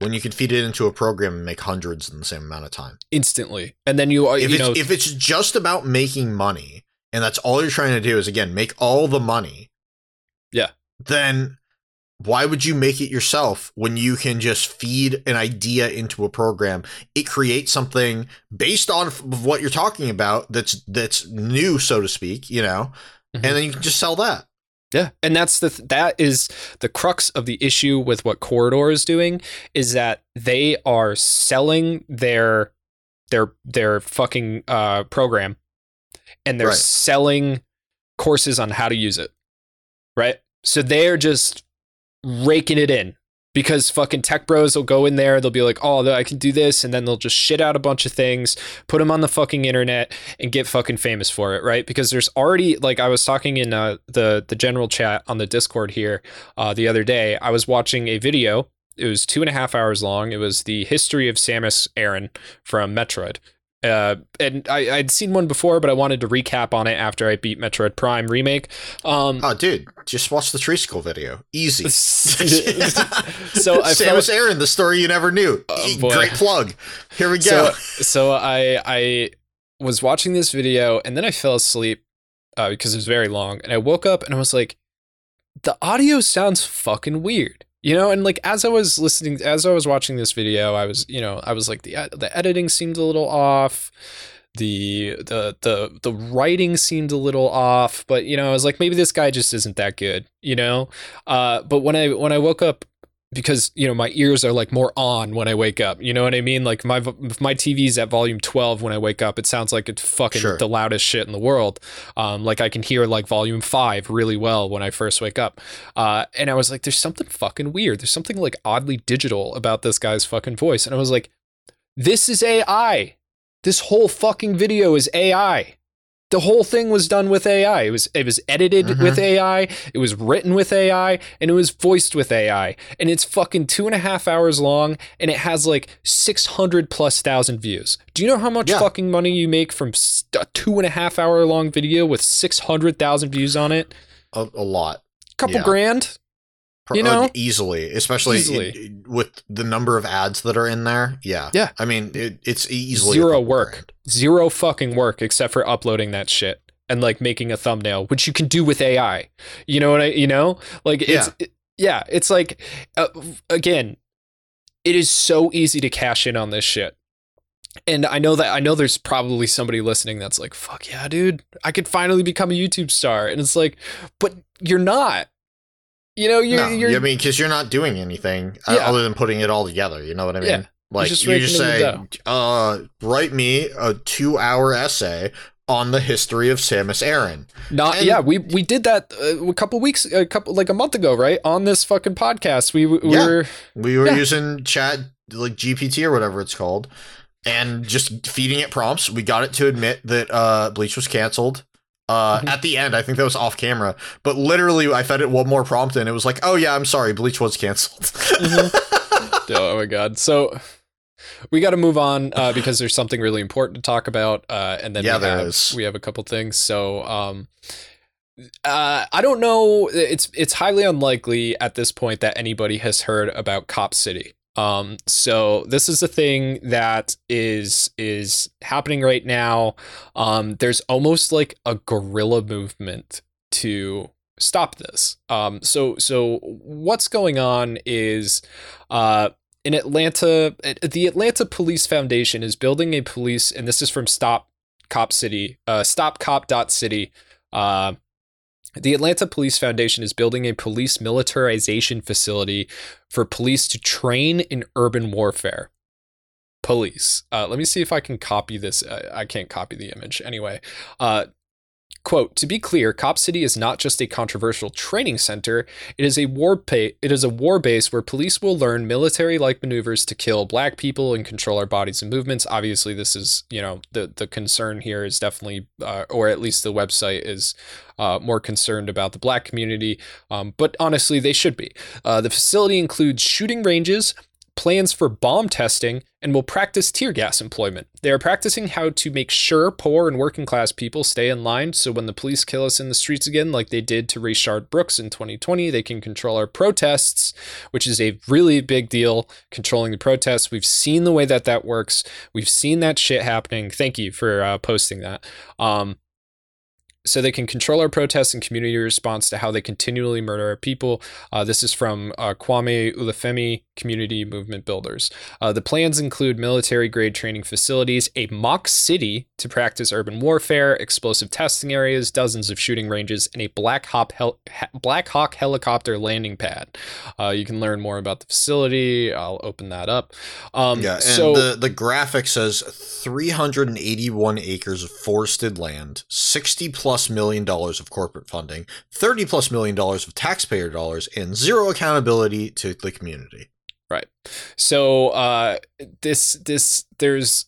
when you can feed it into a program and make hundreds in the same amount of time? instantly, and then you are If you it's know if it's just about making money and that's all you're trying to do is again make all the money. Then why would you make it yourself when you can just feed an idea into a program? It creates something based on f- what you're talking about that's that's new, so to speak, you know, Mhm. and then you can just sell that. Yeah, and that's the th- that is the crux of the issue with what Corridor is doing is that they are selling their their their fucking uh program and they're Right. selling courses on how to use it. Right? So they're just raking it in because fucking tech bros will go in there they'll be like oh I can do this and then they'll just shit out a bunch of things put them on the fucking internet and get fucking famous for it right? Because there's already like I was talking in uh, the the general chat on the discord here uh, the other day. I was watching a video. It was two and a half hours long. It was the history of Samus Aran from Metroid uh, and I, I'd seen one before, but I wanted to recap on it after I beat Metroid Prime remake. Um, Oh, dude, just watch the Treesicle video. Easy. so I Samus felt, Aran, the story you never knew. Oh, Great plug. Here we so go. so I I was watching this video and then I fell asleep uh, because it was very long, and I woke up and I was like, the audio sounds fucking weird. You know, and like as I was listening, as I was watching this video, I was, you know, I was like the the editing seemed a little off, the the the the writing seemed a little off, but you know, I was like maybe this guy just isn't that good, you know. Uh, but when I when I woke up, because you know my ears are like more on when I wake up. You know what I mean? Like my if my TV's at volume twelve when I wake up, it sounds like it's fucking Sure. the loudest shit in the world. Um, like I can hear like volume five really well when I first wake up. Uh, and I was like, there's something fucking weird. There's something like oddly digital about this guy's fucking voice. And I was like, this is AI. This whole fucking video is AI. The whole thing was done with AI. It was it was edited Mhm. with AI. It was written with AI, and it was voiced with AI. And it's fucking two and a half hours long, and it has like six hundred plus thousand views. Do you know how much Yeah. fucking money you make from a two and a half hour long video with six hundred thousand views on it? A, a lot. Couple Yeah. grand. You know? uh, easily, especially Easily. with the number of ads that are in there. Yeah. Yeah. I mean, it, it's easily Zero work. Zero fucking work except for uploading that shit and like making a thumbnail, which you can do with AI. You know what I? You know, like it's Yeah. it- yeah. It's like uh, again, it is so easy to cash in on this shit. And I know that I know there's probably somebody listening that's like, "Fuck yeah, dude! I could finally become a YouTube star." And it's like, but you're not. You know, you're no, you're I mean, because you're not doing anything uh, Yeah. other than putting it all together. You know what I mean? Yeah. Like just you just say, uh, write me a two-hour essay on the history of Samus Aran. Not And- yeah, we we did that uh, a couple weeks, a couple like a month ago, right? On this fucking podcast, we, we Yeah. were We were Yeah. using chat like GPT or whatever it's called, and just feeding it prompts. We got it to admit that uh, Bleach was canceled. Uh, Mhm. At the end, I think that was off camera, but literally, I fed it one more prompt, and it was like, "Oh yeah, I'm sorry, Bleach was canceled." oh my god. So we got to move on uh, because there's something really important to talk about, uh, and then Yeah, we there have, is. we have a couple things. So um, uh, I don't know. It's it's highly unlikely at this point that anybody has heard about Cop City. Um, so this is a thing that is is happening right now. Um, there's almost like a guerrilla movement to stop this. Um, so so what's going on is uh, in Atlanta, the Atlanta Police Foundation is building a police, and this is from Stop Cop City, uh, StopCop.city. Uh, the Atlanta Police Foundation is building a police militarization facility for police to train in urban warfare. Police. Uh, let me see if I can copy this. Uh, I can't copy the image anyway. Uh, Quote, to be clear, Cop City is not just a controversial training center, it is a war it is a war base where police will learn military-like maneuvers to kill black people and control our bodies and movements. Obviously, this is, you know, the the concern here is definitely uh, or at least the website is uh, more concerned about the black community, um, but honestly, they should be. Uh, the facility includes shooting ranges, plans for bomb testing, and will practice tear gas employment. They are practicing how to make sure poor and working class people stay in line so when the police kill us in the streets again, like they did to Rayshard Brooks in 2020, they can control our protests, which is a really big deal, controlling the protests. We've seen the way that that works. We've seen that shit happening. Thank you for uh, posting that. Um, so they can control our protests and community response to how they continually murder our people. Uh, this is from uh, Kwame Olufemi Community Movement Builders. Uh, the plans include military grade training facilities, a mock city to practice urban warfare, explosive testing areas, dozens of shooting ranges, and a Black Hawk, hel- Black Hawk helicopter landing pad. Uh, you can learn more about the facility. I'll open that up. Um, yeah, and so the, the graphic says 381 acres of forested land, 60 plus plus million dollars of corporate funding, 30 plus million dollars of taxpayer dollars, and zero accountability to the community. Right. So uh, this this there's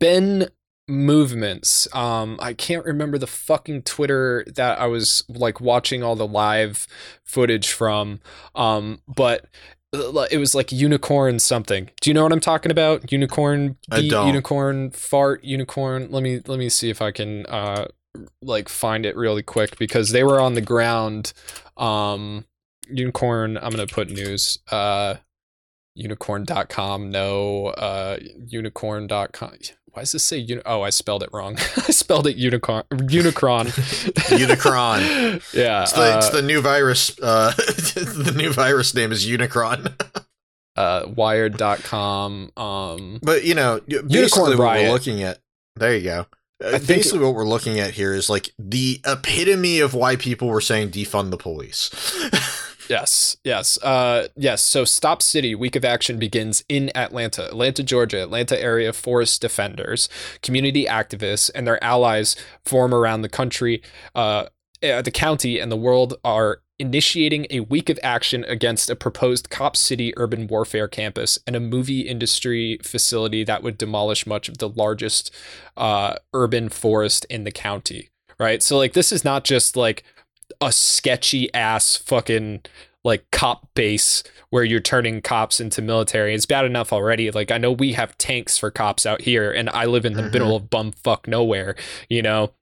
been movements. Um, I can't remember the fucking Twitter that I was like watching all the live footage from. Um, but uh, it was like unicorn something. Do you know what I'm talking about? Unicorn beat, unicorn fart, unicorn. Let me let me see if I can uh like find it really quick because they were on the ground. Um, unicorn. I'm gonna put news. Uh, unicorn.com. No. Uh, unicorn.com. Why does this say uni- Oh, I spelled it wrong. I spelled it unicorn. Unicron. Unicron. yeah. It's the, uh, it's the new virus. Uh, the new virus name is Unicron. uh, wired.com. Um, but you know, basically what we're looking at. There you go. Uh, basically, what we're looking at here is like the epitome of why people were saying defund the police. yes, yes, uh, yes. So, Stop City week of action begins in Atlanta, Atlanta, Georgia. Atlanta area forest defenders, community activists, and their allies form around the country. Uh, uh the county and the world are initiating a week of action against a proposed Cop City urban warfare campus and a movie industry facility that would demolish much of the largest uh, urban forest in the county. Right. So, like, this is not just like a sketchy ass fucking like cop base where you're turning cops into military. It's bad enough already. Like I know we have tanks for cops out here and I live in the mm-hmm. middle of bumfuck nowhere, you know.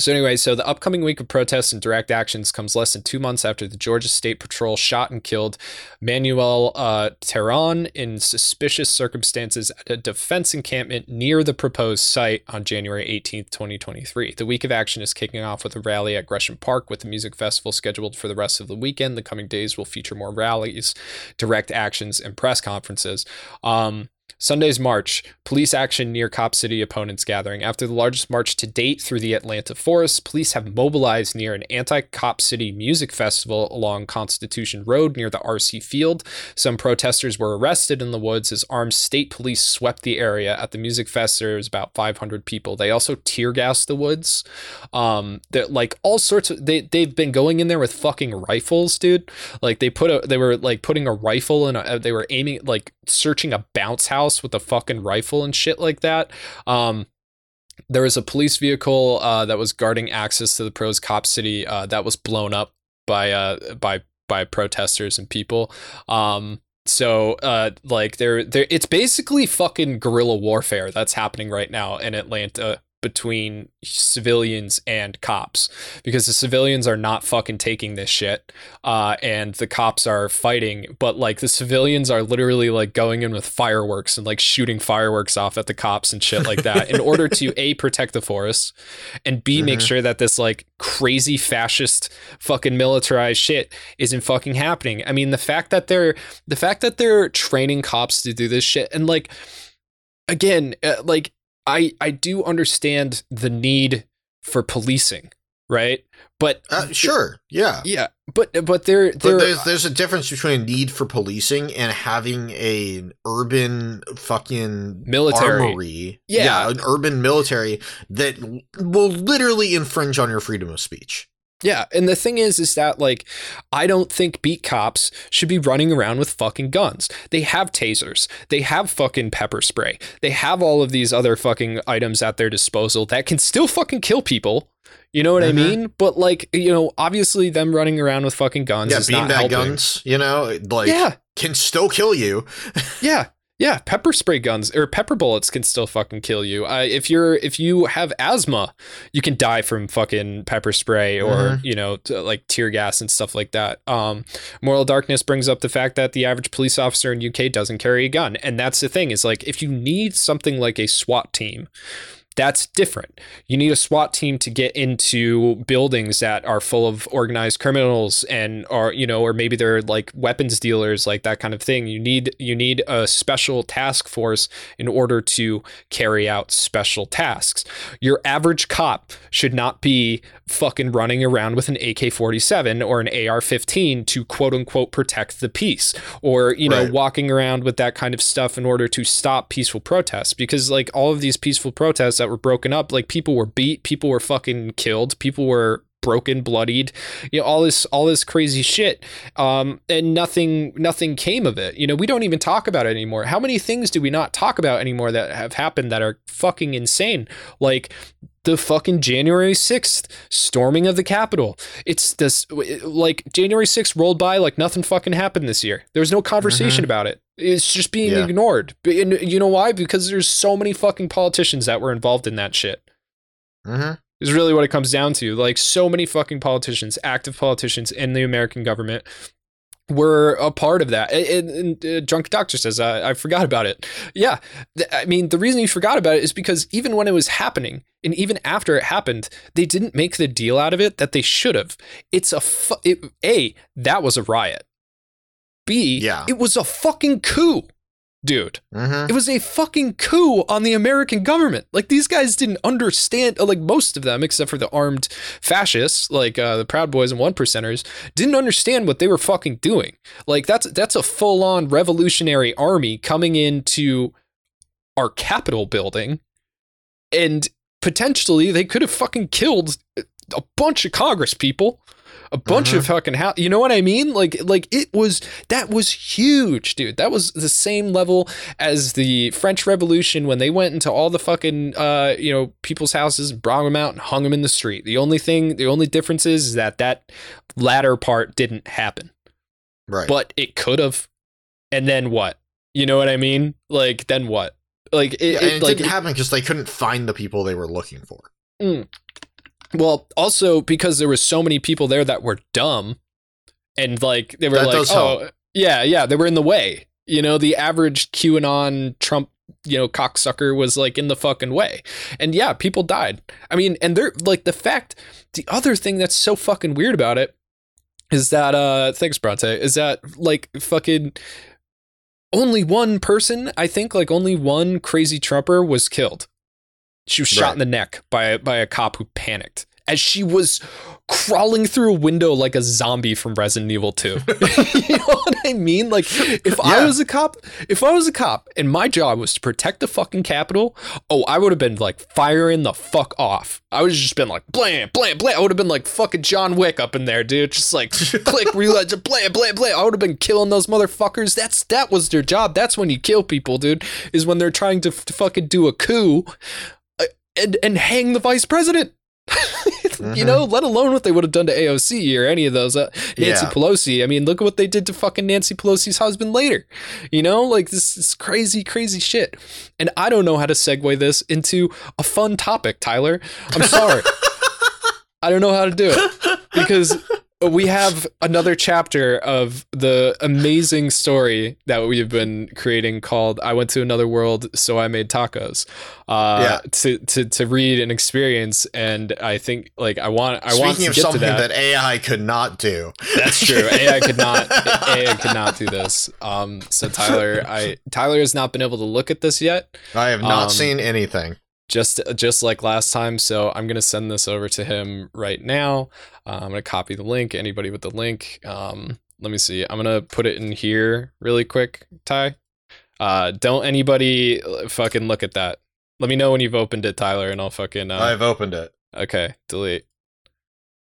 So, anyway, so the upcoming week of protests and direct actions comes less than two months after the Georgia State Patrol shot and killed Manuel uh, Terán in suspicious circumstances at a defense encampment near the proposed site on January 18th, 2023. The week of action is kicking off with a rally at Gresham Park with the music festival scheduled for the rest of the weekend. The coming days will feature more rallies, direct actions, and press conferences. Um, Sunday's march, police action near Cop City opponents gathering. After the largest march to date through the Atlanta forest, police have mobilized near an anti Cop City music festival along Constitution Road near the RC Field. Some protesters were arrested in the woods as armed state police swept the area. At the music fest, there was about 500 people. They also tear gassed the woods. Um, that like all sorts of they they've been going in there with fucking rifles, dude. Like they put a they were like putting a rifle in a they were aiming like searching a bounce house with a fucking rifle and shit like that. Um, there was a police vehicle uh, that was guarding access to the pros cop city uh, that was blown up by uh, by by protesters and people. Um, so uh, like there there it's basically fucking guerrilla warfare that's happening right now in Atlanta between civilians and cops because the civilians are not fucking taking this shit uh, and the cops are fighting but like the civilians are literally like going in with fireworks and like shooting fireworks off at the cops and shit like that in order to a protect the forests and b mm-hmm. make sure that this like crazy fascist fucking militarized shit isn't fucking happening i mean the fact that they're the fact that they're training cops to do this shit and like again uh, like I I do understand the need for policing, right? But Uh, sure, yeah. yeah, but but they're there's there's a difference between a need for policing and having a an urban fucking Military. armory. Yeah. an urban military that will literally infringe on your freedom of speech. Yeah, and the thing is, is that like, I don't think beat cops should be running around with fucking guns. They have tasers, they have fucking pepper spray, they have all of these other fucking items at their disposal that can still fucking kill people. You know what I Mhm. mean? But like, you know, obviously them running around with fucking guns yeah, is not beanbag helping. guns, you know, like yeah, can still kill you. yeah. Yeah, pepper spray guns or pepper bullets can still fucking kill you. Uh, if you're if you have asthma, you can die from fucking pepper spray or Mhm. you know t- like tear gas and stuff like that. Um, Moral Darkness brings up the fact that the average police officer in UK doesn't carry a gun, and that's the thing is like if you need something like a SWAT team. That's different. You need a SWAT team to get into buildings that are full of organized criminals and are, you know, or maybe they're like weapons dealers, like that kind of thing. You need you need a special task force in order to carry out special tasks. Your average cop should not be fucking running around with an AK-47 or an AR-15 to quote unquote protect the peace or, you know, Right. walking around with that kind of stuff in order to stop peaceful protests because like all of these peaceful protests that were broken up like people were beat people were fucking killed people were broken bloodied you know all this all this crazy shit um and nothing nothing came of it. You know we don't even talk about it anymore. How many things do we not talk about anymore that have happened that are fucking insane? Like the fucking January 6th storming of the Capitol. It's this like January 6th rolled by like nothing fucking happened this year. There was no conversation about it. It's just being Yeah. ignored. And you know why? Because there's so many fucking politicians that were involved in that shit. hmm Is really what it comes down to. Like so many fucking politicians, active politicians in the American government were a part of that. And, and, uh, Drunk Doctor says, uh, I forgot about it. Yeah. th- I mean, the reason you forgot about it is because even when it was happening and even after it happened, they didn't make the deal out of it that they should have. It's a, fu- it, A, that was a riot. B, Yeah. it was a fucking coup, dude. hmm It was a fucking coup on the American government. Like these guys didn't understand. uh, Like most of them, except for the armed fascists, like uh, the Proud Boys and One Percenters, didn't understand what they were fucking doing. Like that's that's a full on revolutionary army coming into our Capitol building, and potentially they could have fucking killed a bunch of Congress people. A bunch of fucking how you know what I mean? Like like it was that was huge, dude. That was the same level as the French Revolution when they went into all the fucking uh you know people's houses, brought them out and hung them in the street. The only thing, the only difference is, that that latter part didn't happen, Right. but it could have. And then what? You know what I mean? Like then what? Like it, yeah, it- it like didn't happen because they couldn't find the people they were looking for. Well, also because there was so many people there that were dumb, and like they were That like, oh help. yeah, yeah, they were in the way. You know, the average QAnon Trump, you know, cocksucker was like in the fucking way. And yeah, people died. I mean, and they're like the fact, the other thing that's so fucking weird about it is that, uh, thanks, Bronte, is that like fucking only one person, I think like only one crazy Trumper was killed. She was shot Right. in the neck by, by a cop who panicked as she was crawling through a window like a zombie from Resident Evil 2. you know what I mean? Like if I was a cop, if I was a cop and my job was to protect the fucking capital, oh, I would have been like firing the fuck off. I would have just been like blam, blam, blam. I would have been like fucking John Wick up in there, dude. Just like click, reload, blam, blam, blam. I would have been killing those motherfuckers. That's that was their job. That's when you kill people, dude. Is when they're trying to, to fucking do a coup and and hang the vice president. You know, let alone what they would have done to AOC or any of those. Uh, Nancy Yeah. Pelosi. I mean, look at what they did to fucking Nancy Pelosi's husband later. You know, like this is crazy, crazy shit. And I don't know how to segue this into a fun topic, Tyler. I'm sorry. I don't know how to do it because we have another chapter of the amazing story that we've been creating called "I Went to Another World, So I Made Tacos." Uh, Yeah. To to to read and experience, and I think like I want I want Speaking to of get something to that. AI could not do. that's true. AI could not. AI could not do this. Um. So Tyler, I Tyler has not been able to look at this yet. I have not Um, seen anything. Just just like last time. So I'm gonna send this over to him right now. Uh, I'm gonna copy the link. Anybody with the link, um, let me see. I'm gonna put it in here really quick. Ty, uh, don't anybody fucking look at that. Let me know when you've opened it, Tyler, and I'll fucking. Uh, I've opened it. Okay, delete.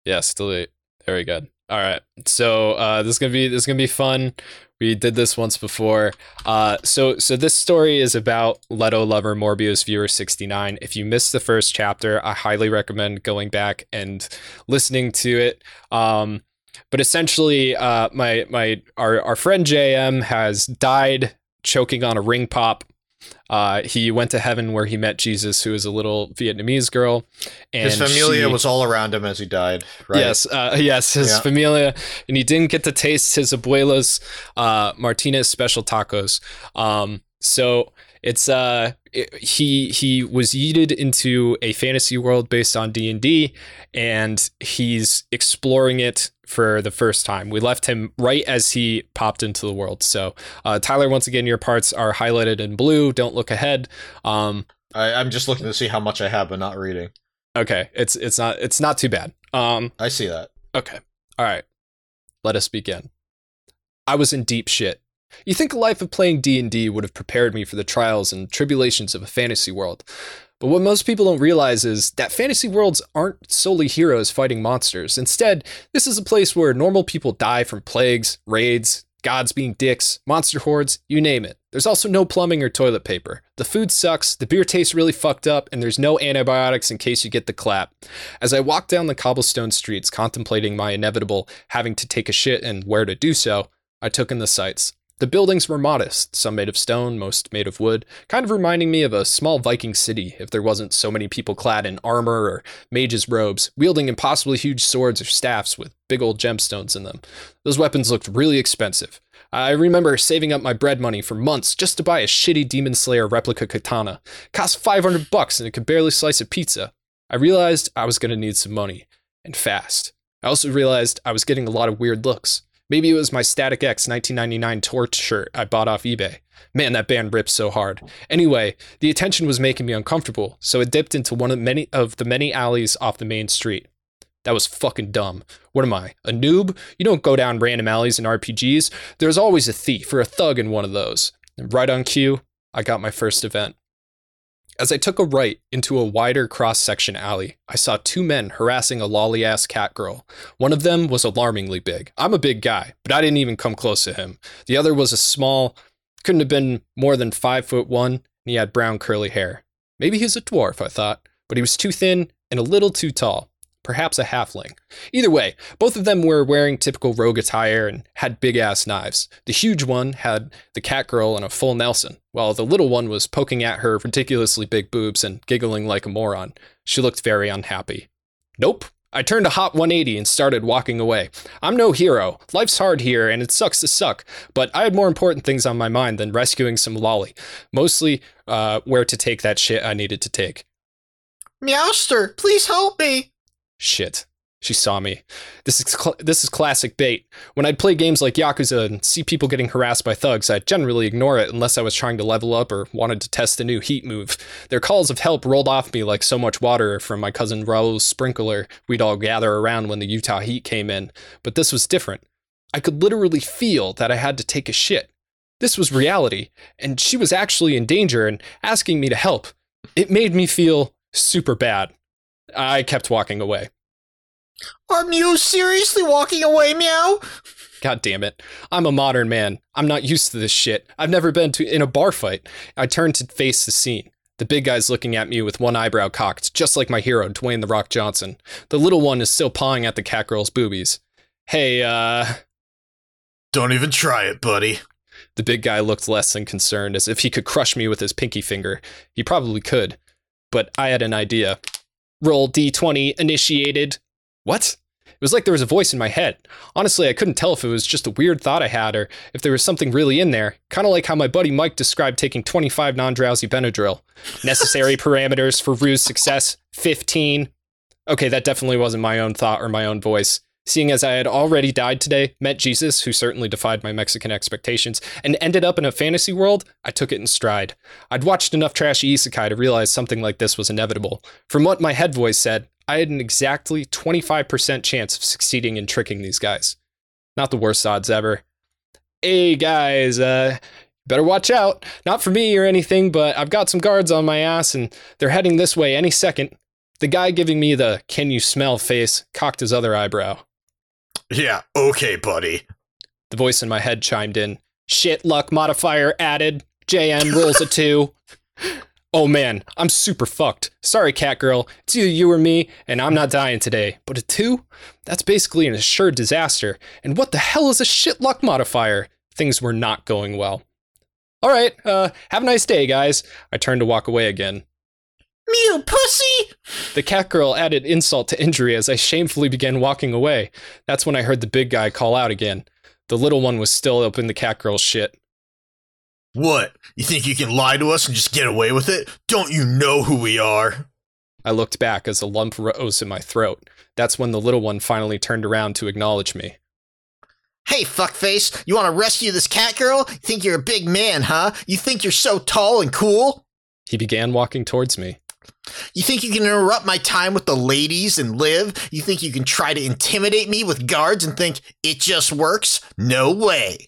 Yes, delete. Very good. All right. So uh, this is gonna be this is gonna be fun. We did this once before. Uh, so so this story is about Leto lover Morbius viewer sixty nine. If you missed the first chapter, I highly recommend going back and listening to it. Um, but essentially, uh, my my our our friend JM has died choking on a ring pop uh, he went to heaven where he met Jesus, who is a little Vietnamese girl. And His familia she- was all around him as he died. Right? Yes, uh, yes, his Yeah. familia, and he didn't get to taste his abuela's uh, Martinez special tacos. Um, so it's uh, it- he he was yeeted into a fantasy world based on D and D, and he's exploring it for the first time. We left him right as he popped into the world. So uh, Tyler, once again, your parts are highlighted in blue. Don't look ahead. Um, I, I'm just looking to see how much I have, but not reading. okay, it's it's not it's not too bad. Um, I see that. Okay. All right. Let us begin. I was in deep shit. You think a life of playing D&D would have prepared me for the trials and tribulations of a fantasy world. But what most people don't realize is that fantasy worlds aren't solely heroes fighting monsters. Instead, this is a place where normal people die from plagues, raids, gods being dicks, monster hordes, you name it. There's also no plumbing or toilet paper. The food sucks, the beer tastes really fucked up, and there's no antibiotics in case you get the clap. As I walked down the cobblestone streets contemplating my inevitable having to take a shit and where to do so, I took in the sights. The buildings were modest, some made of stone, most made of wood, kind of reminding me of a small Viking city if there wasn't so many people clad in armor or mages' robes, wielding impossibly huge swords or staffs with big old gemstones in them. Those weapons looked really expensive. I remember saving up my bread money for months just to buy a shitty Demon Slayer replica katana. It cost 500 bucks and it could barely slice a pizza. I realized I was going to need some money, and fast. I also realized I was getting a lot of weird looks. Maybe it was my Static X 1999 Torch shirt I bought off eBay. Man, that band rips so hard. Anyway, the attention was making me uncomfortable, so it dipped into one of many of the many alleys off the main street. That was fucking dumb. What am I, a noob? You don't go down random alleys in RPGs. There's always a thief or a thug in one of those. And right on cue, I got my first event. As I took a right into a wider cross section alley, I saw two men harassing a lolly ass cat girl. One of them was alarmingly big. I'm a big guy, but I didn't even come close to him. The other was a small, couldn't have been more than five foot one, and he had brown curly hair. Maybe he's a dwarf, I thought, but he was too thin and a little too tall. Perhaps a halfling. Either way, both of them were wearing typical rogue attire and had big ass knives. The huge one had the cat girl in a full Nelson, while the little one was poking at her ridiculously big boobs and giggling like a moron. She looked very unhappy. Nope. I turned a hot 180 and started walking away. I'm no hero. Life's hard here and it sucks to suck, but I had more important things on my mind than rescuing some lolly. Mostly uh, where to take that shit I needed to take. Meowster, please help me. Shit. She saw me. This is cl- this is classic bait. When I'd play games like Yakuza and see people getting harassed by thugs, I'd generally ignore it unless I was trying to level up or wanted to test a new heat move. Their calls of help rolled off me like so much water from my cousin Raul's sprinkler we'd all gather around when the Utah heat came in. But this was different. I could literally feel that I had to take a shit. This was reality, and she was actually in danger and asking me to help. It made me feel super bad. I kept walking away. Are you seriously walking away, Meow? God damn it. I'm a modern man. I'm not used to this shit. I've never been to in a bar fight. I turned to face the scene. The big guy's looking at me with one eyebrow cocked, just like my hero, Dwayne the Rock Johnson. The little one is still pawing at the cat girl's boobies. Hey, uh, Don't even try it, buddy. the big guy looked less than concerned, as if he could crush me with his pinky finger. He probably could. But I had an idea. Roll D20 initiated. What? It was like there was a voice in my head. Honestly, I couldn't tell if it was just a weird thought I had or if there was something really in there. Kind of like how my buddy Mike described taking 25 non drowsy Benadryl. Necessary parameters for ruse success 15. Okay, that definitely wasn't my own thought or my own voice. Seeing as I had already died today, met Jesus, who certainly defied my Mexican expectations, and ended up in a fantasy world, I took it in stride. I'd watched enough trashy isekai to realize something like this was inevitable. From what my head voice said, I had an exactly 25% chance of succeeding in tricking these guys. Not the worst odds ever. Hey guys, uh, better watch out. Not for me or anything, but I've got some guards on my ass and they're heading this way any second. The guy giving me the can you smell face cocked his other eyebrow. Yeah, okay, buddy. The voice in my head chimed in. Shit luck modifier added. JM rolls a two. Oh man, I'm super fucked. Sorry, cat girl. It's either you or me, and I'm not dying today. But a two? That's basically an assured disaster. And what the hell is a shit luck modifier? Things were not going well. All right, uh, have a nice day, guys. I turned to walk away again. Mew pussy! The cat girl added insult to injury as I shamefully began walking away. That's when I heard the big guy call out again. The little one was still up in the cat girl's shit. What? You think you can lie to us and just get away with it? Don't you know who we are? I looked back as a lump rose in my throat. That's when the little one finally turned around to acknowledge me. Hey, fuckface, you want to rescue this cat girl? You think you're a big man, huh? You think you're so tall and cool? He began walking towards me. You think you can interrupt my time with the ladies and live? You think you can try to intimidate me with guards and think it just works? No way.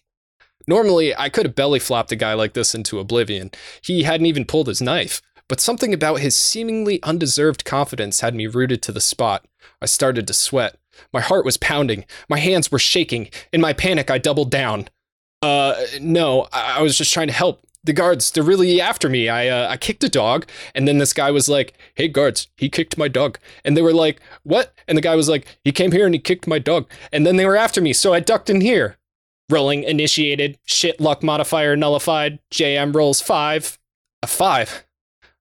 Normally, I could have belly flopped a guy like this into oblivion. He hadn't even pulled his knife. But something about his seemingly undeserved confidence had me rooted to the spot. I started to sweat. My heart was pounding. My hands were shaking. In my panic, I doubled down. Uh, no, I, I was just trying to help the guards they're really after me i uh, i kicked a dog and then this guy was like hey guards he kicked my dog and they were like what and the guy was like he came here and he kicked my dog and then they were after me so i ducked in here rolling initiated. Shit luck modifier nullified. Jm rolls 5 a 5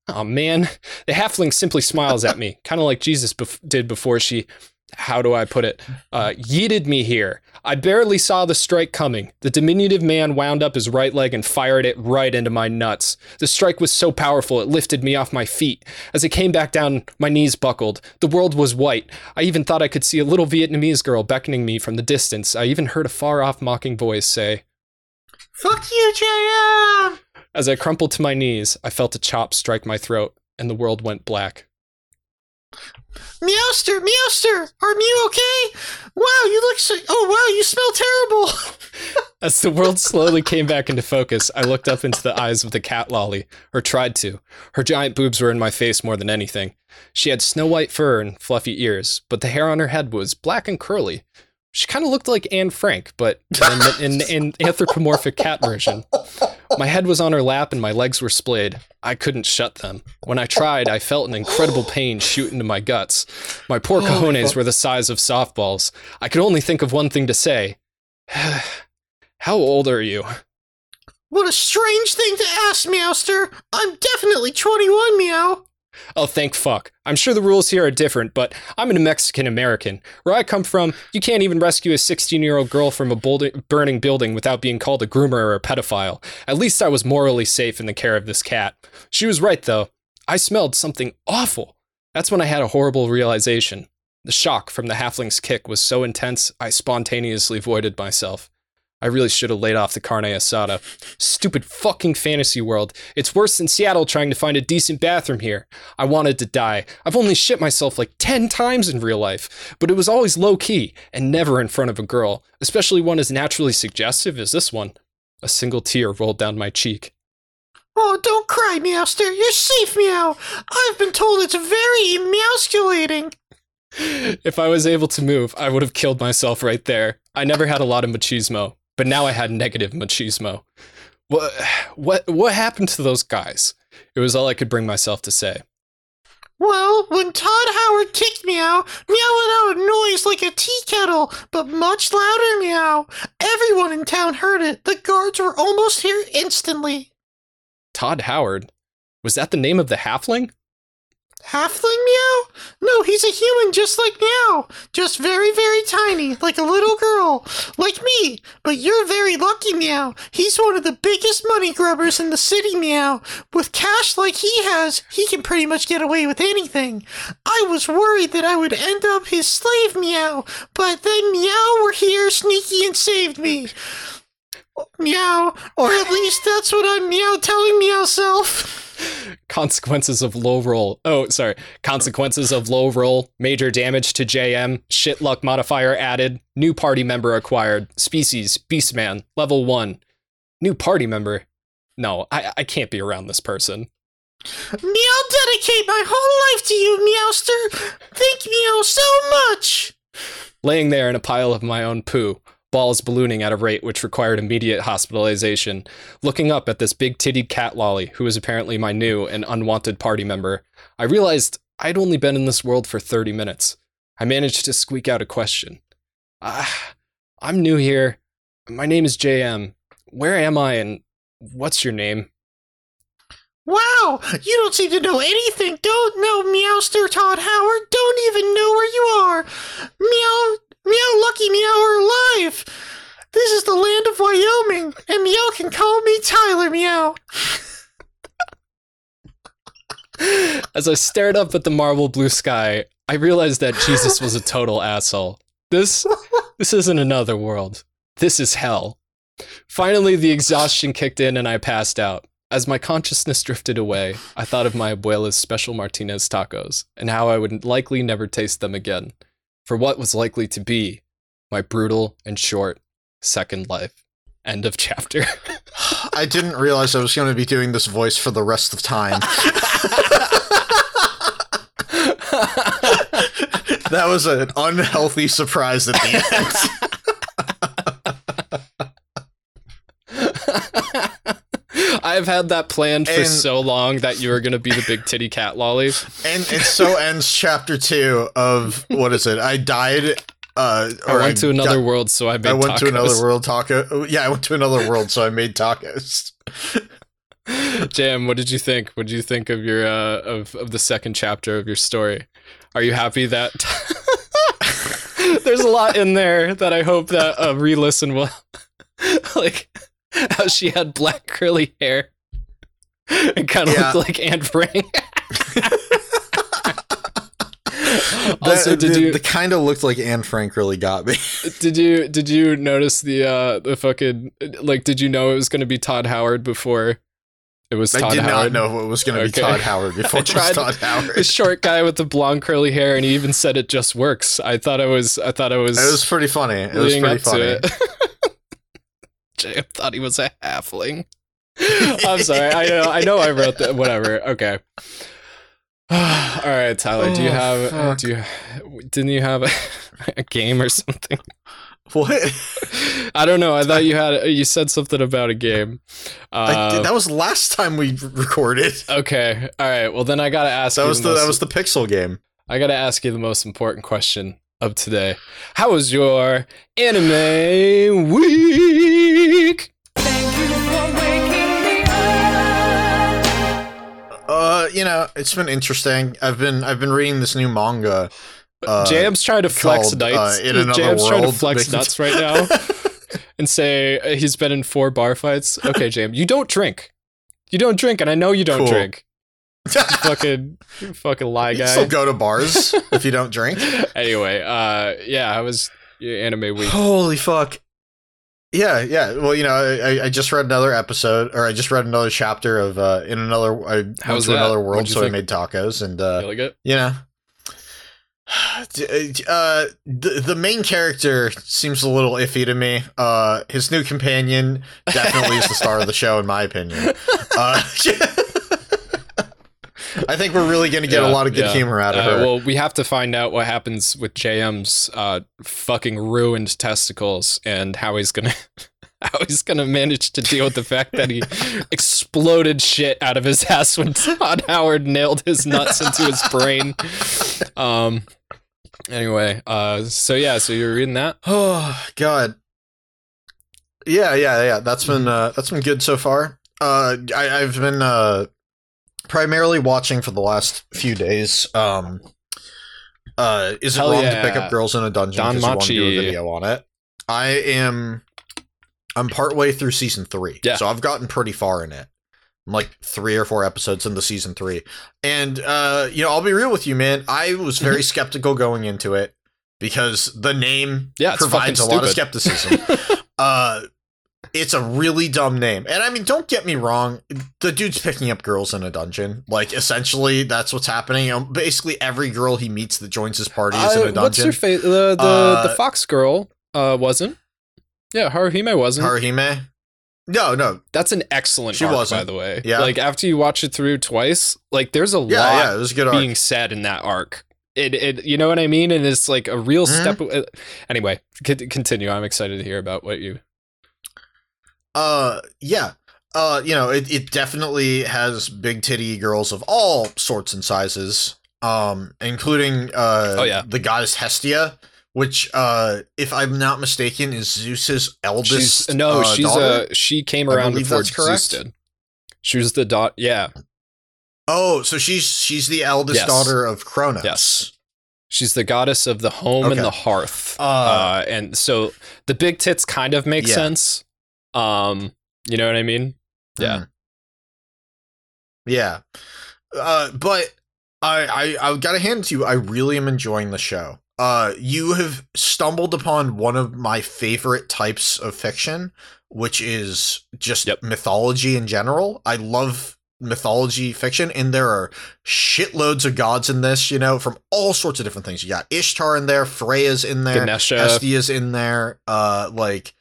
oh man. The halfling simply smiles at me kind of like jesus bef- did before she how do I put it? Uh, yeeted me here. I barely saw the strike coming. The diminutive man wound up his right leg and fired it right into my nuts. The strike was so powerful it lifted me off my feet. As it came back down, my knees buckled. The world was white. I even thought I could see a little Vietnamese girl beckoning me from the distance. I even heard a far off mocking voice say, Fuck you, JM! As I crumpled to my knees, I felt a chop strike my throat, and the world went black. Meowster, Meowster, are you okay? Wow, you look so. Oh, wow, you smell terrible. As the world slowly came back into focus, I looked up into the eyes of the cat lolly, or tried to. Her giant boobs were in my face more than anything. She had snow white fur and fluffy ears, but the hair on her head was black and curly. She kind of looked like Anne Frank, but in an anthropomorphic cat version. My head was on her lap and my legs were splayed. I couldn't shut them. When I tried, I felt an incredible pain shoot into my guts. My poor oh cojones were the size of softballs. I could only think of one thing to say. How old are you? What a strange thing to ask, Meowster. I'm definitely 21, Meow. Oh, thank fuck. I'm sure the rules here are different, but I'm a Mexican American. Where I come from, you can't even rescue a 16 year old girl from a burning building without being called a groomer or a pedophile. At least I was morally safe in the care of this cat. She was right, though. I smelled something awful. That's when I had a horrible realization. The shock from the halfling's kick was so intense, I spontaneously voided myself. I really should have laid off the carne asada. Stupid fucking fantasy world. It's worse than Seattle trying to find a decent bathroom here. I wanted to die. I've only shit myself like 10 times in real life, but it was always low key and never in front of a girl, especially one as naturally suggestive as this one. A single tear rolled down my cheek. Oh, don't cry, Meowster. You're safe, Meow. I've been told it's very emasculating. If I was able to move, I would have killed myself right there. I never had a lot of machismo, but now I had negative machismo. What what what happened to those guys? It was all I could bring myself to say. Well, when Todd Howard kicked Meow, Meow let out a noise like a tea kettle, but much louder Meow. Everyone in town heard it. The guards were almost here instantly. Todd Howard? Was that the name of the halfling? Halfling Meow? No, he's a human just like Meow. Just very, very tiny, like a little girl. Like me. But you're very lucky, Meow. He's one of the biggest money grubbers in the city, Meow. With cash like he has, he can pretty much get away with anything. I was worried that I would end up his slave, Meow. But then Meow were here sneaky and saved me. Meow. Or at least that's what I'm Meow telling Meow self. Consequences of low roll. Oh, sorry. Consequences of low roll. Major damage to JM. Shit luck modifier added. New party member acquired. Species Beastman. Level one. New party member. No, I, I can't be around this person. Meow dedicate my whole life to you, Meowster. Thank Meow so much. Laying there in a pile of my own poo, balls ballooning at a rate which required immediate hospitalization, looking up at this big tittied cat lolly, who was apparently my new and unwanted party member, I realized I'd only been in this world for 30 minutes. I managed to squeak out a question. Ah, I'm new here. My name is JM. Where am I and what's your name? Wow, you don't seem to know anything. Don't know Meowster Todd Howard. Don't even know where you are. Meow, meow, lucky meow are alive. This is the land of Wyoming, and Meow can call me Tyler Meow. As I stared up at the marble blue sky, I realized that Jesus was a total asshole. This this isn't another world. This is hell. Finally, the exhaustion kicked in and I passed out. As my consciousness drifted away, I thought of my abuela's special Martinez tacos and how I would likely never taste them again for what was likely to be my brutal and short second life. End of chapter. I didn't realize I was going to be doing this voice for the rest of time. that was an unhealthy surprise at the end. I've had that planned for And- so long that you were going to be the big titty cat lolly. and and so ends chapter two of what is it? I died. Uh, I went to another got- world, so I made I went to tacos. another world taco. Yeah, I went to another world, so I made tacos. Jam, what did you think? What did you think of your uh, of of the second chapter of your story? Are you happy that there's a lot in there that I hope that a re-listen will like how she had black curly hair and kind of Yeah. looked like Anne Frank. also, That- did the, you The kind of looked like Anne Frank really got me. did you did you notice the uh the fucking like did you know it was gonna be Todd Howard before it was I did Howard? not know it was going to Okay. be Todd Howard before I it was tried- Todd Howard. the short guy with the blonde curly hair, and he even said it just works. I thought I was, I thought I was, It was pretty funny. It was pretty funny. To it. Jay thought he was a halfling. I'm sorry. I know. I know. I wrote that. Whatever. Okay. All right, Tyler. do you Oh, have? fuck. Do you? Didn't you have a, a game or something? What? I don't know. I thought you had. You said something about a game. I Uh, did- that was last time we recorded. okay. All right. Well, then I gotta ask. That you was the most- that was the Pixel game. I gotta ask you the most important question of today. How was your anime week? Uh, you know, it's been interesting. I've been I've been reading this new manga. Uh, Jam's trying to flex called, nuts. uh, In Another Jam's trying to flex nuts right now and say uh, he's been in four bar fights. Okay, Jam, you don't drink. You don't drink, and I know you don't Cool. drink. You fucking, you fucking lie you guy. can still go to bars if you don't drink. anyway, uh, yeah, I was anime week? Holy fuck. Yeah, yeah. Well, you know, I, I just read another episode, or I just read another chapter of uh, in another. I went How was to that? another world, so think? I made tacos, and uh, You like it? you know, uh, the the main character seems a little iffy to me. Uh, his new companion definitely is the star of the show, in my opinion. Uh, I think we're really going to get a lot of good yeah. humor out of Uh, her. well, we have to find out what happens with JM's uh, fucking ruined testicles and how he's gonna how he's gonna manage to deal with the fact that he exploded shit out of his ass when Todd Howard nailed his nuts into his brain. Um. Anyway, uh, so yeah, so you're reading that. Oh God. Yeah, yeah, yeah. That's been uh, that's been good so far. Uh, I, I've been uh, primarily watching for the last few days. Um, uh, is it Hell wrong yeah. to pick up girls in a dungeon Don because you want to do a video on it? I am. I'm partway through season three, Yeah. so I've gotten pretty far in it. I'm like three or four episodes into season three, and uh, you know, I'll be real with you, man. I was very skeptical going into it because the name Yeah, provides a lot of skepticism. uh, it's a really dumb name, and I mean, don't get me wrong. The dude's picking up girls in a dungeon. Like, essentially, that's what's happening. Um, basically, every girl he meets that joins his party is in Uh, a what's dungeon. her face? The the, Uh, the fox girl uh, wasn't. Yeah, Haruhime wasn't. Haruhime? No, no. That's an excellent She arc, wasn't. by the way. Yeah. Like after you watch it through twice, like there's a Yeah, lot yeah, it was a good arc. being said in that arc. It, it, you know what I mean? And it's like a real Mhm. step. uh, Anyway, continue. I'm excited to hear about what you. Uh, yeah. Uh, you know, it, it definitely has big titty girls of all sorts and sizes. Um, including uh Oh, yeah. the goddess Hestia, which uh if I'm not mistaken is Zeus's eldest She's no, uh, she's daughter. a she came around before. Zeus did. She was the dot. Yeah, Oh, so she's she's the eldest Yes. daughter of Kronos. Yes. she's the goddess of the home Okay. and the hearth. Uh, Uh, and so the big tits kind of make Yeah. sense. Um, you know what I mean? Yeah. Mhm. Yeah. Uh, but I, I I gotta hand it to you. I really am enjoying the show. Uh, you have stumbled upon one of my favorite types of fiction, which is just Yep. mythology in general. I love mythology fiction, and there are shitloads of gods in this. You know, from all sorts of different things. You got Ishtar in there, Freya's in there, Ganesha. Hestia's in there, uh, like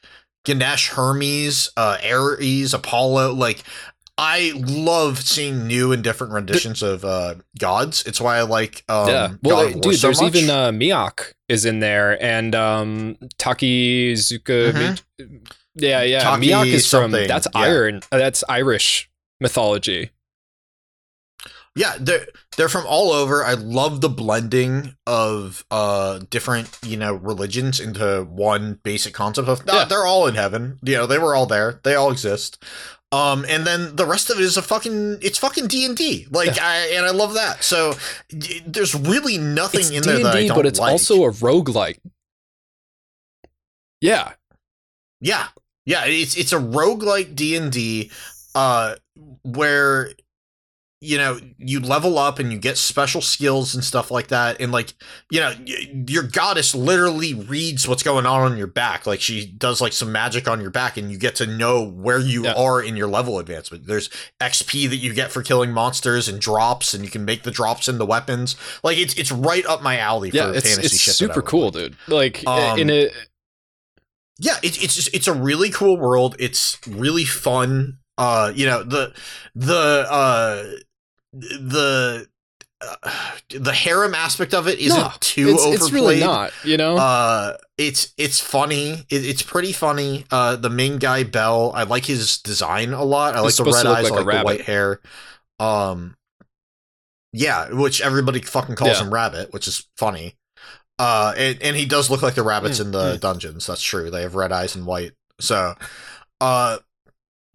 Ganesh, Hermes, uh, Ares, Apollo. Like, I love seeing new and different renditions of uh, gods. It's why I like um, yeah. Well, War dude, so there's much. even uh, is in there, and um, Takizuka. Yeah, yeah. Mm-hmm. Taki is from that's yeah. iron. uh, That's Irish mythology. yeah, they're they're from all over. I love the blending of uh different you know religions into one basic concept of. Yeah. they're all in heaven. You know, they were all there. They all exist. Um, and then the rest of it is a fucking it's fucking D and D. Like I and I love that. So d- there's really nothing It's in D there that I don't but it's like. also a roguelike. Yeah, Yeah. Yeah, it's it's a roguelike D&D uh where you know, you level up and you get special skills and stuff like that and like, you know, y- your goddess literally reads what's going on on your back. Like she does like some magic on your back and you get to know where you Yeah. are in your level advancement. There's XP that you get for killing monsters and drops and you can make the drops into weapons. Like it's it's right up my alley yeah. for It's fantasy it's shit. super cool, dude. Like Um, in a yeah it's it's just it's a really cool world it's really fun uh you know the the uh the uh, the harem aspect of it isn't No, too it's, overplayed it's really not. You know. uh it's it's funny. It, it's pretty funny. Uh the main guy bell i like his design a lot. I like He's the red eyes like i like the white hair. Um yeah which everybody fucking calls Yeah. him rabbit which is funny. Uh and, and he does look like the rabbits Mm, in the dungeons. That's true. They have red eyes and white. So uh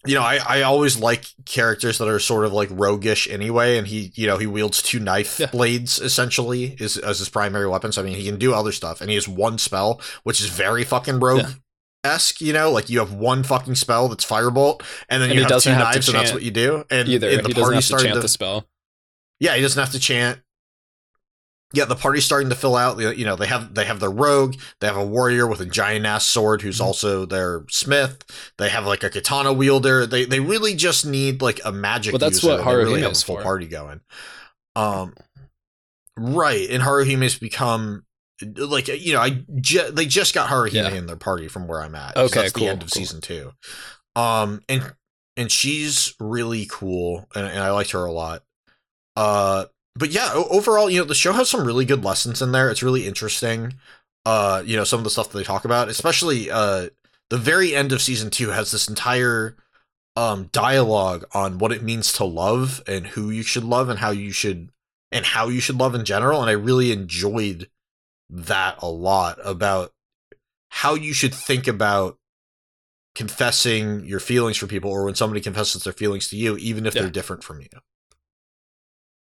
you know, I, I always like characters that are sort of like roguish anyway, and he, you know, he wields two knife Yeah. blades essentially is, as his primary weapons. I mean, he can do other stuff, and he has one spell, which is very fucking rogue esque. You know, like you have one fucking spell that's firebolt, and then And you have two have knives, and that's what you do. And, Either and he the doesn't have to chant to the spell. yeah, he doesn't have to chant. Yeah, the party's starting to fill out. You know, they have they have their rogue, they have a warrior with a giant ass sword who's Mhm. also their smith. They have like a katana wielder. They they really just need like a magic. Well, that's user, what really Haruhime have a full for. party going. Um, right, and Haruhime's become like you know I ju- they just got Haruhime Yeah. in their party from where I'm at. Okay, that's cool, the end of cool. season two. Um, and and she's really cool, and, and I liked her a lot. Uh, but yeah, overall, you know, the show has some really good lessons in there. It's really interesting. Uh, you know, some of the stuff that they talk about, especially uh, the very end of season two has this entire um dialogue on what it means to love and who you should love and how you should and how you should love in general. And I really enjoyed that a lot about how you should think about confessing your feelings for people or when somebody confesses their feelings to you, even if Yeah. they're different from you.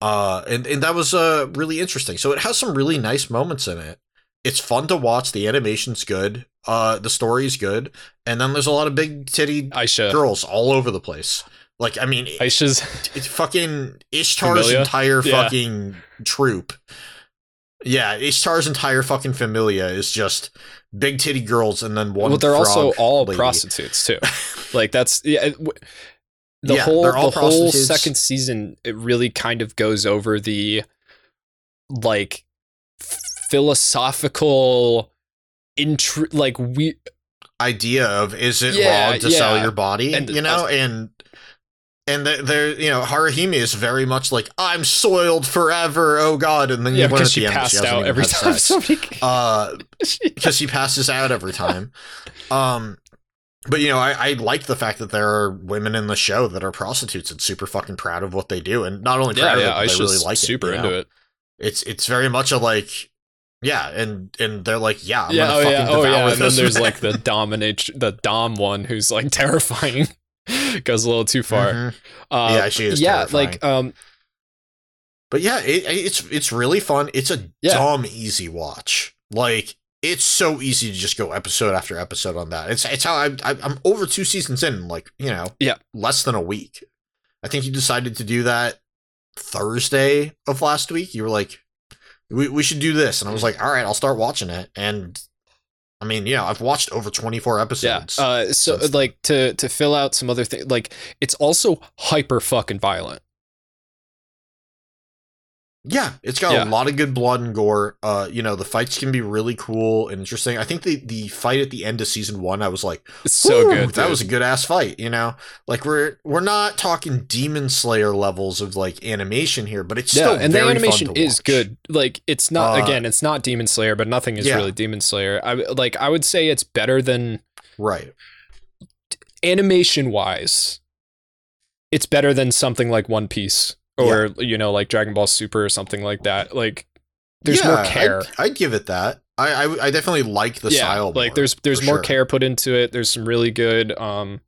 Uh, and and that was uh really interesting. So it has some really nice moments in it. It's fun to watch. The animation's good. Uh, the story's good, and then there's a lot of big titty Aisha. girls all over the place. Like I mean, Aisha's it's fucking Ishtar's Familia? entire Yeah. fucking troop. Yeah, Ishtar's entire fucking familia is just big titty girls and then one. well, they're also all lady. prostitutes too. like that's yeah. The Yeah, whole the whole second season it really kind of goes over the like philosophical intr like we idea of is it Yeah, wrong to sell your body, And- you know, and and they're, you know Haruhime is very much like I'm soiled forever, oh god, and then you yeah because she the end that passed hasn't out every time somebody Uh, because she passes out every time. Um, but you know, I, I like the fact that there are women in the show that are prostitutes and super fucking proud of what they do, and not only proud yeah of it, but they really like super it. you into know? it It's it's very much a like, yeah, and and they're like, yeah, I'm yeah gonna oh fucking yeah oh yeah and then there's man. like the dominate the dom one who's like terrifying goes a little too far Mhm. uh, Yeah, she is yeah terrifying. like um But yeah, it, it's it's really fun. It's a Yeah. dumb easy watch. Like it's so easy to just go episode after episode on that. It's it's how I, I I'm over two seasons in, like you know, Yeah. less than a week. I think you decided to do that Thursday of last week. You were like, we we should do this, and I was like, all right, I'll start watching it. And I mean, yeah, I've watched over 24 episodes. Yeah. Uh, so like to to fill out some other things, like it's also hyper fucking violent. Yeah, it's got Yeah. a lot of good blood and gore. Uh, you know, the fights can be really cool and interesting. I think the the fight at the end of season one, I was like, It's so good. That dude. was a good ass fight. You know, like we're we're not talking Demon Slayer levels of like animation here, but it's yeah, still and the animation is good. Like it's not Uh, again, it's not Demon Slayer, but nothing is yeah. really Demon Slayer. I like I would say it's better than right? animation wise. It's better than something like One Piece or you know like Dragon Ball Super or something like that. Like there's more care. I'd, I'd give it that. I, I I definitely like the yeah, style. like more, there's there's more sure. care put into it. There's some really good um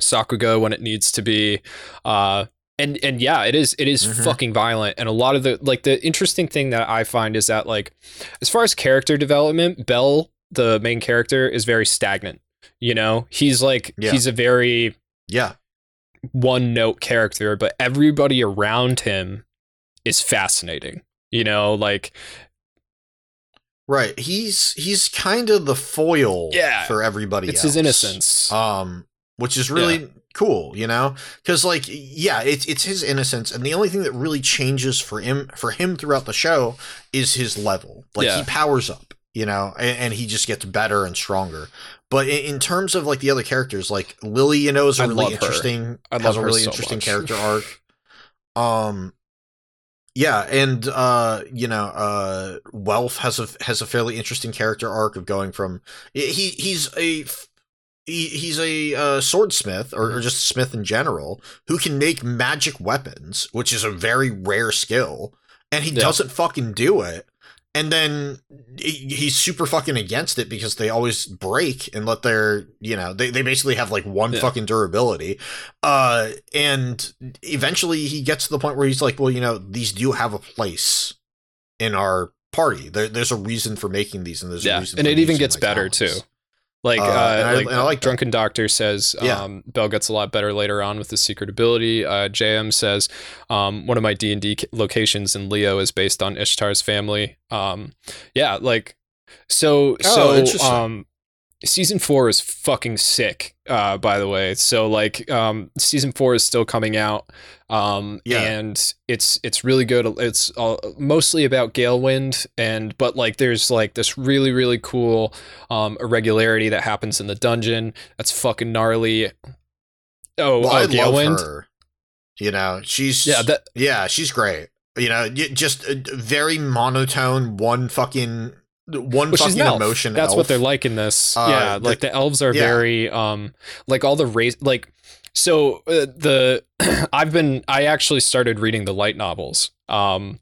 Sakuga when it needs to be. Uh and and yeah, it is it is Mhm. fucking violent. And a lot of the like the interesting thing that I find is that like as far as character development, Bell, the main character, is very stagnant. You know, he's like Yeah. he's a very Yeah, one note character, but everybody around him is fascinating. You know, like right. He's he's kind of the foil. Yeah, for everybody. it's else. his innocence. um which is really cool you know because like yeah it's it's his innocence and the only thing that really changes for him for him throughout the show is his level like Yeah. he powers up you know and, and he just gets better and stronger but in, in terms of like the other characters like lily you know is a I really interesting I has a really so interesting much. character arc um yeah and uh you know uh Welf has a has a fairly interesting character arc of going from he he's a he, he's a uh, swordsmith or, or just a smith in general who can make magic weapons which is a very rare skill and he Yeah. doesn't fucking do it and then he's super fucking against it because they always break and let their you know they, they basically have like one Yeah. fucking durability uh and eventually he gets to the point where he's like well you know these do have a place in our party there, there's a reason for making these and there's a yeah, reason and it even gets better too. Like, Uh, uh, and I- like, I like that. Drunken Doctor says, Yeah. um, Bell gets a lot better later on with the secret ability. Uh, JM says, um, one of my D and D locations in Leo is based on Ishtar's family. Um, yeah, like, so, Oh, so, um, season four is fucking sick. Uh, by the way, so like, um, season four is still coming out. Um, Yeah. and it's it's really good. It's uh, mostly about Galewind, and but like, there's like this really really cool um, irregularity that happens in the dungeon. That's fucking gnarly. Oh, well, oh Galewind. her. You know, she's Yeah, that yeah, she's great. You know, just a very monotone, one fucking one she's fucking emotion. That's what they're like in this. Uh, yeah, the- like the elves are yeah. very um like all the race like so uh, the I've been I actually started reading the light novels. Um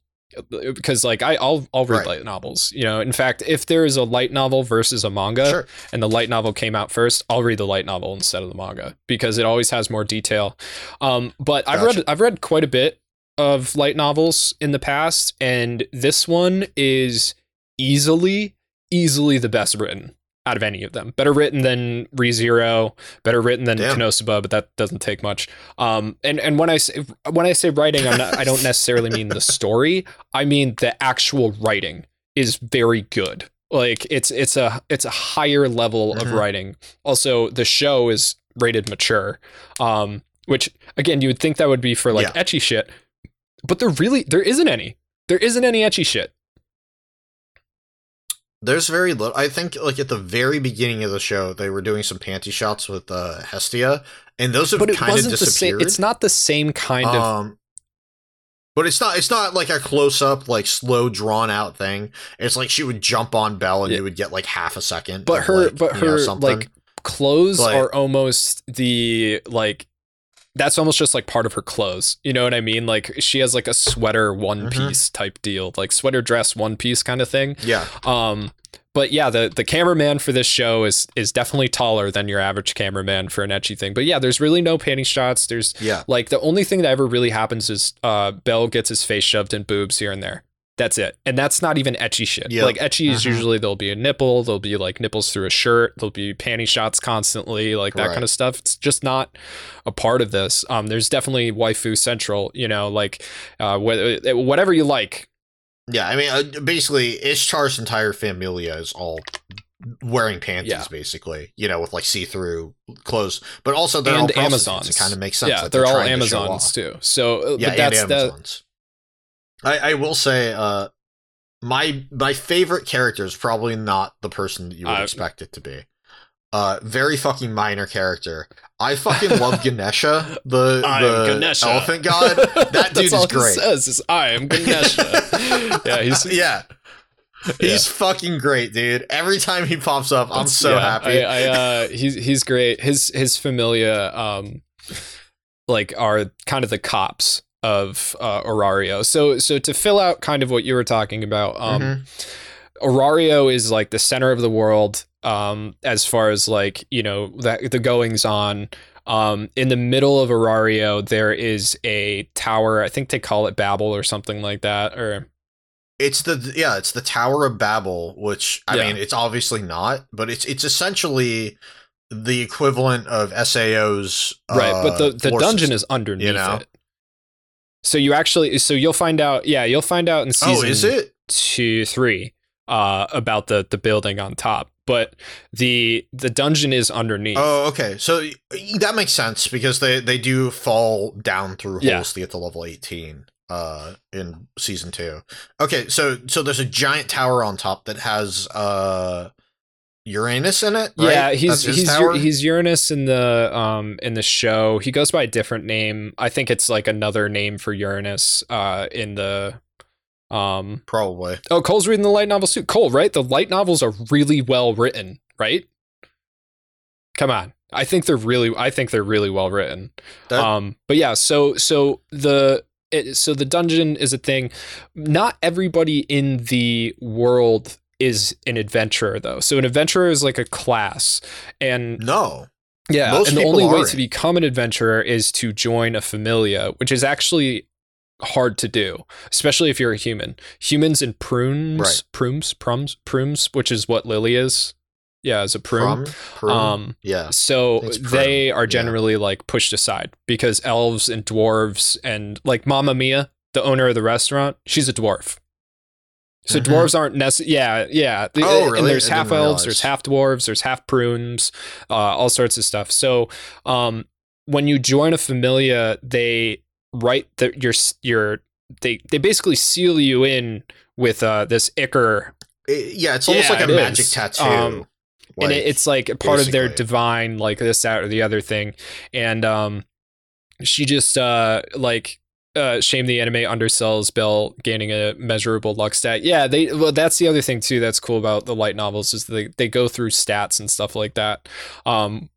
because like I, I'll I'll read Right. light novels. You know, in fact, if there is a light novel versus a manga, Sure. and the light novel came out first, I'll read the light novel instead of the manga because it always has more detail. Um, but I've read I've read quite a bit of light novels in the past, and this one is easily, easily the best written out of any of them. Better written than ReZero, better written than Damn. Konosuba, but that doesn't take much. Um, and and when I say when I say writing, I'm not, I don't necessarily mean the story. I mean the actual writing is very good. Like it's it's a it's a higher level of Mhm. writing. Also, the show is rated mature, um, which again you would think that would be for like Yeah. ecchi shit, but there really there isn't any. There isn't any ecchi shit. There's very little. I think like at the very beginning of the show, they were doing some panty shots with uh, Hestia, and those have But kind of wasn't the same. disappeared. It's not the same kind of. um, but it's not. It's not like a close up, like slow, drawn out thing. It's like she would jump on Bell, and Yeah. you would get like half a second. But of, her, like, but know, her something. like clothes Like- are almost the like. That's almost just like part of her clothes. You know what I mean? Like she has like a sweater one Mhm. piece type deal, like sweater dress one piece kind of thing. yeah, Um, but yeah, the the cameraman for this show is is definitely taller than your average cameraman for an ecchi thing. But yeah, there's really no panty shots. There's yeah. like the only thing that ever really happens is uh Bell gets his face shoved in boobs here and there. That's it. And that's not even ecchi shit. Yep. Like ecchi is Mhm. usually there'll be a nipple, there'll be like nipples through a shirt, there'll be panty shots constantly, like that kind of stuff. It's just not a part of this. Um there's definitely waifu central, you know, like uh wh- whatever you like. Yeah, I mean, uh, basically, Ishtar's entire familia is all wearing panties, Yeah. basically. You know, with like see-through clothes, but also they're all And prostitutes. Amazons. It kind of makes sense. yeah, that they're all to Amazons off. too. So uh, Yeah, but that's the Amazons. I, I will say, uh, my my favorite character is probably not the person that you would Uh, expect it to be. Uh, very fucking minor character. I fucking love Ganesha, the the Ganesha. elephant god. That dude is he great. says is I am Ganesha. yeah, he's yeah. He's fucking great, dude. Every time he pops up, I'm so Yeah, happy. I, I uh, he's he's great. His his familia, um, like are kind of the cops of uh, Orario. So so to fill out kind of what you were talking about, um, Mhm. Orario is like the center of the world, um, as far as like you know that the goings on. Um, in the middle of Orario, there is a tower. I think they call it Babel or something like that, or It's the yeah, it's the Tower of Babel, which I Yeah. mean, it's obviously not, but it's it's essentially the equivalent of SAO's right but the, uh, the dungeon is underneath you know? it so you actually so you'll find out yeah you'll find out in season Oh, is it? two three uh about the the building on top but the the dungeon is underneath Oh, okay. So that makes sense because they they do fall down through Yeah. holes to get to level 18 uh in season 2. Okay, so so there's a giant tower on top that has uh Uranus in it, right? yeah he's he's tower? He's Uranus in the um in the show. He goes by a different name. I think it's like another name for Uranus uh in the um probably. oh Cole's reading the light novels too. Cole right? The light novels are really well written right? Come on. I think they're really I think they're really well written. That- um but yeah so so the it, so the dungeon is a thing. Not everybody in the world is an adventurer though so an adventurer is like a class and no. yeah Most and the only way to become an adventurer is to join a familia which is actually hard to do especially if you're a human humans and prunes Right. prunes prums prunes which is what lily is yeah as a prune Prum? Prum? um yeah. so they are yeah. generally like pushed aside because elves and dwarves and like Mama Mia, the owner of the restaurant, she's a dwarf. So Mhm. dwarves aren't necessarily. Yeah, yeah. Oh, And really? there's half elves, there's half dwarves, there's half prunes, uh, all sorts of stuff. So um, when you join a familia, they write that your your they they basically seal you in with uh, this ichor It- yeah, it's almost Yeah, like a magic is. tattoo. Um, and it, it's like a part of their divine like this that or the other thing and um she just uh like uh shame the anime undersells bell gaining a measurable luck stat yeah they well that's the other thing too that's cool about the light novels is they they go through stats and stuff like that um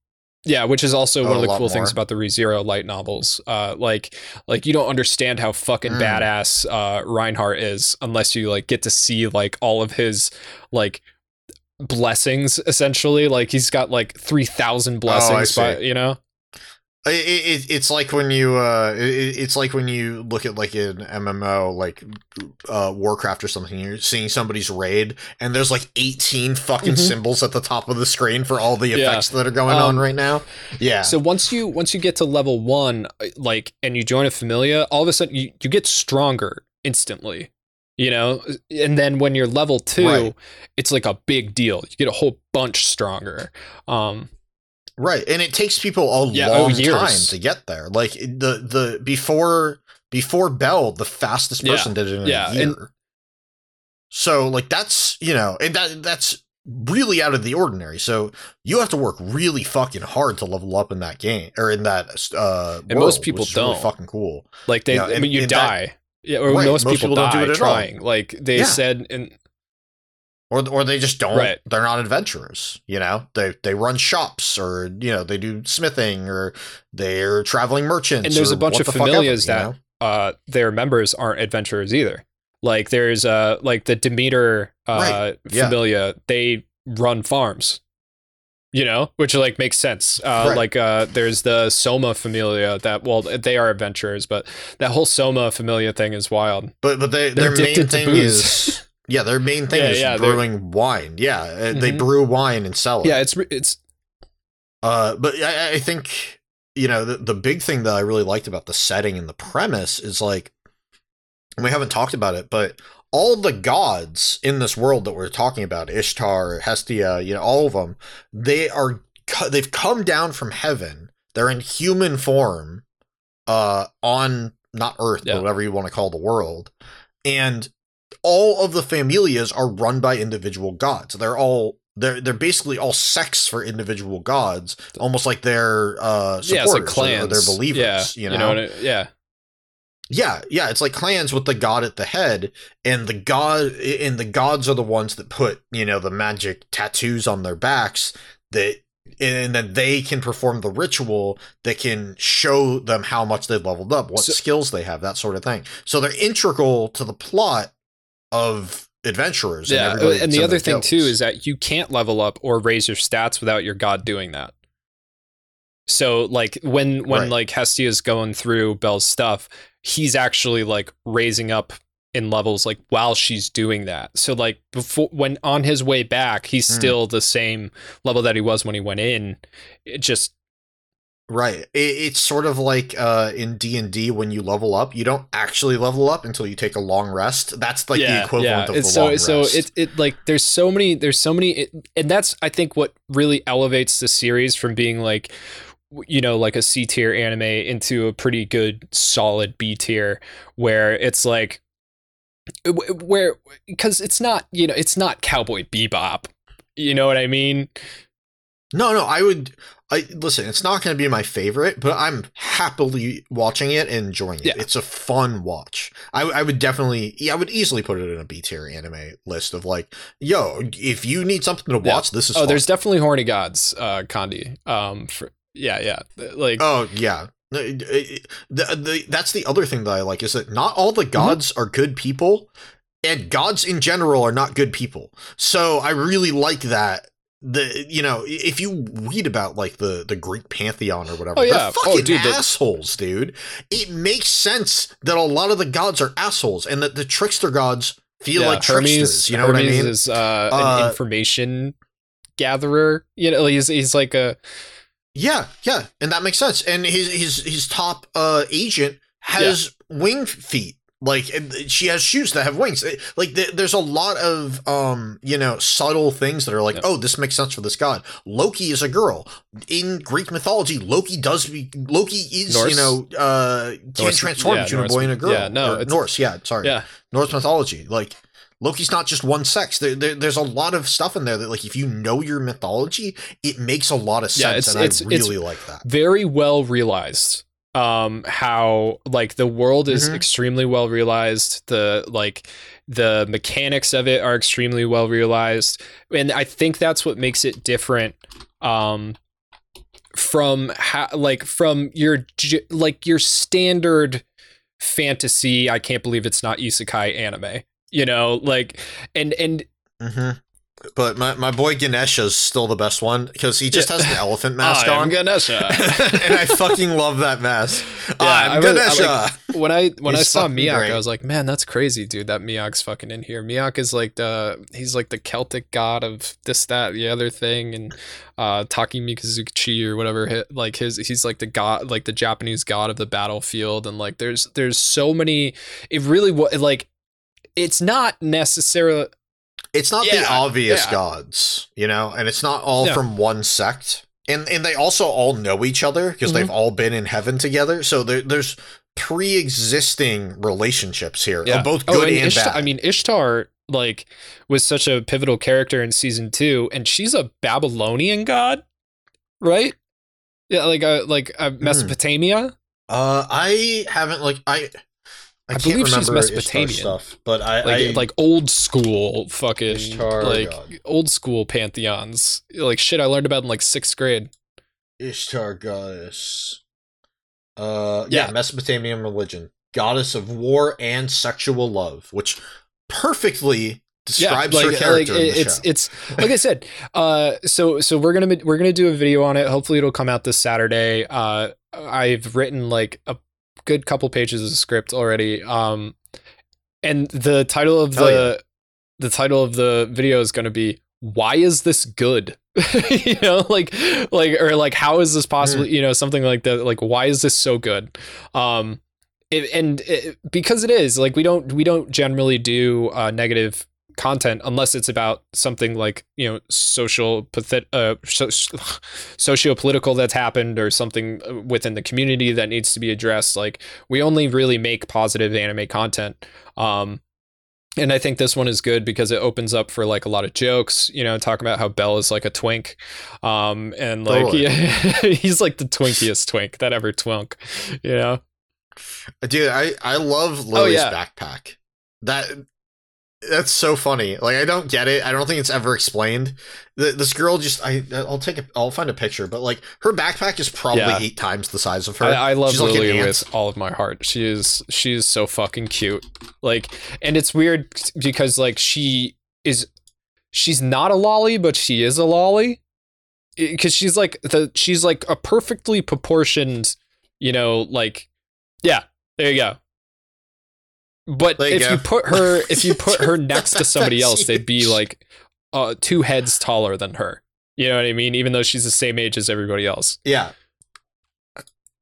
yeah, which is also Oh, one of the cool things about the ReZero light novels. Uh, like, like you don't understand how fucking Mm. badass uh, Reinhard is unless you like get to see like all of his like blessings. Essentially, like he's got like three thousand blessings, Oh, I by, see. you know. It, it, it's like when you uh it, it's like when you look at like an MMO like uh Warcraft or something you're seeing somebody's raid and there's like 18 fucking Mhm. symbols at the top of the screen for all the Yeah. effects that are going Um, on right now. Yeah. So once you once you get to level one, like, and you join a familia, all of a sudden you, you get stronger instantly. You know, and then when you're level two, Right. it's like a big deal. You get a whole bunch stronger. Um, Right, and it takes people a Yeah, oh, long years. time to get there. Like the the before before Bell, the fastest Yeah, person did it in yeah, a year. and- so like that's you know, and that that's really out of the ordinary. So you have to work really fucking hard to level up in that game or in that uh And most people is really don't. fucking cool. like they, Yeah, I and- mean, you and that- die. yeah, or Right, most, most people, people don't do it at all. trying. Like they Yeah. said, in Or, or they just don't Right. they're not adventurers you know they they run shops or you know they do smithing or they're traveling merchants And there's a bunch of ever, familias you that know? uh, their members aren't adventurers either. Like there's uh like the Demeter uh Right, yeah. familia, they run farms. You know, which like makes sense. Uh Right. like uh there's the Soma familia that well they are adventurers, but that whole Soma familia thing is wild. But but they, They're their main thing is yeah, their main thing Yeah, is yeah, they're- brewing wine. Yeah, uh, they Mhm. brew wine and sell it. yeah, it's it's Uh, but I, I think you know the the big thing that I really liked about the setting and the premise is like we haven't talked about it, but all the gods in this world that we're talking about, Ishtar, Hestia, you know, all of them, they are they've come down from heaven. They're in human form, uh, on not Earth, Yeah. but whatever you want to call the world, and all of the familias are run by individual gods. They're all they're they're basically all sects for individual gods, almost like they're uh supporters yeah, it's like clans. or they're believers. Yeah, you know, what I- yeah. yeah, yeah, it's like clans with the god at the head, and the god and the gods are the ones that put you know the magic tattoos on their backs that and then they can perform the ritual that can show them how much they've leveled up, what So- skills they have, that sort of thing. So they're integral to the plot of adventurers. Yeah, everybody and the other thing too is that you can't level up or raise your stats without your god doing that. So like when when Right. like Hestia's going through Bell's stuff, he's actually like raising up in levels like while she's doing that. So like before when on his way back, he's Hmm. still the same level that he was when he went in. It just Right. It, it's sort of like uh, in D and D when you level up, you don't actually level up until you take a long rest. That's like the equivalent of it's the so long so rest. it it like there's so many there's so many it, and that's I think what really elevates the series from being like you know like a C tier anime into a pretty good solid B tier where it's like where because it's not you know it's not Cowboy Bebop you know what I mean no, no. I would. I listen. It's not going to be my favorite, but I'm happily watching it and enjoying it. Yeah. It's a fun watch. I, I would definitely. Yeah, I would easily put it in a B tier anime list of like, yo, if you need something to Yeah. watch, this is. oh fun. there's definitely horny gods uh Condi um for yeah yeah like Oh yeah. No, it- it- The, the, that's the other thing that I like is that not all Mm-hmm. the gods are good people, and gods in general are not good people. So I really like that. The you know if you read about like the the Greek pantheon or whatever, Oh, yeah. they're Oh, fucking dude, the- assholes, dude. It makes sense that a lot of the gods are assholes, and that the trickster gods feel like tricksters. You know Hermes what I mean? is uh, Uh, an information gatherer. You know, he's he's like a Yeah, yeah, and that makes sense. And his his his top uh agent has wing feet. Like she has shoes that have wings. Like there's a lot of um you know subtle things that are like Yeah. oh this makes sense for this god. Loki is a girl in Greek mythology. Loki does be Loki is Norse? you know uh can Norse- transform yeah, between Norse- a boy and a girl. yeah, no, it's- Norse. Yeah, sorry. yeah. Norse mythology. Like Loki's not just one sex. There, there, there's a lot of stuff in there that, like, if you know your mythology, it makes a lot of sense, Yeah, it's- and it's- I it's- really like that. very well realized um how like the world is Mhm. extremely well realized. The like the mechanics of it are extremely well realized. And i think that's what makes it different um from how like from your j- like your standard fantasy i can't believe it's not isekai anime you know like and and hmm but my, my boy Ganesha's still the best one because he just has the elephant mask I'm on. Ganesha. and I fucking love that mask. Yeah, I'm I was- I like- when I when I saw Miach, great. I was like, man, that's crazy, dude. That Miach's fucking in here. Miak is like the he's like the Celtic god of this, that, the other thing, and uh Taki Mikazuchi or whatever. Like his, he's like the god, like the Japanese god of the battlefield, and like there's there's so many. It really was like, it's not necessarily. It's not the obvious yeah. gods, you know, and it's not all Yeah. from one sect. And and they also all know each other because Mhm. they've all been in heaven together. So there, there's pre-existing relationships here, of both Oh, good and and Ishtar, bad. I mean, Ishtar like was such a pivotal character in season two, and she's a Babylonian god, right? Yeah, like a, like uh, Hmm. Mesopotamia. uh, I haven't like I. I, I can't believe she's remember Ishtar Mesopotamian. stuff, but I, Like I like old school fucking Ishtar like god. old school pantheons. Like shit I learned about in like sixth grade. Ishtar goddess. Uh, yeah, Yeah. Mesopotamian religion, goddess of war and sexual love, which perfectly describes her character in the it's show. it's like I said. Uh, so so we're gonna we're gonna do a video on it. Hopefully, it'll come out this Saturday. Uh, I've written like a good couple pages of script already. Um, and the title of Hell the the title of the video is gonna be "Why is this good?" you know, like like or like how is this possible? Hmm. You know, something like that. Like why is this so good? Um, it, and it, because it is like we don't we don't generally do uh, negative content unless it's about something like you know social pathet- uh, so, socio-political that's happened or something uh, within the community that needs to be addressed like we only really make positive anime content um and I think this one is good because it opens up for like a lot of jokes, you know, talking about how Bell is like a twink. Um, and like Totally. he's like the twinkiest twink that ever twunk, you know? Dude, I I love Lily's yeah. backpack. That that's so funny. Like I don't get it. I don't think it's ever explained. The, this girl just I I'll take a I'll find a picture, but like her backpack is probably Yeah. eight times the size of her. I, I love She's Lily ant. with all of my heart. She is she is so fucking cute. Like, and it's weird because like she is she's not a loli, but she is a loli because she's like the she's like a perfectly proportioned, you know, like yeah, there you go. But There you if go. you put her if you put her next to somebody else, they'd be like uh, two heads taller than her. You know what I mean? Even though she's the same age as everybody else. Yeah.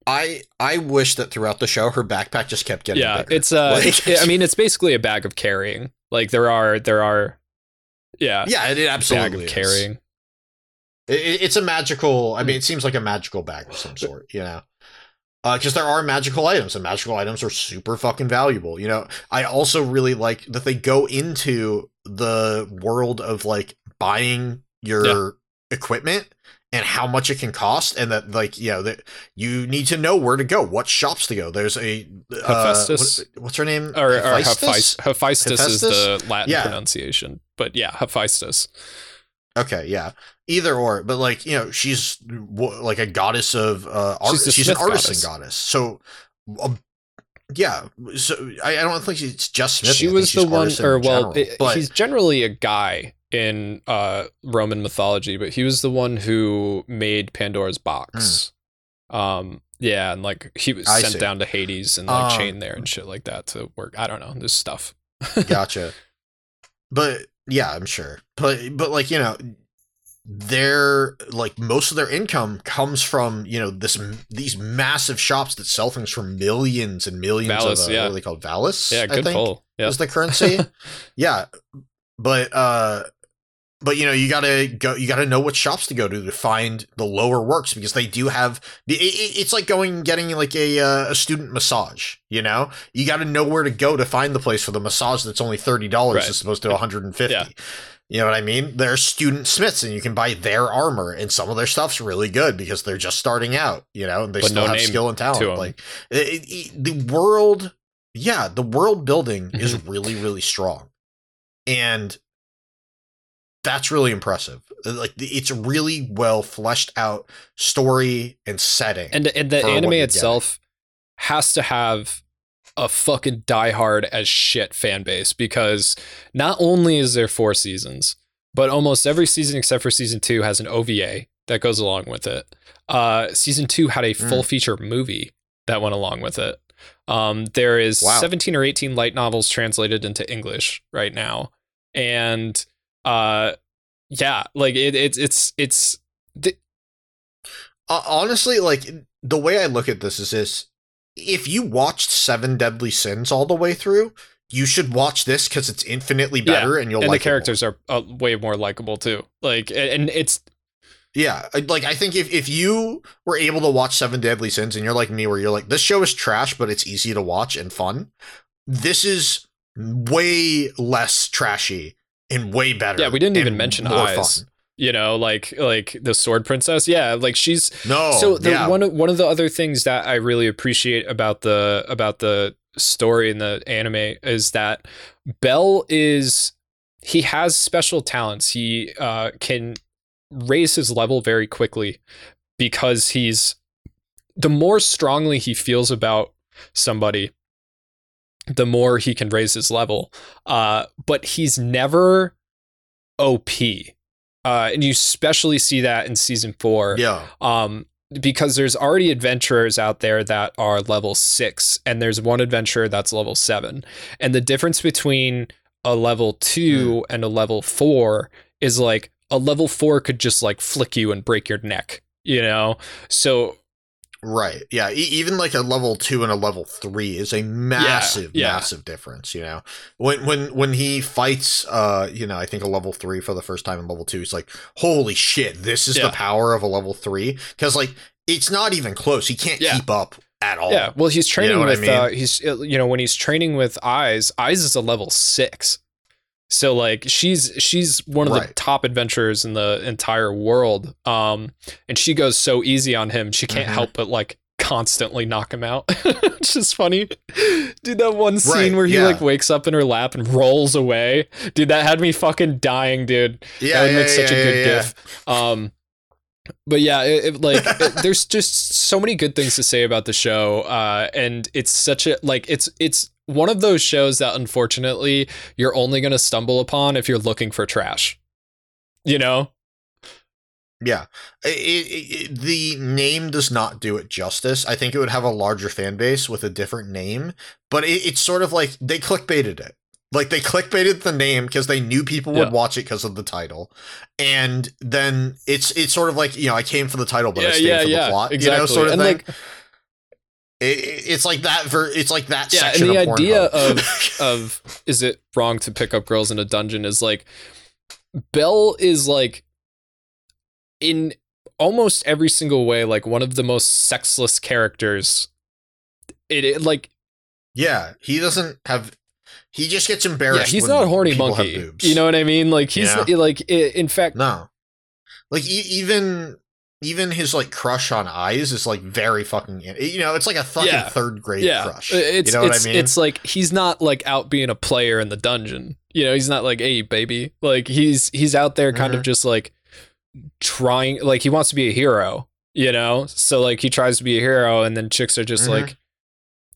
I I wish that throughout the show her backpack just kept getting yeah bigger. it's uh Like- i mean it's basically a bag of carrying like there are there are yeah yeah, it, it bag absolutely of carrying It, it- it's a magical. I mean, it seems like a magical bag of some sort, you know. Because there are magical items, and magical items are super fucking valuable. You know, I also really like that they go into the world of like buying your Yeah. equipment and how much it can cost, and that like you know that you need to know where to go, what shops to go. There's a uh, Hephaestus? what- what's her name? or, or Hephaestus? Hephaestus, Hephaestus is the Latin Yeah. pronunciation, but yeah, Hephaestus. Okay, yeah, either or, but like you know, she's w- like a goddess of uh, art. She's She's, an artisan goddess. goddess. So, um, yeah, so I, I don't think it's just Smith. she was the one, or well, general, it- he's generally a guy in uh Roman mythology, but he was the one who made Pandora's box. Um, yeah, and like he was. I sent see. down to Hades and like Um, chained there and shit like that to work. I don't know, this stuff. gotcha. But yeah, I'm sure. But but like you know, their like most of their income comes from you know this these massive shops that sell things for millions and millions Valis, of uh, yeah. what are they called Valis? Yeah, I good think? pull. Yeah. is the currency. yeah, but uh, but you know you gotta go. You gotta know what shops to go to to find the lower works because they do have. It, it, it's like going and getting like a uh, a student massage. You know, you got to know where to go to find the place for the massage that's only thirty dollars Right. as opposed to one hundred and fifty. Yeah. You know what I mean? They're student smiths, and you can buy their armor, and some of their stuff's really good because they're just starting out. You know, and they But still no have skill and talent. Like it, it- the world, yeah, the world building is Mm-hmm. really, really strong, and that's really impressive. Like it's a really well fleshed out story and setting. and and the anime itself has to have a fucking diehard as shit fan base because not only is there four seasons, but almost every season except for season two has an OVA that goes along with it. Uh, season two had a full Mm. feature movie that went along with it. Um, there is Wow. 17 or 18 light novels translated into English right now, and uh, yeah, like it, it's it's it's Uh, honestly, like the way I look at this is this: if you watched Seven Deadly Sins all the way through, you should watch this because it's infinitely Yeah, better, and you'll and like the it characters are uh, way more likable too. Like, and and it's Yeah, like I think if if you were able to watch Seven Deadly Sins and you're like me, where you're like, this show is trash, but it's easy to watch and fun. This is way less trashy and way better. Yeah, we didn't even mention Aiz. fun. you know like like the sword princess. Yeah, like she's No, so the, yeah, one of one of the other things that I really appreciate about the about the story in the anime is that Bell is he has special talents. He uh, can raise his level very quickly because he's the more strongly he feels about somebody, the more he can raise his level. Uh, but he's never OP. Uh, and you especially see that in season four. Yeah, um because there's already adventurers out there that are level 6 and there's one adventurer that's level 7 and the difference between a level 2 and a level 4 is like a level 4 could just like flick you and break your neck you know? So right. Yeah, e- even like a level two and a level three is a massive, yeah. massive difference. You know, when when when he fights, uh, you know, I think a level three for the first time in level two, he's like, holy shit, this is Yeah. the power of a level three because like it's not even close. He can't Yeah. keep up at all. yeah well he's training what I with mean? uh he's uh, you know when he's training with Aiz Aiz is a level 6 so like she's she's one of the top adventurers in the entire world um and she goes so easy on him she can't Mhm. help but like constantly knock him out it's just funny. Dude that one scene Right, where he yeah. like wakes up in her lap and rolls away. Dude that had me fucking dying dude. Yeah, that would yeah, make such yeah, a good gif. Um but yeah it, it, like it- there's just so many good things to say about the show uh and it's such a like it's it's one of those shows that unfortunately you're only going to stumble upon if you're looking for trash you know Yeah, the name does not do it justice. I think it would have a larger fan base with a different name, but it, it's sort of like they clickbaited it. Like they clickbaited the name because they knew people would Yeah. watch it because of the title, and then it's it's sort of like you know I came for the title, but I yeah stayed yeah for yeah the plot. exactly You know, sort of and thing. like It- it, it's like that. Ver, it's like that. Yeah, section and the of idea of of is it wrong to pick up girls in a dungeon is like Bell is like in almost every single way like one of the most sexless characters. It, it like yeah, he doesn't have. He just gets embarrassed. yeah, he's not a horny monkey. You know what I mean? Like he's Yeah. like in fact No. Like e- even even his like crush on Aiz is like very fucking you know, it's like a fucking Yeah. third grade yeah, crush. it's you know what I mean? it's like he's not like out being a player in the dungeon. You know, he's not like, "Hey, baby." Like he's he's out there kind Mm-hmm. of just like trying like he wants to be a hero, you know? So like he tries to be a hero and then chicks are just Mhm. like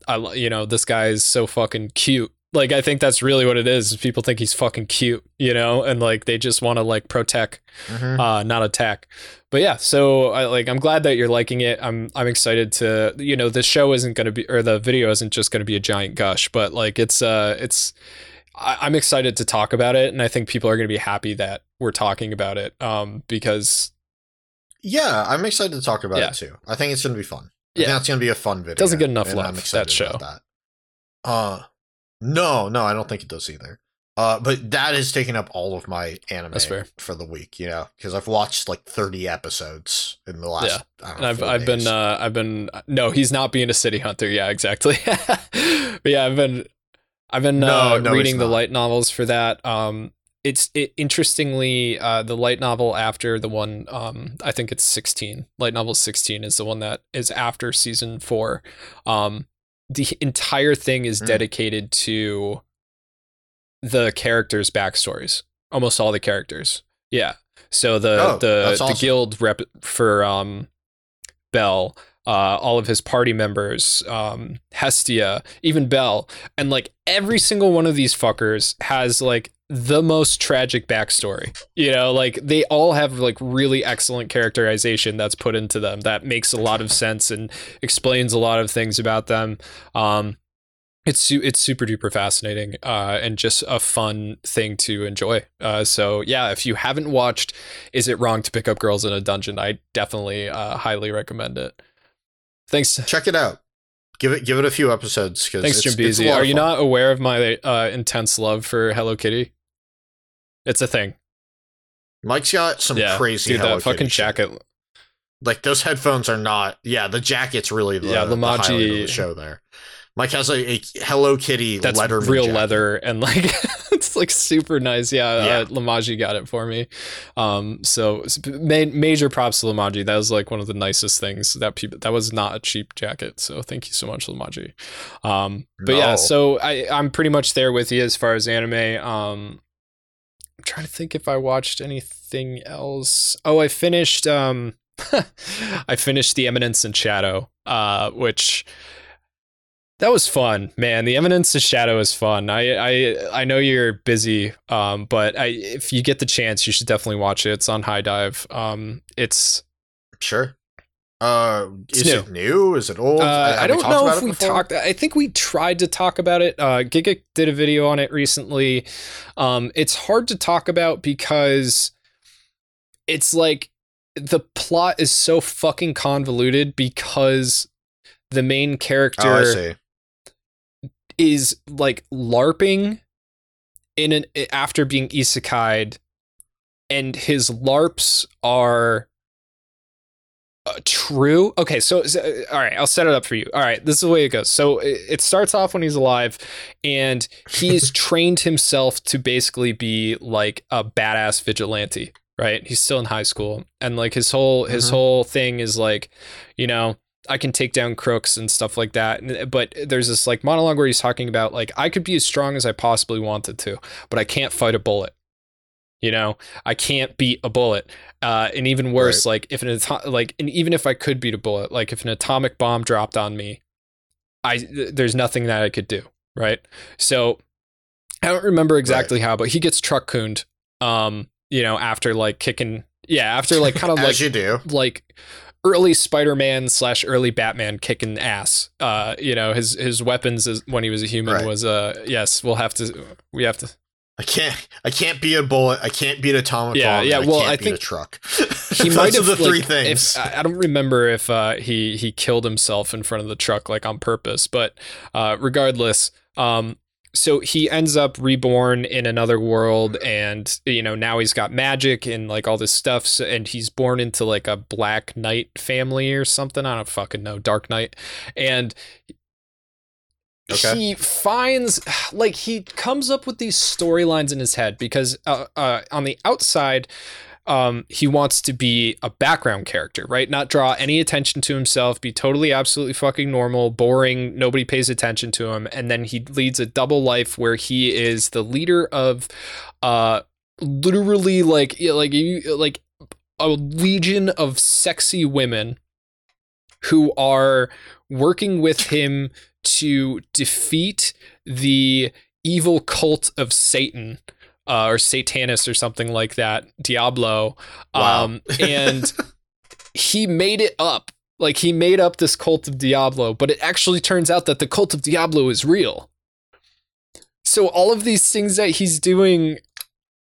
I you know, this guy is so fucking cute. Like I think that's really what it is. People think he's fucking cute, you know, and like they just want to like protect Mhm. uh not attack but yeah so I like I'm glad that you're liking it I'm I'm excited to you know the show isn't going to be or the video isn't just going to be a giant gush but like it's uh it's I, I'm excited to talk about it and I think people are going to be happy that we're talking about it um because Yeah, I'm excited to talk about Yeah. it too. I think it's gonna be fun. I Yeah. that's gonna be a fun video. Doesn't get enough love, I'm that excited show. about That. Uh no, no, I don't think it does either. Uh, but that has taken up all of my anime That's fair. for the week, you know, because I've watched like 30 episodes in the last. Yeah. I don't and know, I've I've been uh I've been no he's not being a city hunter yeah exactly but yeah I've been I've been No, uh, no, reading the light novels for that um it's it interestingly uh the light novel after the one um I think it's 16 light novel 16 is the one that is after season 4 um the entire thing is Hmm. dedicated to the characters backstories almost all the characters yeah so the Oh, the the awesome. guild rep for um Bell, uh, all of his party members, um, Hestia, even Bell, and like every single one of these fuckers has like the most tragic backstory. You know, like they all have like really excellent characterization that's put into them that makes a lot of sense and explains a lot of things about them. Um, it's su- it's super duper fascinating uh, and just a fun thing to enjoy. Uh, so yeah, if you haven't watched "Is It Wrong to Pick Up Girls in a Dungeon," I definitely uh, highly recommend it. Thanks. Check it out. Give it give it a few episodes. Thanks, Jim Beasy. Are you not aware of my uh, intense love for Hello Kitty? It's a thing. Mike's got some yeah, crazy dude, Hello that fucking Kitty jacket. Shit. Like those headphones are not. Yeah, the jacket's really the, yeah, Lamaji, the show there. Mike has a, a Hello Kitty That's leather, real jacket. leather, and like it's like super nice. Yeah, uh, yeah. Uh, Lamaji got it for me. Um, so ma- major props to Lamaji. That was like one of the nicest things that people. That was not a cheap jacket. So thank you so much, Lamaji. Um, but no. yeah, so I I'm pretty much there with you as far as anime. Um, I'm trying to think if I watched anything else. Oh, I finished. Um, I finished The Eminence in Shadow, uh, which that was fun, man. The Eminence of Shadow is fun. I I I know you're busy, um, but I if you get the chance, you should definitely watch it. It's on HIDIVE. Um, it's sure. Uh, is new. it new? Is it old? Uh, I don't know if we before? talked. I think we tried to talk about it. Uh, Giga did a video on it recently. Um, it's hard to talk about because it's like the plot is so fucking convoluted because the main character oh, is like larping in an after being isekai'd and his larps are uh, true okay so, so, all right i'll set it up for you all right this is the way it goes so it, it starts off when he's alive and he's trained himself to basically be like a badass vigilante right he's still in high school and like his whole his mm-hmm. whole thing is like you know I can take down crooks and stuff like that. But there's this like monologue where he's talking about like I could be as strong as I possibly wanted to, but I can't fight a bullet. You know, I can't beat a bullet. Uh, and even worse, right. like if an ato- like and even if I could beat a bullet, like if an atomic bomb dropped on me, I there's nothing that I could do. Right. So I don't remember exactly right. how, but he gets truck cooned. Um, you know, after like kicking, yeah, after like kind of like you do, like early Spider-Man slash early Batman kicking ass. Uh, you know, his his weapons is, when he was a human right. was uh yes, we'll have to we have to I can't. I can't beat a bullet. I can't beat atomic yeah, bomb. Yeah, I well, I think a truck. He might have the like, three things. If, I don't remember if uh, he he killed himself in front of the truck like on purpose, but uh, regardless, um, so he ends up reborn in another world and you know now he's got magic and like all this stuff so, and he's born into like a black knight family or something i don't fucking know dark knight and okay. he finds like he comes up with these storylines in his head because uh, uh, on the outside um, he wants to be a background character, right? Not draw any attention to himself, be totally absolutely fucking normal, boring, nobody pays attention to him, and then he leads a double life where he is the leader of uh literally like like like a legion of sexy women who are working with him to defeat the evil cult of Satan uh, or Satanist or something like that, Diablo. Wow. Um, and he made it up. Like he made up this cult of Diablo, but it actually turns out that the cult of Diablo is real. So all of these things that he's doing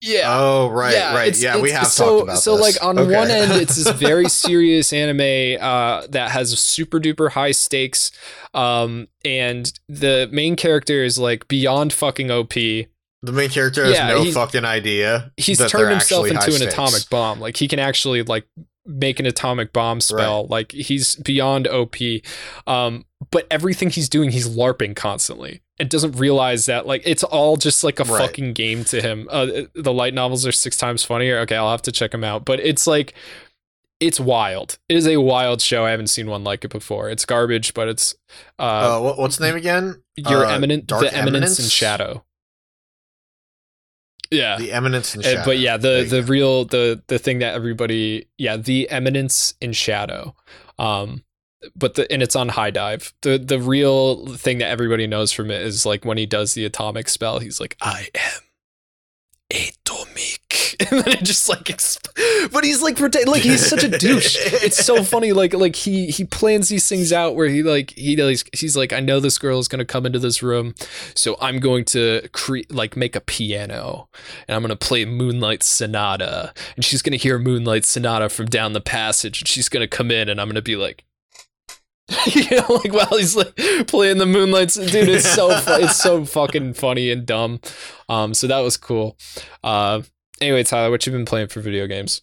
yeah. Oh, right, yeah, right. It's, yeah, it's, we have so, talked about So, this. like, on okay. one end, it's this very serious anime uh, that has super duper high stakes. Um, and the main character is like beyond fucking OP. The main character has yeah, no fucking idea. He's turned himself into an stakes. atomic bomb. Like he can actually like make an atomic bomb spell. Right. Like he's beyond OP. Um, but everything he's doing, he's larping constantly and doesn't realize that like it's all just like a right. fucking game to him. Uh, the light novels are six times funnier. Okay, I'll have to check them out. But it's like it's wild. It is a wild show. I haven't seen one like it before. It's garbage, but it's uh, uh what's the name again? Your uh, eminent, the eminence? eminence and shadow yeah the eminence in shadow. but yeah the the real the the thing that everybody yeah the eminence in shadow um but the and it's on HIDIVE the the real thing that everybody knows from it is like when he does the atomic spell he's like i am atomic. and then it just like exp- but he's like pretend like he's such a douche it's so funny like like he he plans these things out where he like he does he's like i know this girl is going to come into this room so i'm going to create like make a piano and i'm going to play moonlight sonata and she's going to hear moonlight sonata from down the passage and she's going to come in and i'm going to be like you know, like while he's like playing the moonlights, dude, it's so fu- it's so fucking funny and dumb. Um, so that was cool. Uh, anyway, Tyler, what you been playing for video games?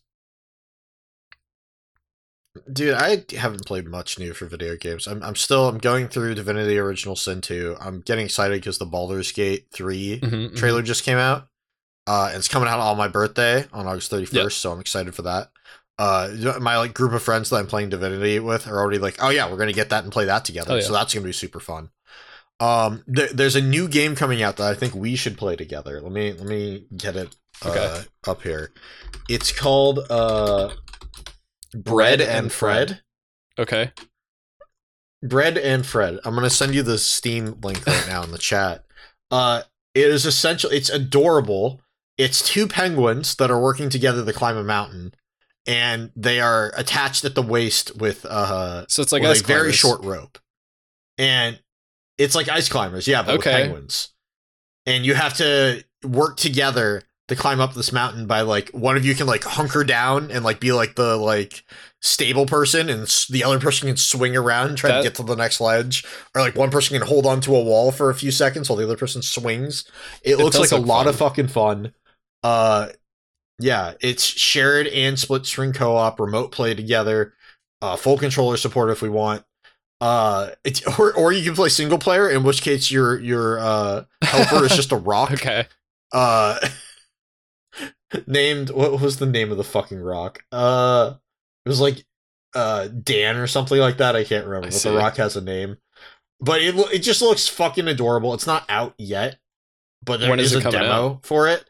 Dude, I haven't played much new for video games. I'm, I'm still I'm going through Divinity Original Sin 2. I'm getting excited because the Baldur's Gate 3 Mhm, trailer just came out. Uh, and it's coming out on my birthday on August 31st, Yep. so I'm excited for that. Uh, my like group of friends that I'm playing Divinity with are already like, oh yeah, we're gonna get that and play that together. Oh, yeah. So that's gonna be super fun. Um, th- there's a new game coming out that I think we should play together. Let me let me get it uh, Okay. up here. It's called uh, Bread and Fred. Okay. Bread and Fred. I'm gonna send you the Steam link right now in the chat. Uh, it is essential. It's adorable. It's two penguins that are working together to climb a mountain, and they are attached at the waist with uh So it's like a very short rope, and it's like ice climbers. Yeah, but with penguins, and you have to work together to climb up this mountain by like one of you can like hunker down and like be like the like stable person and s- the other person can swing around and try That- to get to the next ledge. Or like one person can hold onto a wall for a few seconds while the other person swings. It, It looks like a look lot fun. of fucking fun. Uh yeah it's shared and split screen co-op remote play together uh full controller support if we want. Uh it's or, or you can play single player in which case your your uh helper is just a rock. Okay. uh named what was the name of the fucking rock? Uh it was like uh dan or something like that i can't remember I but see. the rock has a name. But it it just looks fucking adorable. It's not out yet but there When is is a demo for it.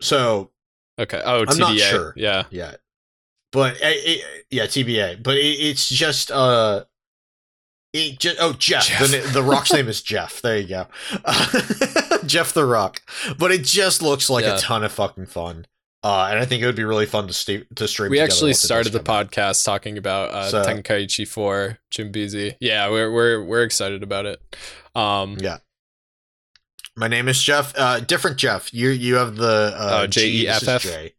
So Okay. Oh, I'm TBA. not sure. Yeah. yeah but it, it, yeah tba but it, it's just uh it just oh jeff, Jeff. The, the rock's name is jeff there you go jeff the rock but it just looks like Yeah. a ton of fucking fun uh and i think it would be really fun to stay to stream We actually once it does started the podcast talking about uh, So- Tenkaichi 4 Jimbizi. Yeah, we're we're we're excited about it. Um, yeah my name is jeff uh different jeff you you have the uh Oh, G, this is J-E-F-F? J.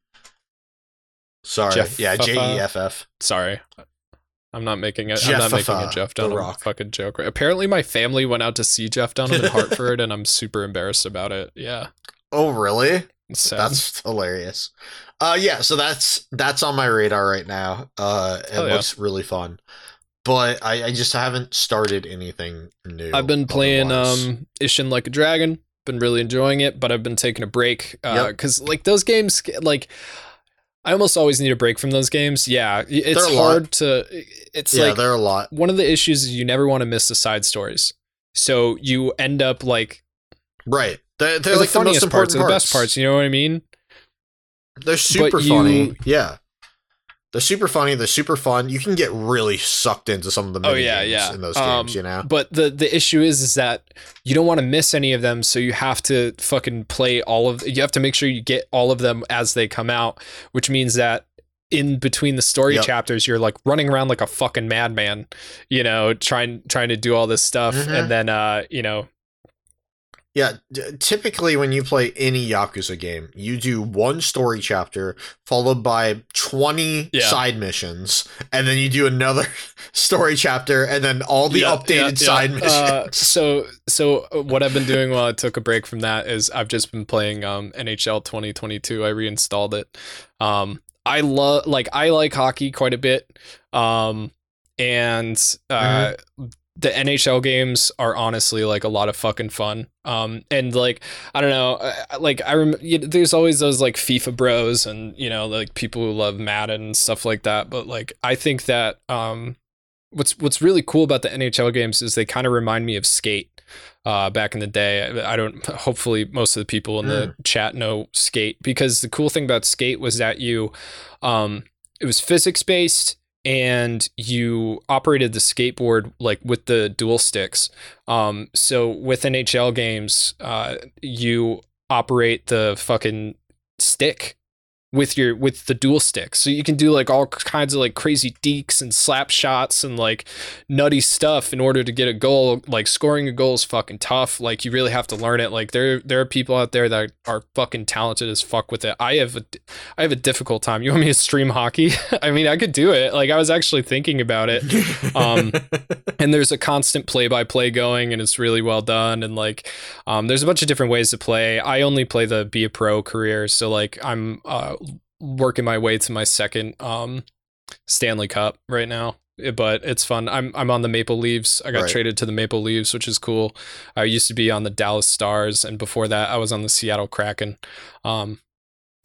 sorry Jeff yeah j-e-f-f sorry. I'm not making it. I'm not making a Jeff Dunham fucking joke. Apparently, my family went out to see Jeff Dunham in Hartford, and I'm super embarrassed about it. Yeah, oh really. That's hilarious. Uh yeah, so that's that's on my radar right now. Uh it Hell yeah. looks really fun. But I, I just haven't started anything new. I've been playing otherwise. um Ishin Like a Dragon. Been really enjoying it, but I've been taking a break uh, Yep. because like those games, like I almost always need a break from those games. Yeah, it's They're lot. hard to. It's Yeah, like there are a lot. one of the issues is you never want to miss the side stories. So you end up like Right. They're, they're they're like the the most funniest important parts, or the best parts. You know what I mean? They're super you- funny. Yeah. They're super funny. They're super fun. You can get really sucked into some of the Oh, yeah, games yeah. in those Um, games, you know? But the the issue is is that you don't want to miss any of them, so you have to fucking play all of. You have to make sure you get all of them as they come out, which means that in between the story Yep. chapters, you're like running around like a fucking madman, you know, trying trying to do all this stuff, Mhm. and then uh, you know, Yeah, d- typically when you play any Yakuza game, you do one story chapter followed by 20 Yeah. side missions, and then you do another story chapter and then all the Yeah, updated yeah, side missions. Uh, so so uh, what I've been doing while I took a break from that is I've just been playing um, NHL 2022. I reinstalled it. Um, I love like I like hockey quite a bit. Um, and uh, the NHL games are honestly like a lot of fucking fun. Um, and like I don't know, like I rem- you, there's always those like FIFA bros and you know like people who love Madden and stuff like that. But like I think that um, what's what's really cool about the NHL games is they kind of remind me of Skate. Uh, back in the day, I I don't. Hopefully, most of the people in the chat know Skate because the cool thing about Skate was that you, um, it was physics based and you operated the skateboard like with the dual sticks. Um, so with NHL games, uh, you operate the fucking stick with your with the dual stick. So you can do like all kinds of like crazy dekes and slap shots and like nutty stuff in order to get a goal. Like scoring a goal is fucking tough. Like you really have to learn it. Like there there are people out there that are fucking talented as fuck with it. I have a I have a difficult time. You want me to stream hockey? I mean, I could do it. Like I was actually thinking about it. Um and there's a constant play by play going and it's really well done and like um there's a bunch of different ways to play. I only play the be a pro career, so like I'm uh working my way to my second um Stanley Cup right now. Eh, But it's fun. I'm I'm on the Maple Leaves. I got Right. traded to the Maple Leaves, which is cool. I used to be on the Dallas Stars, and before that, I was on the Seattle Kraken, um,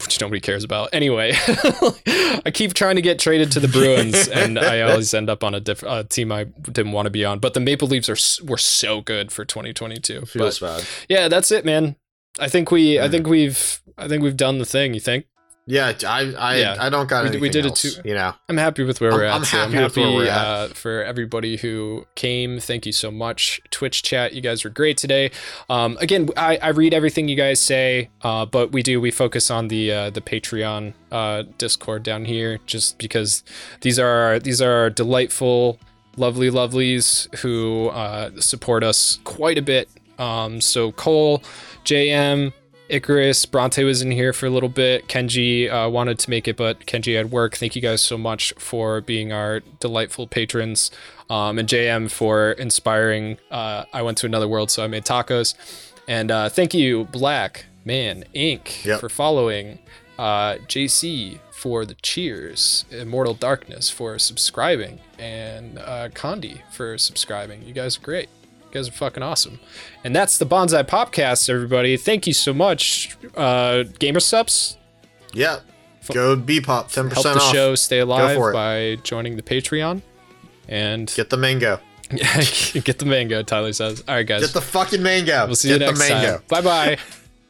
which nobody cares about. Anyway, I keep trying to get traded to the Bruins, and I always end up on a different uh, team I didn't want to be on. But the Maple Leaves are were so good for 2022. But bad. yeah, that's it, man. I think we I think we've I think we've done the thing. You think? Yeah, I I, Yeah. I don't got We- anything we did it too. You know, I'm happy with where I'm- we're at. I'm happy we're at. Uh, for everybody who came. Thank you so much. Twitch chat, you guys were great today. Um, again, I, I read everything you guys say, uh, but we do we focus on the uh, the Patreon uh, Discord down here, just because these are these are delightful, lovely lovelies who uh, support us quite a bit. Um, so Cole, JM. Icarus, Bronte was in here for a little bit. Kenji uh, wanted to make it, but Kenji had work. Thank you guys so much for being our delightful patrons. Um, and JM for inspiring. Uh, I went to another world, so I made tacos. And uh, thank you, Black Man Inc., Yep. for following. Uh, JC for the cheers. Immortal Darkness for subscribing. And uh, Condi for subscribing. You guys are great. You guys are fucking awesome. And that's the Bonsai Popcast, everybody. Thank you so much. Uh, Gamer Subs, yeah. Go Bpop, ten help percent the off. show stay alive by joining the Patreon. And Get the mango. get the mango, Tyler says. All right, guys. Get the fucking mango. we'll see Get you next the mango. time. Bye bye.